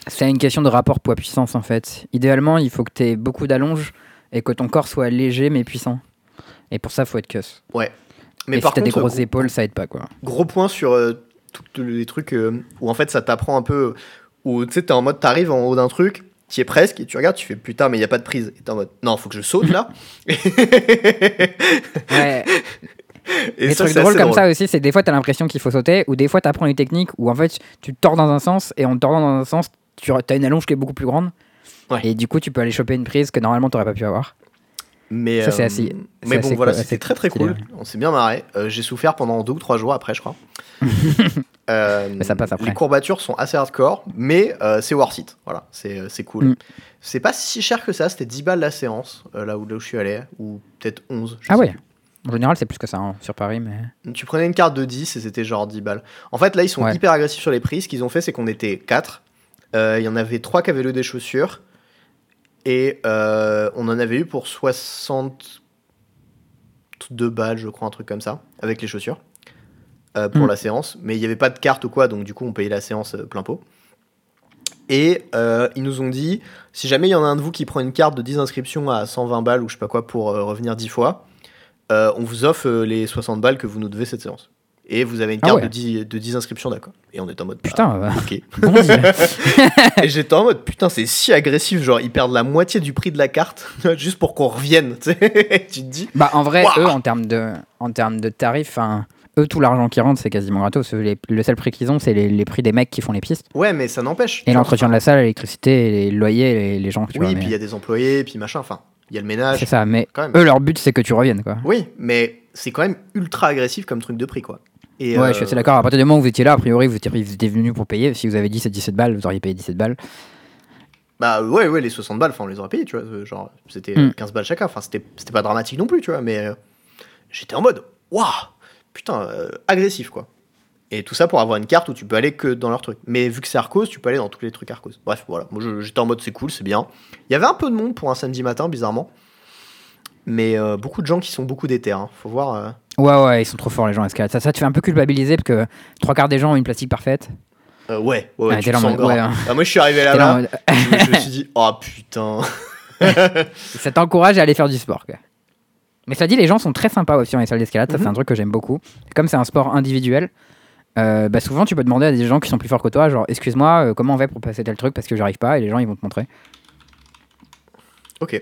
C'est une question de rapport poids-puissance en fait. Idéalement, il faut que t'aies beaucoup d'allonge et que ton corps soit léger mais puissant. Et pour ça, faut être cuss. Mais par si t'as des grosses gros, épaules, ça aide pas quoi. gros point sur euh, tous les trucs euh, où en fait ça t'apprend un peu, où tu sais, t'es en mode, t'arrives en haut d'un truc, t'y es presque, et tu regardes, tu fais putain, mais il y a pas de prise. Et t'es en mode, non, faut que je saute là. [LAUGHS] Ouais, [LAUGHS] et les ça, trucs c'est drôles assez comme drôle. ça aussi, c'est des fois t'as l'impression qu'il faut sauter, ou des fois t'apprends une technique où en fait tu tords dans un sens, et en tordant dans un sens, tu as une allonge qui est beaucoup plus grande. Ouais. Et du coup, tu peux aller choper une prise que normalement t'aurais pas pu avoir. Mais, Ça, c'est euh, assez- mais bon, assez voilà, c'était très très cool. On s'est bien marré. Euh, J'ai souffert pendant deux ou trois jours après, je crois. [LAUGHS] Euh, Mais ça passe après. Les courbatures sont assez hardcore, mais c'est worth it. Voilà, c'est cool. Mm. C'est pas si cher que ça, c'était 10 balles la séance, là, où, là où je suis allé, ou peut-être 11. je Ah sais ouais. En général, c'est plus que ça hein, sur Paris, mais. Tu prenais une carte de 10 et c'était genre 10 balles. En fait, là, ils sont Ouais. hyper agressifs sur les prix. Ce qu'ils ont fait, c'est qu'on était 4. Il y en avait 3 qui avaient le des chaussures. Et euh, on en avait eu pour 62 balles, je crois, un truc comme ça, avec les chaussures, euh, pour Mm. la séance. Mais il n'y avait pas de carte ou quoi, donc du coup, on payait la séance euh, plein pot. Et euh, ils nous ont dit, si jamais il y en a un de vous qui prend une carte de 10 inscriptions à 120 balles ou je sais pas quoi pour revenir 10 fois, on vous offre les 60 balles que vous nous devez cette séance. Et vous avez une Ah carte ouais. de, 10, de 10 inscriptions, d'accord. Et on est en mode, bah, Putain, euh, ok. [LAUGHS] bon. [LAUGHS] Et j'étais en mode putain, c'est si agressif, genre ils perdent la moitié du prix de la carte [LAUGHS] juste pour qu'on revienne, tu te dis. Bah en vrai, eux en termes de en termes de tarifs, enfin, eux tout l'argent qui rentre c'est quasiment gratos. Les- le seul prix qu'ils ont c'est les, les prix des mecs qui font les pistes Ouais, mais ça n'empêche. et l'entretien de la salle, l'électricité, les loyers, les, les gens. Tu Oui, vois, puis il mais- y a des employés, puis machin, enfin. il y a le ménage. C'est ça, mais eux, leur but, c'est que tu reviennes, quoi. Oui, mais c'est quand même ultra agressif comme truc de prix, quoi. Et, Ouais, euh, je suis assez d'accord. À partir du moment où vous étiez là, a priori, vous étiez, venu pour payer. Si vous avez dit c'est 17 balles, vous auriez payé 17 balles. Bah ouais, ouais, les 60 balles, enfin, on les aurait payés, tu vois. euh, Genre, c'était Mm. 15 balles chacun. Enfin, c'était pas dramatique non plus, tu vois. Mais euh, j'étais en mode, waouh, putain, euh, agressif, quoi. Et tout ça pour avoir une carte où tu peux aller que dans leur truc. Mais vu que c'est Arcos, tu peux aller dans tous les trucs Arcos. Bref, voilà. Moi, j'étais en mode, c'est cool, c'est bien. Il y avait un peu de monde pour un samedi matin, bizarrement. Mais euh, beaucoup de gens qui sont beaucoup déter. Hein. Faut voir. euh, Ouais, ouais, ils sont trop forts, les gens escalade. Ça, ça te fait un peu culpabiliser parce que trois quarts des gens ont une plastique parfaite. euh, ouais, ouais, ouais, Ah, tu t'es là en te sens mode, gore. ouais, hein. Ah, moi, je suis arrivé T'es là en là-bas. mode- je, je me suis dit, [LAUGHS] oh putain. [LAUGHS] ça t'encourage à aller faire du sport. Quoi. Mais ça dit, les gens sont très sympas aussi dans les salles d'escalade. Ça, c'est Mhm. un truc que j'aime beaucoup. Comme c'est un sport individuel, euh, bah, souvent tu peux demander à des gens qui sont plus forts que toi, genre, excuse-moi, euh, comment on fait pour passer tel truc parce que j'arrive pas, et les gens ils vont te montrer. Ok.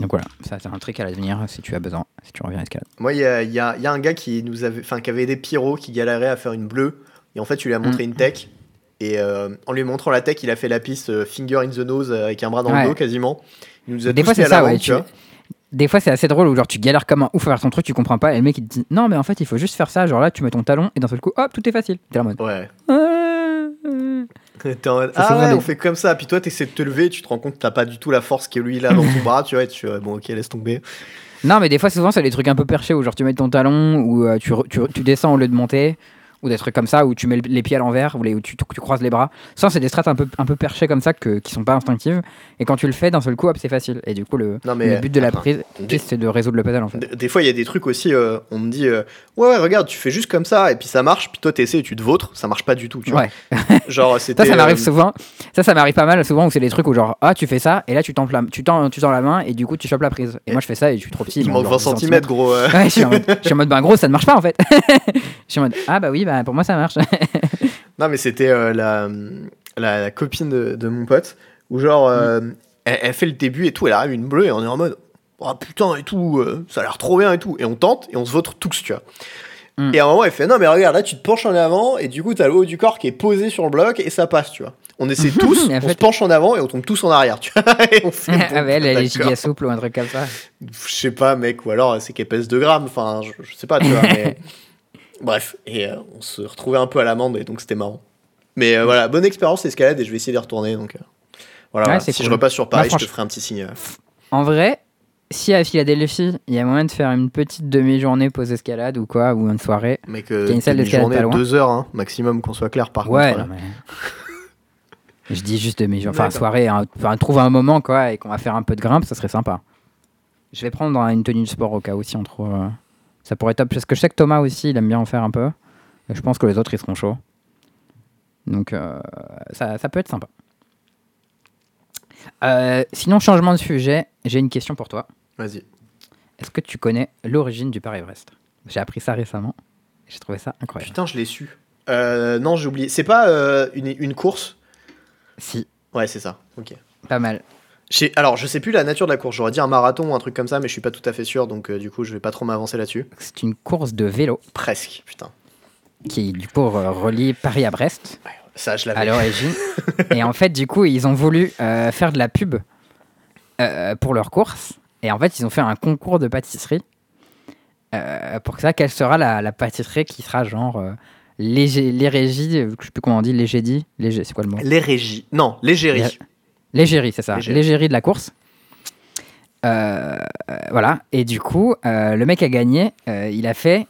Donc voilà, ça c'est un truc à l'avenir si tu as besoin, si tu reviens à l'escalade. Moi, il y a, il y a- il y a un gars qui nous avait, enfin, qui avait des pyros qui galérait à faire une bleue. Et en fait, tu lui as montré Mm. une tech. Et euh, en lui montrant la tech, il a fait la piste euh, finger in the nose euh, avec un bras dans Ouais. le dos quasiment. Il nous a Des fois c'est ça, ouais. tu. Des fois c'est assez drôle où genre tu galères comme un ouf à faire ton truc, tu comprends pas, et le mec il te dit non, mais en fait il faut juste faire ça, genre là tu mets ton talon et d'un seul coup hop, tout est facile. T'es là en mode. Ouais. Ah, euh. [LAUGHS] T'es en mode, C'est ah ouais, on fait comme ça. Puis toi, t'essaies de te lever, tu te rends compte que t'as pas du tout la force que lui il a dans ton [LAUGHS] bras, tu vois. Et tu fais, bon, ok, laisse tomber. Non, mais des fois, souvent, c'est des trucs un peu perchés où genre tu mets ton talon ou euh, tu, re- tu, tu descends au lieu de monter ou des trucs comme ça où tu mets le- les pieds à l'envers ou où tu, tu croises les bras. Ça, c'est des strates un peu, un peu perchées comme ça que, qui sont pas instinctives. Et quand tu le fais, d'un seul coup, hop, c'est facile. Et du coup, le, Non, mais, le but de la prise, c'est de résoudre le puzzle en fait. Des, des fois, il y a des trucs aussi, euh, on me dit, euh, ouais, ouais, regarde, tu fais juste comme ça, et puis ça marche, puis toi, t'essaies et tu te vautres, ça marche pas du tout, tu vois. Ouais. [LAUGHS] Genre, c'était. Ça, ça m'arrive euh, souvent. Ça, ça m'arrive pas mal souvent où c'est des trucs où genre, ah, tu fais ça et là, tu tends la, tu tends, tu tends la main et du coup, tu chopes la prise. Et moi, je fais ça et je suis trop petit. Il manque genre 20 10 cm, gros. euh. Ouais, je suis en mode, je suis en mode, ben gros, ça ne marche pas en fait. [LAUGHS] je suis en mode, ah bah oui, bah pour moi ça marche. [LAUGHS] Non, mais c'était euh, la, la, la copine de, de mon pote, où genre, euh, elle, elle fait le début et tout, elle arrive une bleue, et on est en mode, oh putain, et tout, euh, ça a l'air trop bien et tout. Et on tente, et on se vautre tous, tu vois. Mm. Et à un moment, elle fait, non, mais regarde, là, tu te penches en avant, et du coup, t'as le haut du corps qui est posé sur le bloc, et ça passe, tu vois. On essaie [LAUGHS] tous, on fait- se penche en avant, et on tombe tous en arrière, tu vois. [LAUGHS] et on fait, bon, ah bah elle, elle est giga souple ou un truc comme ça. Je sais pas, mec, ou alors c'est qu'elle pèse 2 grammes, enfin, je, je sais pas, tu vois, mais. Bref, et euh, on se retrouvait un peu à l'amende, et donc c'était marrant. Mais euh, voilà, bonne expérience escalade, et je vais essayer d'y retourner, donc. euh, voilà, Ouais, si cool. je repasse sur Paris, Moi, je te ferai un petit signe. En vrai, si à Philadelphie, il y a moyen de faire une petite demi-journée pause escalade ou quoi, ou une soirée. Y a une salle d'escalade journée pas loin. 2 heures, hein, maximum, qu'on soit clair, par ouais, contre. non, mais- [LAUGHS] Je dis juste demi-journée. Enfin, soirée, hein, enfin, trouve un moment quoi, et qu'on va faire un peu de grimpe, ça serait sympa. Je vais prendre une tenue de sport au cas où si on trouve. Ça pourrait être top. Parce que je sais que Thomas aussi, il aime bien en faire un peu. Et je pense que les autres, ils seront chauds. Donc, euh, ça, ça peut être sympa. Euh, sinon, changement de sujet, j'ai une question pour toi. Vas-y. Est-ce que tu connais l'origine du Paris-Brest? J'ai appris ça récemment. J'ai trouvé ça incroyable. Putain, je l'ai su. Euh, non, j'ai oublié. C'est pas une, une course? Si, Ouais, c'est ça. Ok. pas mal. Alors, je sais plus la nature de la course. J'aurais dit un marathon ou un truc comme ça, mais je suis pas tout à fait sûr, donc euh, du coup, je vais pas trop m'avancer là-dessus. C'est une course de vélo Presque, putain. qui, du coup, relie Paris à Brest Ça, je à l'avais. l'origine. [LAUGHS] Et en fait, du coup, ils ont voulu euh, faire de la pub euh, pour leur course. Et en fait, ils ont fait un concours de pâtisserie. Pour ça, quelle sera la, la pâtisserie qui sera genre léger, l'hérégie, euh, je sais plus comment on dit, légédie, léger, c'est quoi le mot? Les régies. Non, l'égérie. Légérie, c'est ça. Légérie. De la course. Euh, euh, voilà. Et du coup, euh, le mec a gagné. euh, il a fait,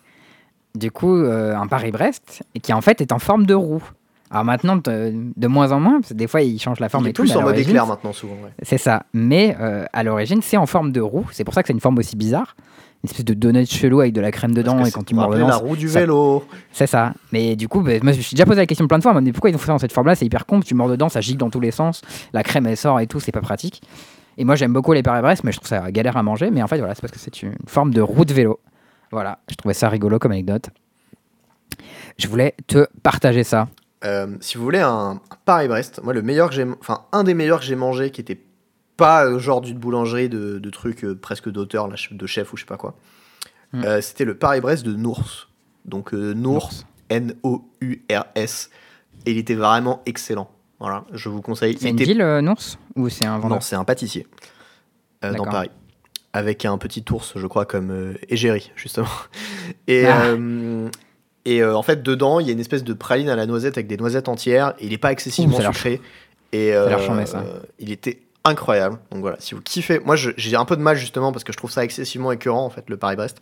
du coup, un Paris-Brest, et qui en fait est en forme de roue. Alors maintenant, de, de moins en moins, parce que des fois, il change la forme Il et est tout. plus mais à en mode éclair maintenant, souvent. ouais. C'est ça. Mais à l'origine, c'est en forme de roue. C'est pour ça que c'est une forme aussi bizarre. Une espèce de donut chelou avec de la crème dedans, et quand tu rappeler dedans, la roue du ça- vélo. c'est ça. Mais du coup, bah, moi, je me suis déjà posé la question plein de fois. Mais pourquoi ils ont fait ça dans cette forme-là? C'est hyper con. Tu mords dedans, ça gicle dans tous les sens. La crème, elle sort et tout. C'est pas pratique. Et moi, j'aime beaucoup les Paris-Brest, mais je trouve ça galère à manger. Mais en fait, voilà, c'est parce que c'est une forme de roue de vélo. Voilà, je trouvais ça rigolo comme anecdote. Je voulais te partager ça. Euh, si vous voulez un, un Paris-Brest, moi le meilleur que j'ai, enfin un des meilleurs que j'ai mangé, qui était pas euh, genre d'une boulangerie de, de trucs euh, presque d'auteur, de chef ou je sais pas quoi. Mm. Euh, C'était le Paris-Brest de Nours. Donc Nours, Nours. Et il était vraiment excellent. Voilà, je vous conseille. C'est une était- ville, Nours Ou c'est un vendeur Non, c'est un pâtissier dans. Paris. avec un petit ours, je crois, comme euh, égérie, justement. [LAUGHS] Et, Ah. euh, et euh, en fait, dedans, il y a une espèce de praline à la noisette avec des noisettes entières. Et il n'est pas excessivement Ouh, ça sucré. Et a l'air euh, chambé, ça. il était incroyable. Donc voilà, si vous kiffez. Moi, j'ai un peu de mal, justement, parce que je trouve ça excessivement écœurant, en fait, le Paris-Brest.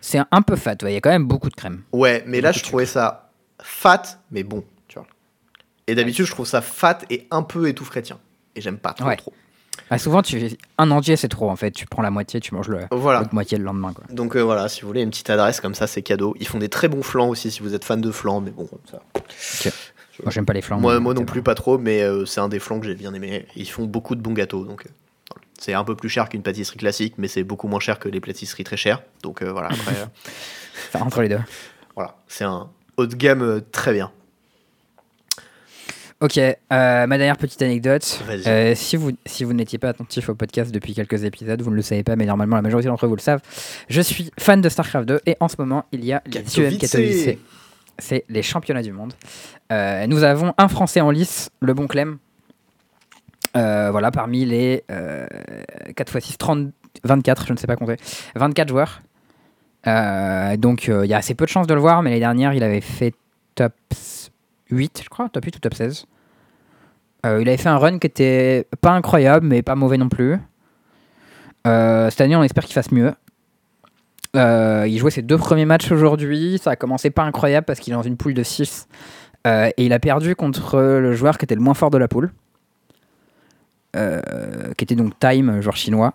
C'est un peu fat, ouais. Il y a quand même beaucoup de crème. Ouais, mais là, je trouvais ça fat, mais bon, tu vois. Et d'habitude, je trouve ça fat et un peu étouffe chrétien. Et j'aime pas trop, Ouais. trop. Ah, souvent, tu un entier, c'est trop en fait. Tu prends la moitié, tu manges le Voilà. l'autre moitié le lendemain. Quoi. Donc euh, voilà, si vous voulez une petite adresse comme ça, c'est cadeau. Ils font des très bons flancs aussi si vous êtes fan de flancs, mais bon, ça. Moi, j'aime pas les flancs. moi, moi non plus, pas trop, mais euh, c'est un des flancs que j'ai bien aimé. Ils font beaucoup de bons gâteaux, donc euh, c'est un peu plus cher qu'une pâtisserie classique, mais c'est beaucoup moins cher que les pâtisseries très chères. Donc euh, voilà, après. [LAUGHS] Enfin, entre les deux. voilà, c'est un haut de gamme très bien. Ok, ma dernière petite anecdote. Si vous, si vous n'étiez pas attentif au podcast depuis quelques épisodes, vous ne le savez pas, mais normalement la majorité d'entre vous le savent. Je suis fan de StarCraft 2 et en ce moment il y a les UM Katowice. C'est les championnats du monde. Euh, nous avons un Français en lice, le bon Clem. Euh, voilà, parmi les euh, 4 x 6, 30, 24, je ne sais pas compter, 24 joueurs. Euh, donc il y a assez peu de chances de le voir, mais l'année dernière il avait fait top 8, je crois, top 8 ou top 16. Euh, il avait fait un run qui était pas incroyable, mais pas mauvais non plus. Cette année, on espère qu'il fasse mieux. Euh, il jouait ses deux premiers matchs aujourd'hui. Ça a commencé pas incroyable parce qu'il est dans une poule de 6. Euh, et il a perdu contre le joueur qui était le moins fort de la poule. Euh, qui était donc Time, joueur chinois.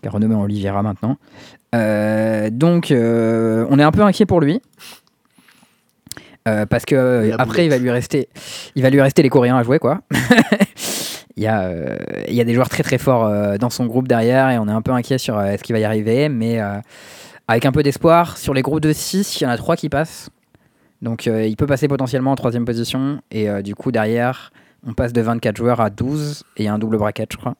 Qui est renommé en Oliveira maintenant. Donc, on est un peu inquiet pour lui. Parce que après, il va lui rester, il va lui rester les Coréens à jouer, quoi. [LAUGHS] il, y a, euh, il y a des joueurs très très forts euh, dans son groupe derrière et on est un peu inquiet sur euh, ce qui va y arriver, mais avec un peu d'espoir, sur les groupes de 6, il y en a 3 qui passent. Donc euh, il peut passer potentiellement en troisième position et euh, du coup derrière, on passe de 24 joueurs à 12 et il y a un double bracket, je crois.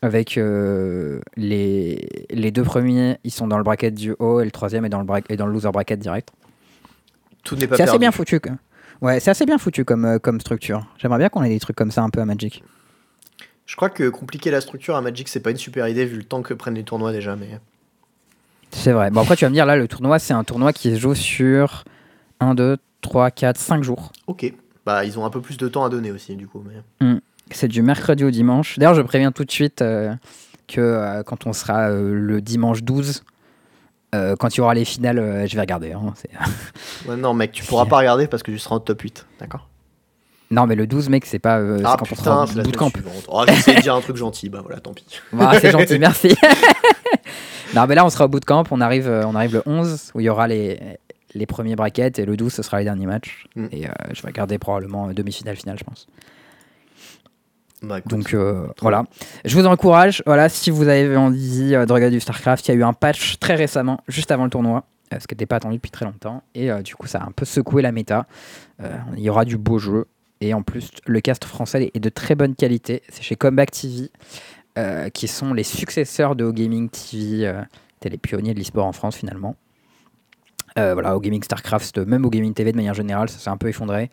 Avec euh, les, les deux premiers, ils sont dans le bracket du haut et le troisième est dans le, bra- dans le loser bracket direct. Tout n'est pas C'est assez bien foutu. quoi. Ouais, c'est assez bien foutu comme, comme structure. J'aimerais bien qu'on ait des trucs comme ça un peu à Magic. Je crois que compliquer la structure à Magic, c'est pas une super idée vu le temps que prennent les tournois déjà, mais. C'est vrai. Bon, après, tu vas me dire, là, le tournoi, c'est un tournoi qui se joue sur 1, 2, 3, 4, 5 jours. Ok. Bah, ils ont un peu plus de temps à donner aussi, du coup. Mais... C'est du mercredi au dimanche. D'ailleurs, je préviens tout de suite euh, que euh, quand on sera euh, le dimanche 12, euh, quand il y aura les finales, je vais regarder. hein. Ouais, non, mec, tu pourras [LAUGHS] pas regarder parce que tu seras en top 8. D'accord? Non, mais le 12, mec, c'est pas. euh, Ah c'est quand putain, au c'est la bootcamp. suivante. Oh, J'essayais de dire un truc gentil, bah voilà, tant pis. Voilà, c'est gentil, [LAUGHS] merci. [LAUGHS] non, mais là, on sera au bootcamp. On arrive, euh, on arrive le 11 où il y aura les, les premiers brackets et le 12, ce sera les derniers matchs. Mm. Et euh, je vais regarder probablement euh, demi-finale, finale, je pense. Bah, écoute, Donc euh, voilà. Je vous encourage. Voilà, si vous avez envie de regarder du StarCraft, il y a eu un patch très récemment, juste avant le tournoi, ce qui n'était pas attendu depuis très longtemps. Et du coup, ça a un peu secoué la méta. Il y aura du beau jeu. Et en plus, le cast français est de très bonne qualité. C'est chez Comeback TV, euh, qui sont les successeurs de O-Gaming TV. Euh, C'était les pionniers de l'e-sport en France finalement. Euh, voilà, au gaming StarCraft, même au gaming TV de manière générale, ça s'est un peu effondré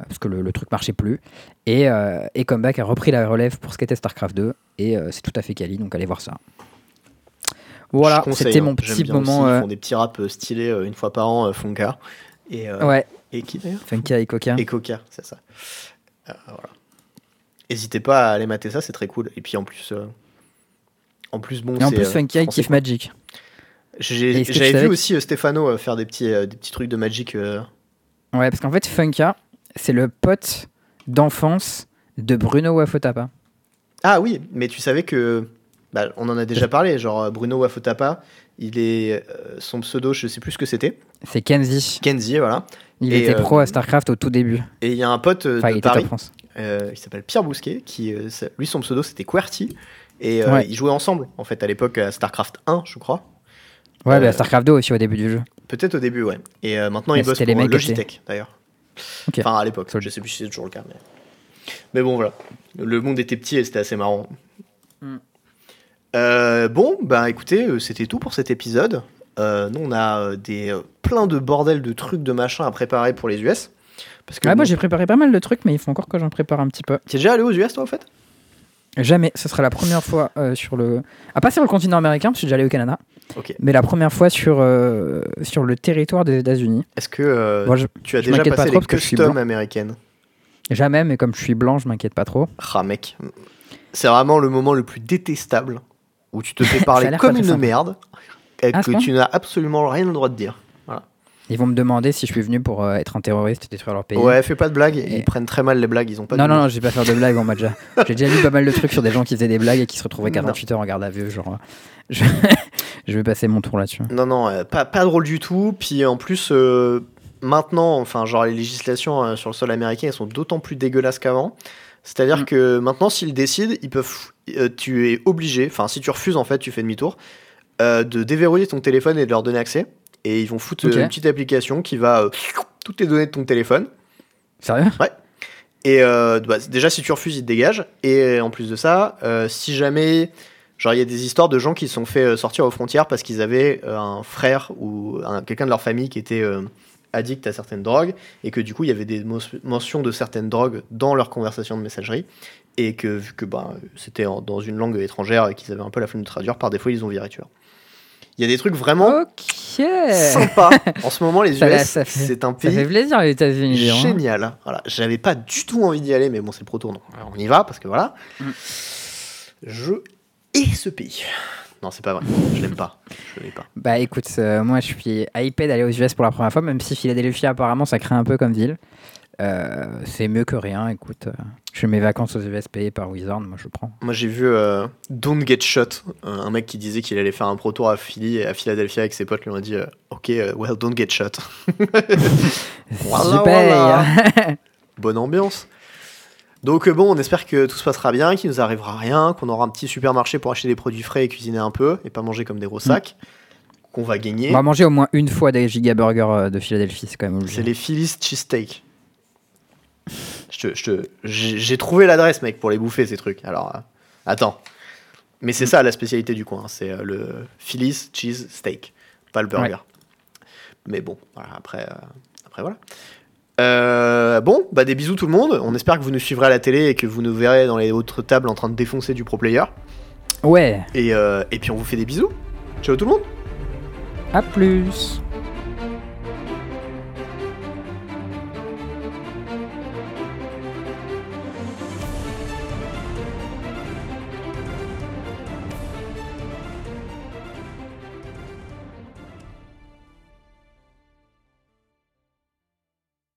euh, parce que le, le truc marchait plus. Et, et Comeback a repris la relève pour ce qu'était StarCraft 2 et c'est tout à fait quali, donc allez voir ça. Voilà, c'était hein. mon J'aime petit moment. Aussi, ils font des petits raps stylés une fois par an, Fonka. Et, ouais, et qui d'ailleurs Funky avec Coca. Et Coca, c'est ça. Euh, voilà. N'hésitez pas à aller mater ça, c'est très cool. Et puis en plus, euh, en plus bon, Et en plus, euh, Funky il kiffe. Magic. J'avais vu aussi euh, faire des petits, des petits trucs de Magic. Ouais, parce qu'en fait, Funka, c'est le pote d'enfance de Bruno Wafotapa. Ah oui, mais tu savais que. bah, on en a déjà parlé, genre Bruno Wafotapa, il est. son pseudo, je sais plus ce que c'était. C'est Kenzie. Kenzie, voilà. Il Et, était euh, pro à StarCraft au tout début. Et il y a un pote euh, Enfin, il de était Paris, France. euh, il s'appelle Pierre Bousquet, qui, euh, lui, son pseudo, c'était QWERTY. Et euh, Ouais. ils jouaient ensemble, en fait, à l'époque, à StarCraft 1, je crois. Ouais, Euh, bah, StarCraft 2 aussi au début du jeu. Peut-être au début, ouais. Et euh, maintenant, Mais il bosse c'était pour les mecs qui Logitech, d'ailleurs. Ok. Enfin, à l'époque. Je sais plus si c'est toujours le cas. Mais... mais bon, voilà. Le monde était petit et c'était assez marrant. Mm. Euh, bon, bah écoutez, c'était tout pour cet épisode. Euh, nous, on a euh, des, euh, plein de bordel de trucs, de machins à préparer pour les US. Parce que Ouais, bon, moi j'ai préparé pas mal de trucs, mais il faut encore que j'en prépare un petit peu. T'es déjà allé aux US, toi, en fait? Jamais. Ce sera la première fois euh, sur le. Ah, pas sur le continent américain, parce que je suis déjà allé au Canada. Mais la première fois sur, euh, sur le territoire des États-Unis. Est-ce que je- tu as je déjà m'inquiète pas passé trop les parce que je suis customs blanc. américaines? Jamais, mais comme je suis blanc, je m'inquiète pas trop. Ah mec, c'est vraiment le moment le plus détestable où tu te fais [LAUGHS] parler comme une sympa. merde Ah, que tu n'as absolument rien le droit de dire. Ils vont me demander si je suis venu pour euh, être un terroriste et détruire leur pays. Ouais, fais pas de blagues, Et- ils prennent très mal les blagues, ils ont pas non, de non, non, je vais pas faire de blagues. On m'a déjà. J'ai déjà lu pas mal de trucs sur des gens qui faisaient des blagues et qui se retrouvaient Non. 48 heures en garde à vue. Genre, euh, je... [LAUGHS] je vais passer mon tour là-dessus. Non, non, euh, pas, pas drôle du tout. Puis en plus, euh, maintenant, enfin, genre les législations euh, sur le sol américain, elles sont d'autant plus dégueulasses qu'avant. C'est-à-dire Mm. que maintenant, s'ils décident, ils peuvent, tu es obligé, enfin, si tu refuses, en fait, tu fais demi-tour, euh, de déverrouiller ton téléphone et de leur donner accès. Et ils vont foutre euh, une petite application qui va euh, toutes les données de ton téléphone. Sérieux? Et euh, bah, déjà, si tu refuses, ils te dégagent. Et en plus de ça, si jamais. Genre, il y a des histoires de gens qui se sont fait sortir aux frontières parce qu'ils avaient un frère ou un- quelqu'un de leur famille qui était addict à certaines drogues et que du coup, il y avait des mentions de certaines drogues dans leur conversation de messagerie. Et que vu que bah, c'était dans une langue étrangère et qu'ils avaient un peu la flemme de traduire, par défaut, ils ont viré tueur. Il y a des trucs vraiment sympas. En ce moment, les [LAUGHS] Ça US, ça c'est un Ça pays fait plaisir les États-Unis. hein. Génial. Voilà, j'avais pas du tout envie d'y aller, mais bon, c'est le proto, donc on y va parce que voilà. Mm. Je hais ce pays. Non, c'est pas vrai. Je l'aime pas. Je l'aime pas. Bah écoute, euh, moi je suis hypé d'aller aux US pour la première fois, même si Philadelphie apparemment ça craint un peu comme ville. Euh, c'est mieux que rien, écoute. euh, je fais mes vacances aux US payées par Wizard, moi je prends. Moi, j'ai vu euh, Don't Get Shot, un mec qui disait qu'il allait faire un pro-tour à Philly et à Philadelphie avec ses potes lui ont dit euh, Ok, well, don't get shot. [LAUGHS] Voilà, Super voilà. Bonne ambiance. Donc bon, on espère que tout se passera bien, qu'il nous arrivera rien, qu'on aura un petit supermarché pour acheter des produits frais et cuisiner un peu, et pas manger comme des gros sacs, qu'on va gagner. On va manger au moins une fois des giga burgers de Philadelphie, c'est quand même obligé. C'est les Phillies Cheesesteak. Je je J'ai trouvé l'adresse, mec, pour les bouffer, ces trucs. Alors, euh, attends. Mais c'est ça la spécialité du coin, c'est euh, le Phillies Cheese Steak, pas le burger. Mais bon, voilà, après, euh, après voilà. Euh, bon, bah des bisous tout le monde. On espère que vous nous suivrez à la télé et que vous nous verrez dans les autres tables en train de défoncer du pro player. Ouais, Et, euh, et puis on vous fait des bisous. Ciao tout le monde. à plus